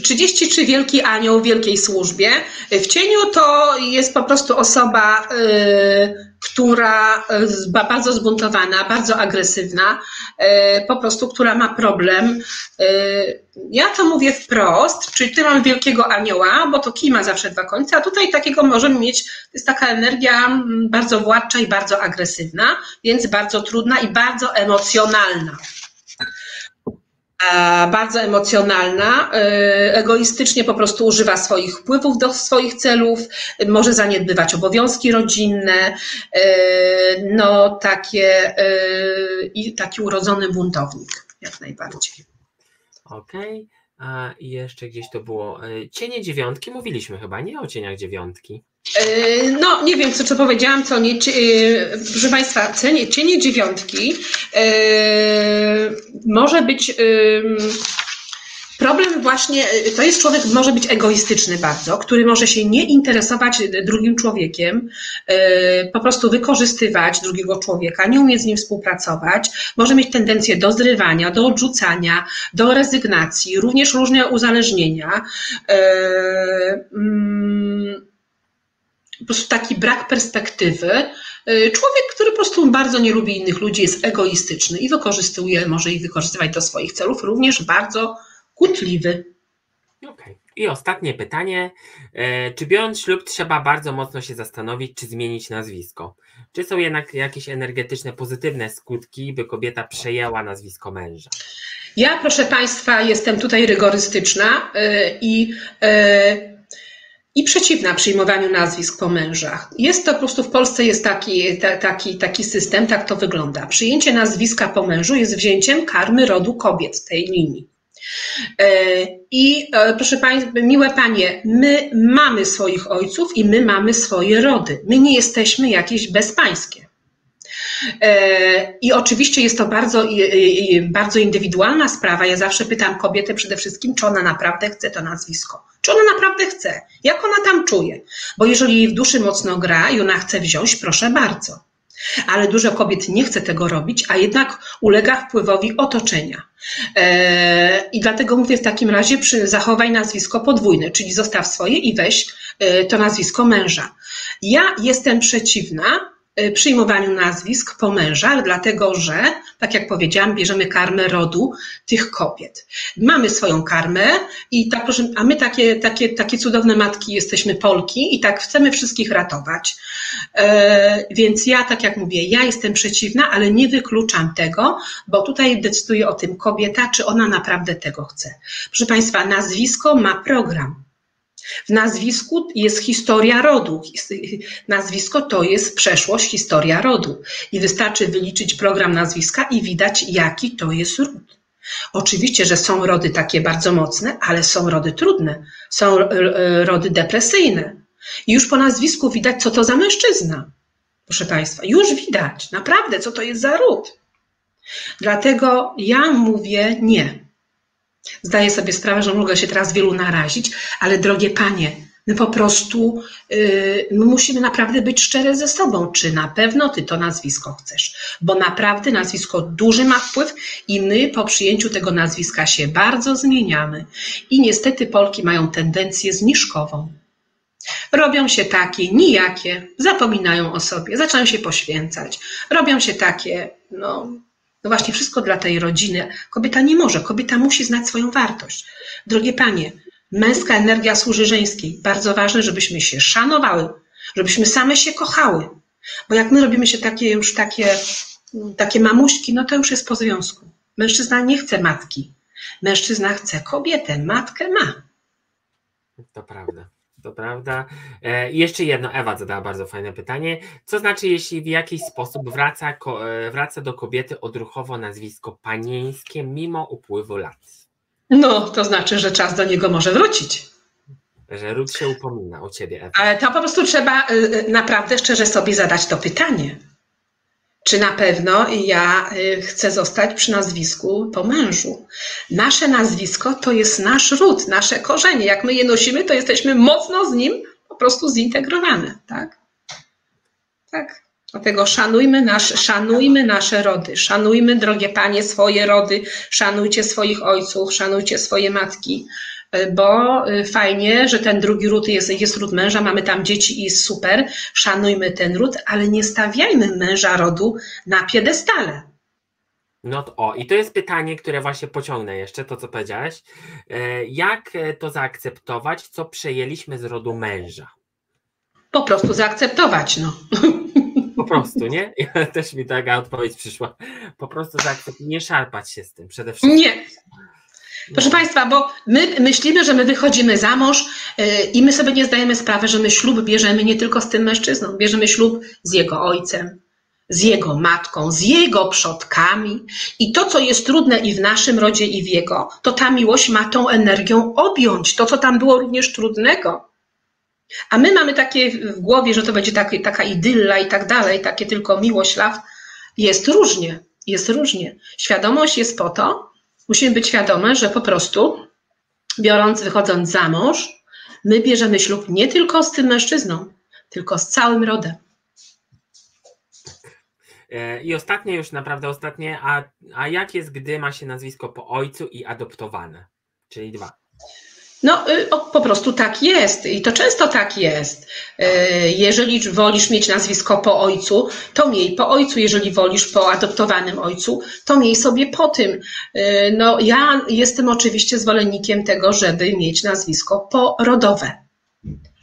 33 e, wielki anioł w wielkiej służbie. W cieniu to jest po prostu osoba, e, która bardzo zbuntowana, bardzo agresywna, e, po prostu, która ma problem. Ja to mówię wprost, czyli ty mam wielkiego anioła, bo to kij ma zawsze dwa końce, a tutaj takiego możemy mieć, to jest taka energia bardzo władcza i bardzo agresywna, więc bardzo trudna i bardzo emocjonalna bardzo emocjonalna, e, egoistycznie po prostu używa swoich wpływów do swoich celów, może zaniedbywać obowiązki rodzinne, e, no takie e, i taki urodzony buntownik, jak najbardziej. Okej, okay. i jeszcze gdzieś to było cienie dziewiątki, mówiliśmy chyba, nie o cieniach dziewiątki. Yy, no, nie wiem, co, co powiedziałam, co nie. Yy, proszę Państwa, cienie, cienie dziewiątki yy, może być. Problem właśnie, to jest człowiek, może być egoistyczny bardzo, który może się nie interesować drugim człowiekiem, po prostu wykorzystywać drugiego człowieka, nie umieć z nim współpracować, może mieć tendencję do zrywania, do odrzucania, do rezygnacji, również różne uzależnienia. Mm, po prostu taki brak perspektywy. Y, człowiek, który po prostu bardzo nie lubi innych ludzi, jest egoistyczny i wykorzystuje, może ich wykorzystywać do swoich celów, również bardzo kłótliwy. Okej. Okay. I ostatnie pytanie. E, czy biorąc ślub trzeba bardzo mocno się zastanowić, czy zmienić nazwisko? Czy są jednak jakieś energetyczne, pozytywne skutki, by kobieta przejęła nazwisko męża? Ja, proszę Państwa, jestem tutaj rygorystyczna y, i i przeciwna przyjmowaniu nazwisk po mężach. Jest to po prostu w Polsce jest taki, taki, taki system, tak to wygląda. Przyjęcie nazwiska po mężu jest wzięciem karmy rodu kobiet tej linii. E, I e, proszę Państwa, miłe Panie, my mamy swoich ojców i my mamy swoje rody. My nie jesteśmy jakieś bezpańskie. E, I oczywiście jest to bardzo, bardzo indywidualna sprawa. Ja zawsze pytam kobietę przede wszystkim, czy ona naprawdę chce to nazwisko. Czy ona naprawdę chce? Jak ona tam czuje? Bo jeżeli jej w duszy mocno gra i ona chce wziąć, proszę bardzo. Ale dużo kobiet nie chce tego robić, a jednak ulega wpływowi otoczenia. E, I dlatego mówię w takim razie, przy, zachowaj nazwisko podwójne, czyli zostaw swoje i weź e, to nazwisko męża. Ja jestem przeciwna przyjmowaniu nazwisk po mężach, dlatego że, tak jak powiedziałam, bierzemy karmę rodu tych kobiet. Mamy swoją karmę i tak, a my takie, takie, takie cudowne matki jesteśmy Polki i tak chcemy wszystkich ratować. E, więc ja, tak jak mówię, ja jestem przeciwna, ale nie wykluczam tego, bo tutaj decyduje o tym kobieta, czy ona naprawdę tego chce. Proszę Państwa, nazwisko ma program. W nazwisku jest historia rodu. Nazwisko to jest przeszłość, historia rodu. I wystarczy wyliczyć program nazwiska i widać, jaki to jest ród. Oczywiście, że są rody takie bardzo mocne, ale są rody trudne, są rody depresyjne. I już po nazwisku widać, co to za mężczyzna. Proszę Państwa, już widać naprawdę, co to jest za ród. Dlatego ja mówię nie. Zdaję sobie sprawę, że mogę się teraz wielu narazić, ale drogie panie, my po prostu yy, my musimy naprawdę być szczere ze sobą, czy na pewno ty to nazwisko chcesz, bo naprawdę nazwisko duży ma wpływ i my po przyjęciu tego nazwiska się bardzo zmieniamy. I niestety Polki mają tendencję zniżkową. Robią się takie nijakie, zapominają o sobie, zaczynają się poświęcać, robią się takie, no, no właśnie, wszystko dla tej rodziny. Kobieta nie może, kobieta musi znać swoją wartość. Drogie panie, męska energia służy żeńskiej. Bardzo ważne, żebyśmy się szanowały, żebyśmy same się kochały. Bo jak my robimy się takie już takie, takie mamuśki, no to już jest po związku. Mężczyzna nie chce matki. Mężczyzna chce kobietę, matkę ma. To prawda. To prawda. E, jeszcze jedno, Ewa zadała bardzo fajne pytanie. Co znaczy, jeśli w jakiś sposób wraca, e, wraca do kobiety odruchowo nazwisko panieńskie mimo upływu lat? No, to znaczy, że czas do niego może wrócić. Że ród się upomina o ciebie, Ewa. Ale to po prostu trzeba e, naprawdę szczerze sobie zadać to pytanie czy na pewno ja y, chcę zostać przy nazwisku po mężu. Nasze nazwisko to jest nasz ród, nasze korzenie. Jak my je nosimy, to jesteśmy mocno z nim po prostu zintegrowane, tak? Tak. Dlatego szanujmy, nasz, szanujmy nasze rody, szanujmy, drogie panie, swoje rody, szanujcie swoich ojców, szanujcie swoje matki, bo e, fajnie, że ten drugi ród jest, jest ród męża, mamy tam dzieci i jest super, szanujmy ten ród, ale nie stawiajmy męża rodu na piedestale. No to, o, i to jest pytanie, które właśnie pociągnę jeszcze, to co powiedziałeś. E, jak to zaakceptować, co przejęliśmy z rodu męża? Po prostu zaakceptować, no. Po prostu, nie? Ja też mi taka odpowiedź przyszła. Po prostu zaakceptować, nie szarpać się z tym przede wszystkim. Nie, Proszę Państwa, bo my myślimy, że my wychodzimy za mąż y, i my sobie nie zdajemy sprawy, że my ślub bierzemy nie tylko z tym mężczyzną, bierzemy ślub z jego ojcem, z jego matką, z jego przodkami. I to, co jest trudne i w naszym rodzie, i w jego, to ta miłość ma tą energią objąć. To, co tam było również trudnego. A my mamy takie w głowie, że to będzie takie, taka idylla i tak dalej, takie tylko miłość, law. Jest różnie, jest różnie. Świadomość jest po to, musimy być świadome, że po prostu biorąc, wychodząc za mąż, my bierzemy ślub nie tylko z tym mężczyzną, tylko z całym rodem. E, I ostatnie już naprawdę ostatnie, a, a jak jest, gdy ma się nazwisko po ojcu i adoptowane? Czyli dwa. No, y, po prostu tak jest i to często tak jest. Y, jeżeli wolisz mieć nazwisko po ojcu, to miej po ojcu. Jeżeli wolisz po adoptowanym ojcu, to miej sobie po tym. Y, no, ja jestem oczywiście zwolennikiem tego, żeby mieć nazwisko porodowe.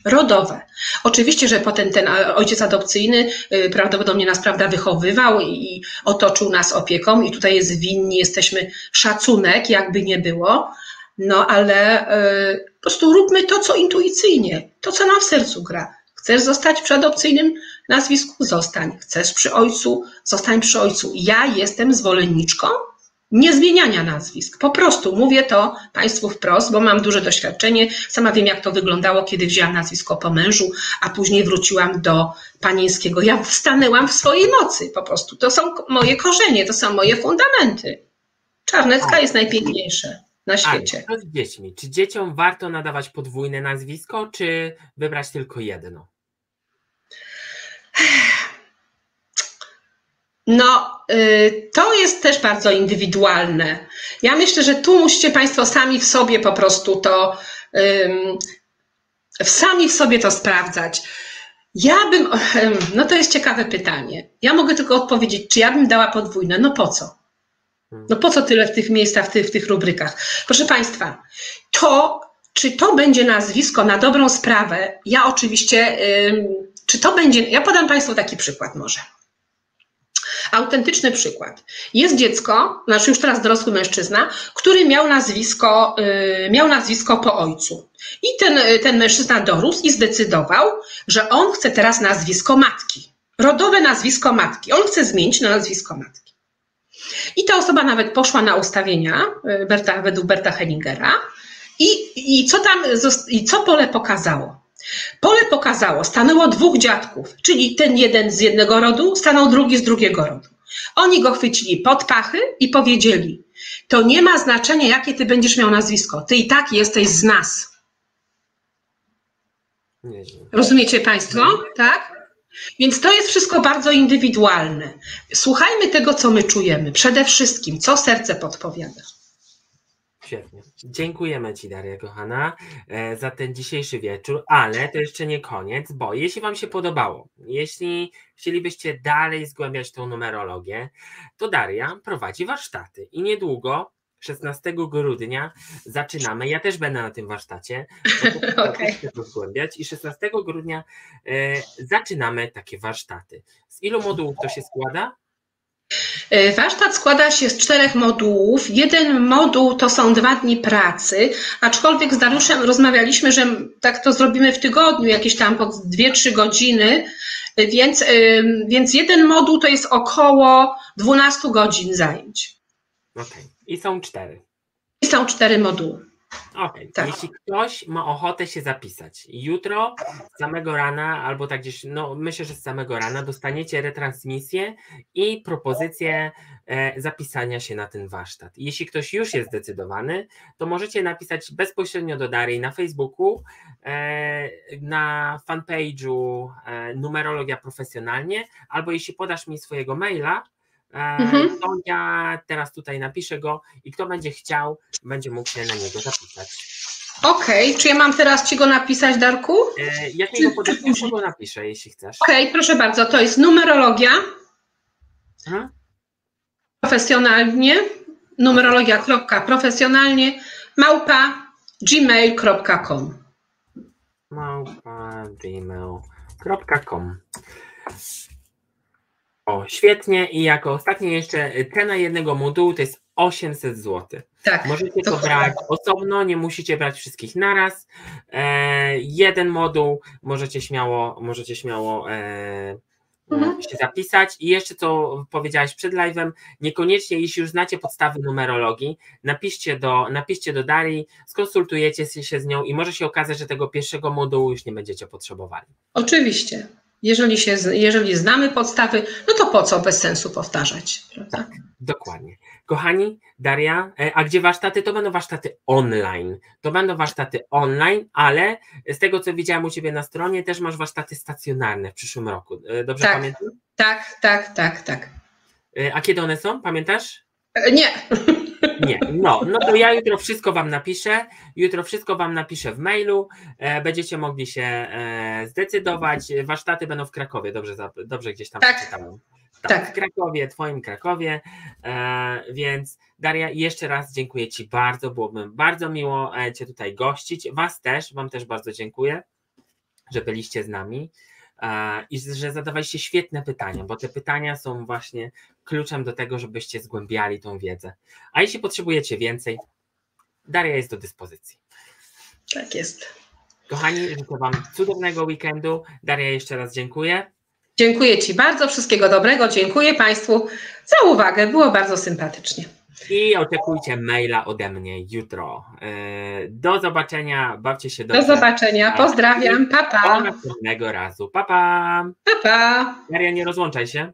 Rodowe. Oczywiście, że potem ten ojciec adopcyjny prawdopodobnie nas prawda, wychowywał i otoczył nas opieką, i tutaj jest winni, jesteśmy szacunek, jakby nie było no ale y, po prostu róbmy to, co intuicyjnie, to, co nam w sercu gra. Chcesz zostać przy adopcyjnym nazwisku? Zostań. Chcesz przy ojcu? Zostań przy ojcu. Ja jestem zwolenniczką niezmieniania nazwisk. Po prostu mówię to Państwu wprost, bo mam duże doświadczenie. Sama wiem, jak to wyglądało, kiedy wzięłam nazwisko po mężu, a później wróciłam do panieńskiego. Ja stanęłam w swojej mocy po prostu. To są moje korzenie, to są moje fundamenty. Czarnecka jest najpiękniejsze na świecie. A, z dziećmi. Czy dzieciom warto nadawać podwójne nazwisko, czy wybrać tylko jedno? No, y, to jest też bardzo indywidualne. Ja myślę, że tu musicie Państwo sami w sobie po prostu to, sami w sobie to sprawdzać. Ja bym, no to jest ciekawe pytanie. Ja mogę tylko odpowiedzieć, czy ja bym dała podwójne. No po co? No po co tyle w tych miejscach, w tych, w tych rubrykach? Proszę Państwa, to, czy to będzie nazwisko na dobrą sprawę, ja oczywiście, czy to będzie, ja podam Państwu taki przykład może. Autentyczny przykład. Jest dziecko, znaczy już teraz dorosły mężczyzna, który miał nazwisko, yy, miał nazwisko po ojcu. I ten, ten mężczyzna dorósł i zdecydował, że on chce teraz nazwisko matki. Rodowe nazwisko matki. On chce zmienić na nazwisko matki. I ta osoba nawet poszła na ustawienia y, Berta, według Berta Hellingera. I, i, co tam, i co pole pokazało? Pole pokazało, stanęło dwóch dziadków, czyli ten jeden z jednego rodu, stanął drugi z drugiego rodu. Oni go chwycili pod pachy i powiedzieli: To nie ma znaczenia, jakie ty będziesz miał nazwisko, ty i tak jesteś z nas. Rozumiecie Państwo? Tak? Więc to jest wszystko bardzo indywidualne. Słuchajmy tego, co my czujemy. Przede wszystkim, co serce podpowiada. Świetnie. Dziękujemy Ci, Daria kochana, e, za ten dzisiejszy wieczór, ale to jeszcze nie koniec, bo jeśli Wam się podobało, jeśli chcielibyście dalej zgłębiać tą numerologię, to Daria prowadzi warsztaty i niedługo 16 grudnia zaczynamy. Ja też będę na tym warsztacie. okay. zgłębiać. I 16 grudnia e, zaczynamy takie warsztaty. Z ilu modułów to się składa? E, warsztat składa się z czterech modułów. Jeden moduł to są dwa dni pracy, aczkolwiek z Dariuszem rozmawialiśmy, że tak to zrobimy w tygodniu, jakieś tam po dwie, trzy godziny, więc, e, więc jeden moduł to jest około 12 godzin zajęć. Okay. I są cztery. I są cztery moduły. Okej, okay. tak. jeśli ktoś ma ochotę się zapisać, jutro z samego rana, albo tak gdzieś, no myślę, że z samego rana dostaniecie retransmisję i propozycję e, zapisania się na ten warsztat. Jeśli ktoś już jest zdecydowany, to możecie napisać bezpośrednio do Darii na Facebooku, e, na fanpage'u e, Numerologia Profesjonalnie, albo jeśli podasz mi swojego maila, mhm. To ja teraz tutaj napiszę go i kto będzie chciał, będzie mógł się na niego zapisać. Okej, okay. czy ja mam teraz Ci go napisać, Darku? E, jak mi go podasz, go napiszę, jeśli chcesz. Okej, okay, proszę bardzo, to jest numerologia. Mhm. Profesjonalnie, numerologia.profesjonalnie małpa gmail.com małpa gmail.com o, świetnie. I jako ostatnie jeszcze cena jednego modułu to jest 800 zł. Tak, Możecie to brać osobno, nie musicie brać wszystkich naraz. E, jeden moduł możecie śmiało, możecie śmiało e, mhm. się zapisać. I jeszcze co powiedziałaś przed live'em, niekoniecznie, jeśli już znacie podstawy numerologii, napiszcie do, napiszcie do Darii, skonsultujecie się z nią i może się okazać, że tego pierwszego modułu już nie będziecie potrzebowali. Oczywiście. Jeżeli, się, jeżeli znamy podstawy, no to po co bez sensu powtarzać? Prawda? Tak, dokładnie. Kochani, Daria, e, a gdzie warsztaty? To będą warsztaty online. To będą warsztaty online, ale z tego co widziałam u Ciebie na stronie, też masz warsztaty stacjonarne w przyszłym roku. E, dobrze tak, pamiętam? Tak, tak, tak, tak. E, a kiedy one są? Pamiętasz? Nie. Nie, no, no to ja jutro wszystko Wam napiszę. Jutro wszystko Wam napiszę w mailu. E, będziecie mogli się e, zdecydować. Warsztaty będą w Krakowie, dobrze, dobrze gdzieś tam tak. przeczytałem. Tak, tak, w Krakowie, Twoim Krakowie. E, więc Daria, jeszcze raz dziękuję Ci bardzo. Byłoby bardzo miło Cię tutaj gościć. Was też, Wam też bardzo dziękuję, że byliście z nami i że zadawaliście świetne pytania, bo te pytania są właśnie kluczem do tego, żebyście zgłębiali tą wiedzę. A jeśli potrzebujecie więcej, Daria jest do dyspozycji. Tak jest. Kochani, życzę Wam cudownego weekendu. Daria, jeszcze raz dziękuję. Dziękuję Ci bardzo, wszystkiego dobrego. Dziękuję Państwu za uwagę. Było bardzo sympatycznie. I oczekujcie maila ode mnie jutro. E, do zobaczenia, bawcie się dobrze. Do zobaczenia, pozdrawiam, papa. Do następnego razu, papa. Papa. Maria, nie rozłączaj się.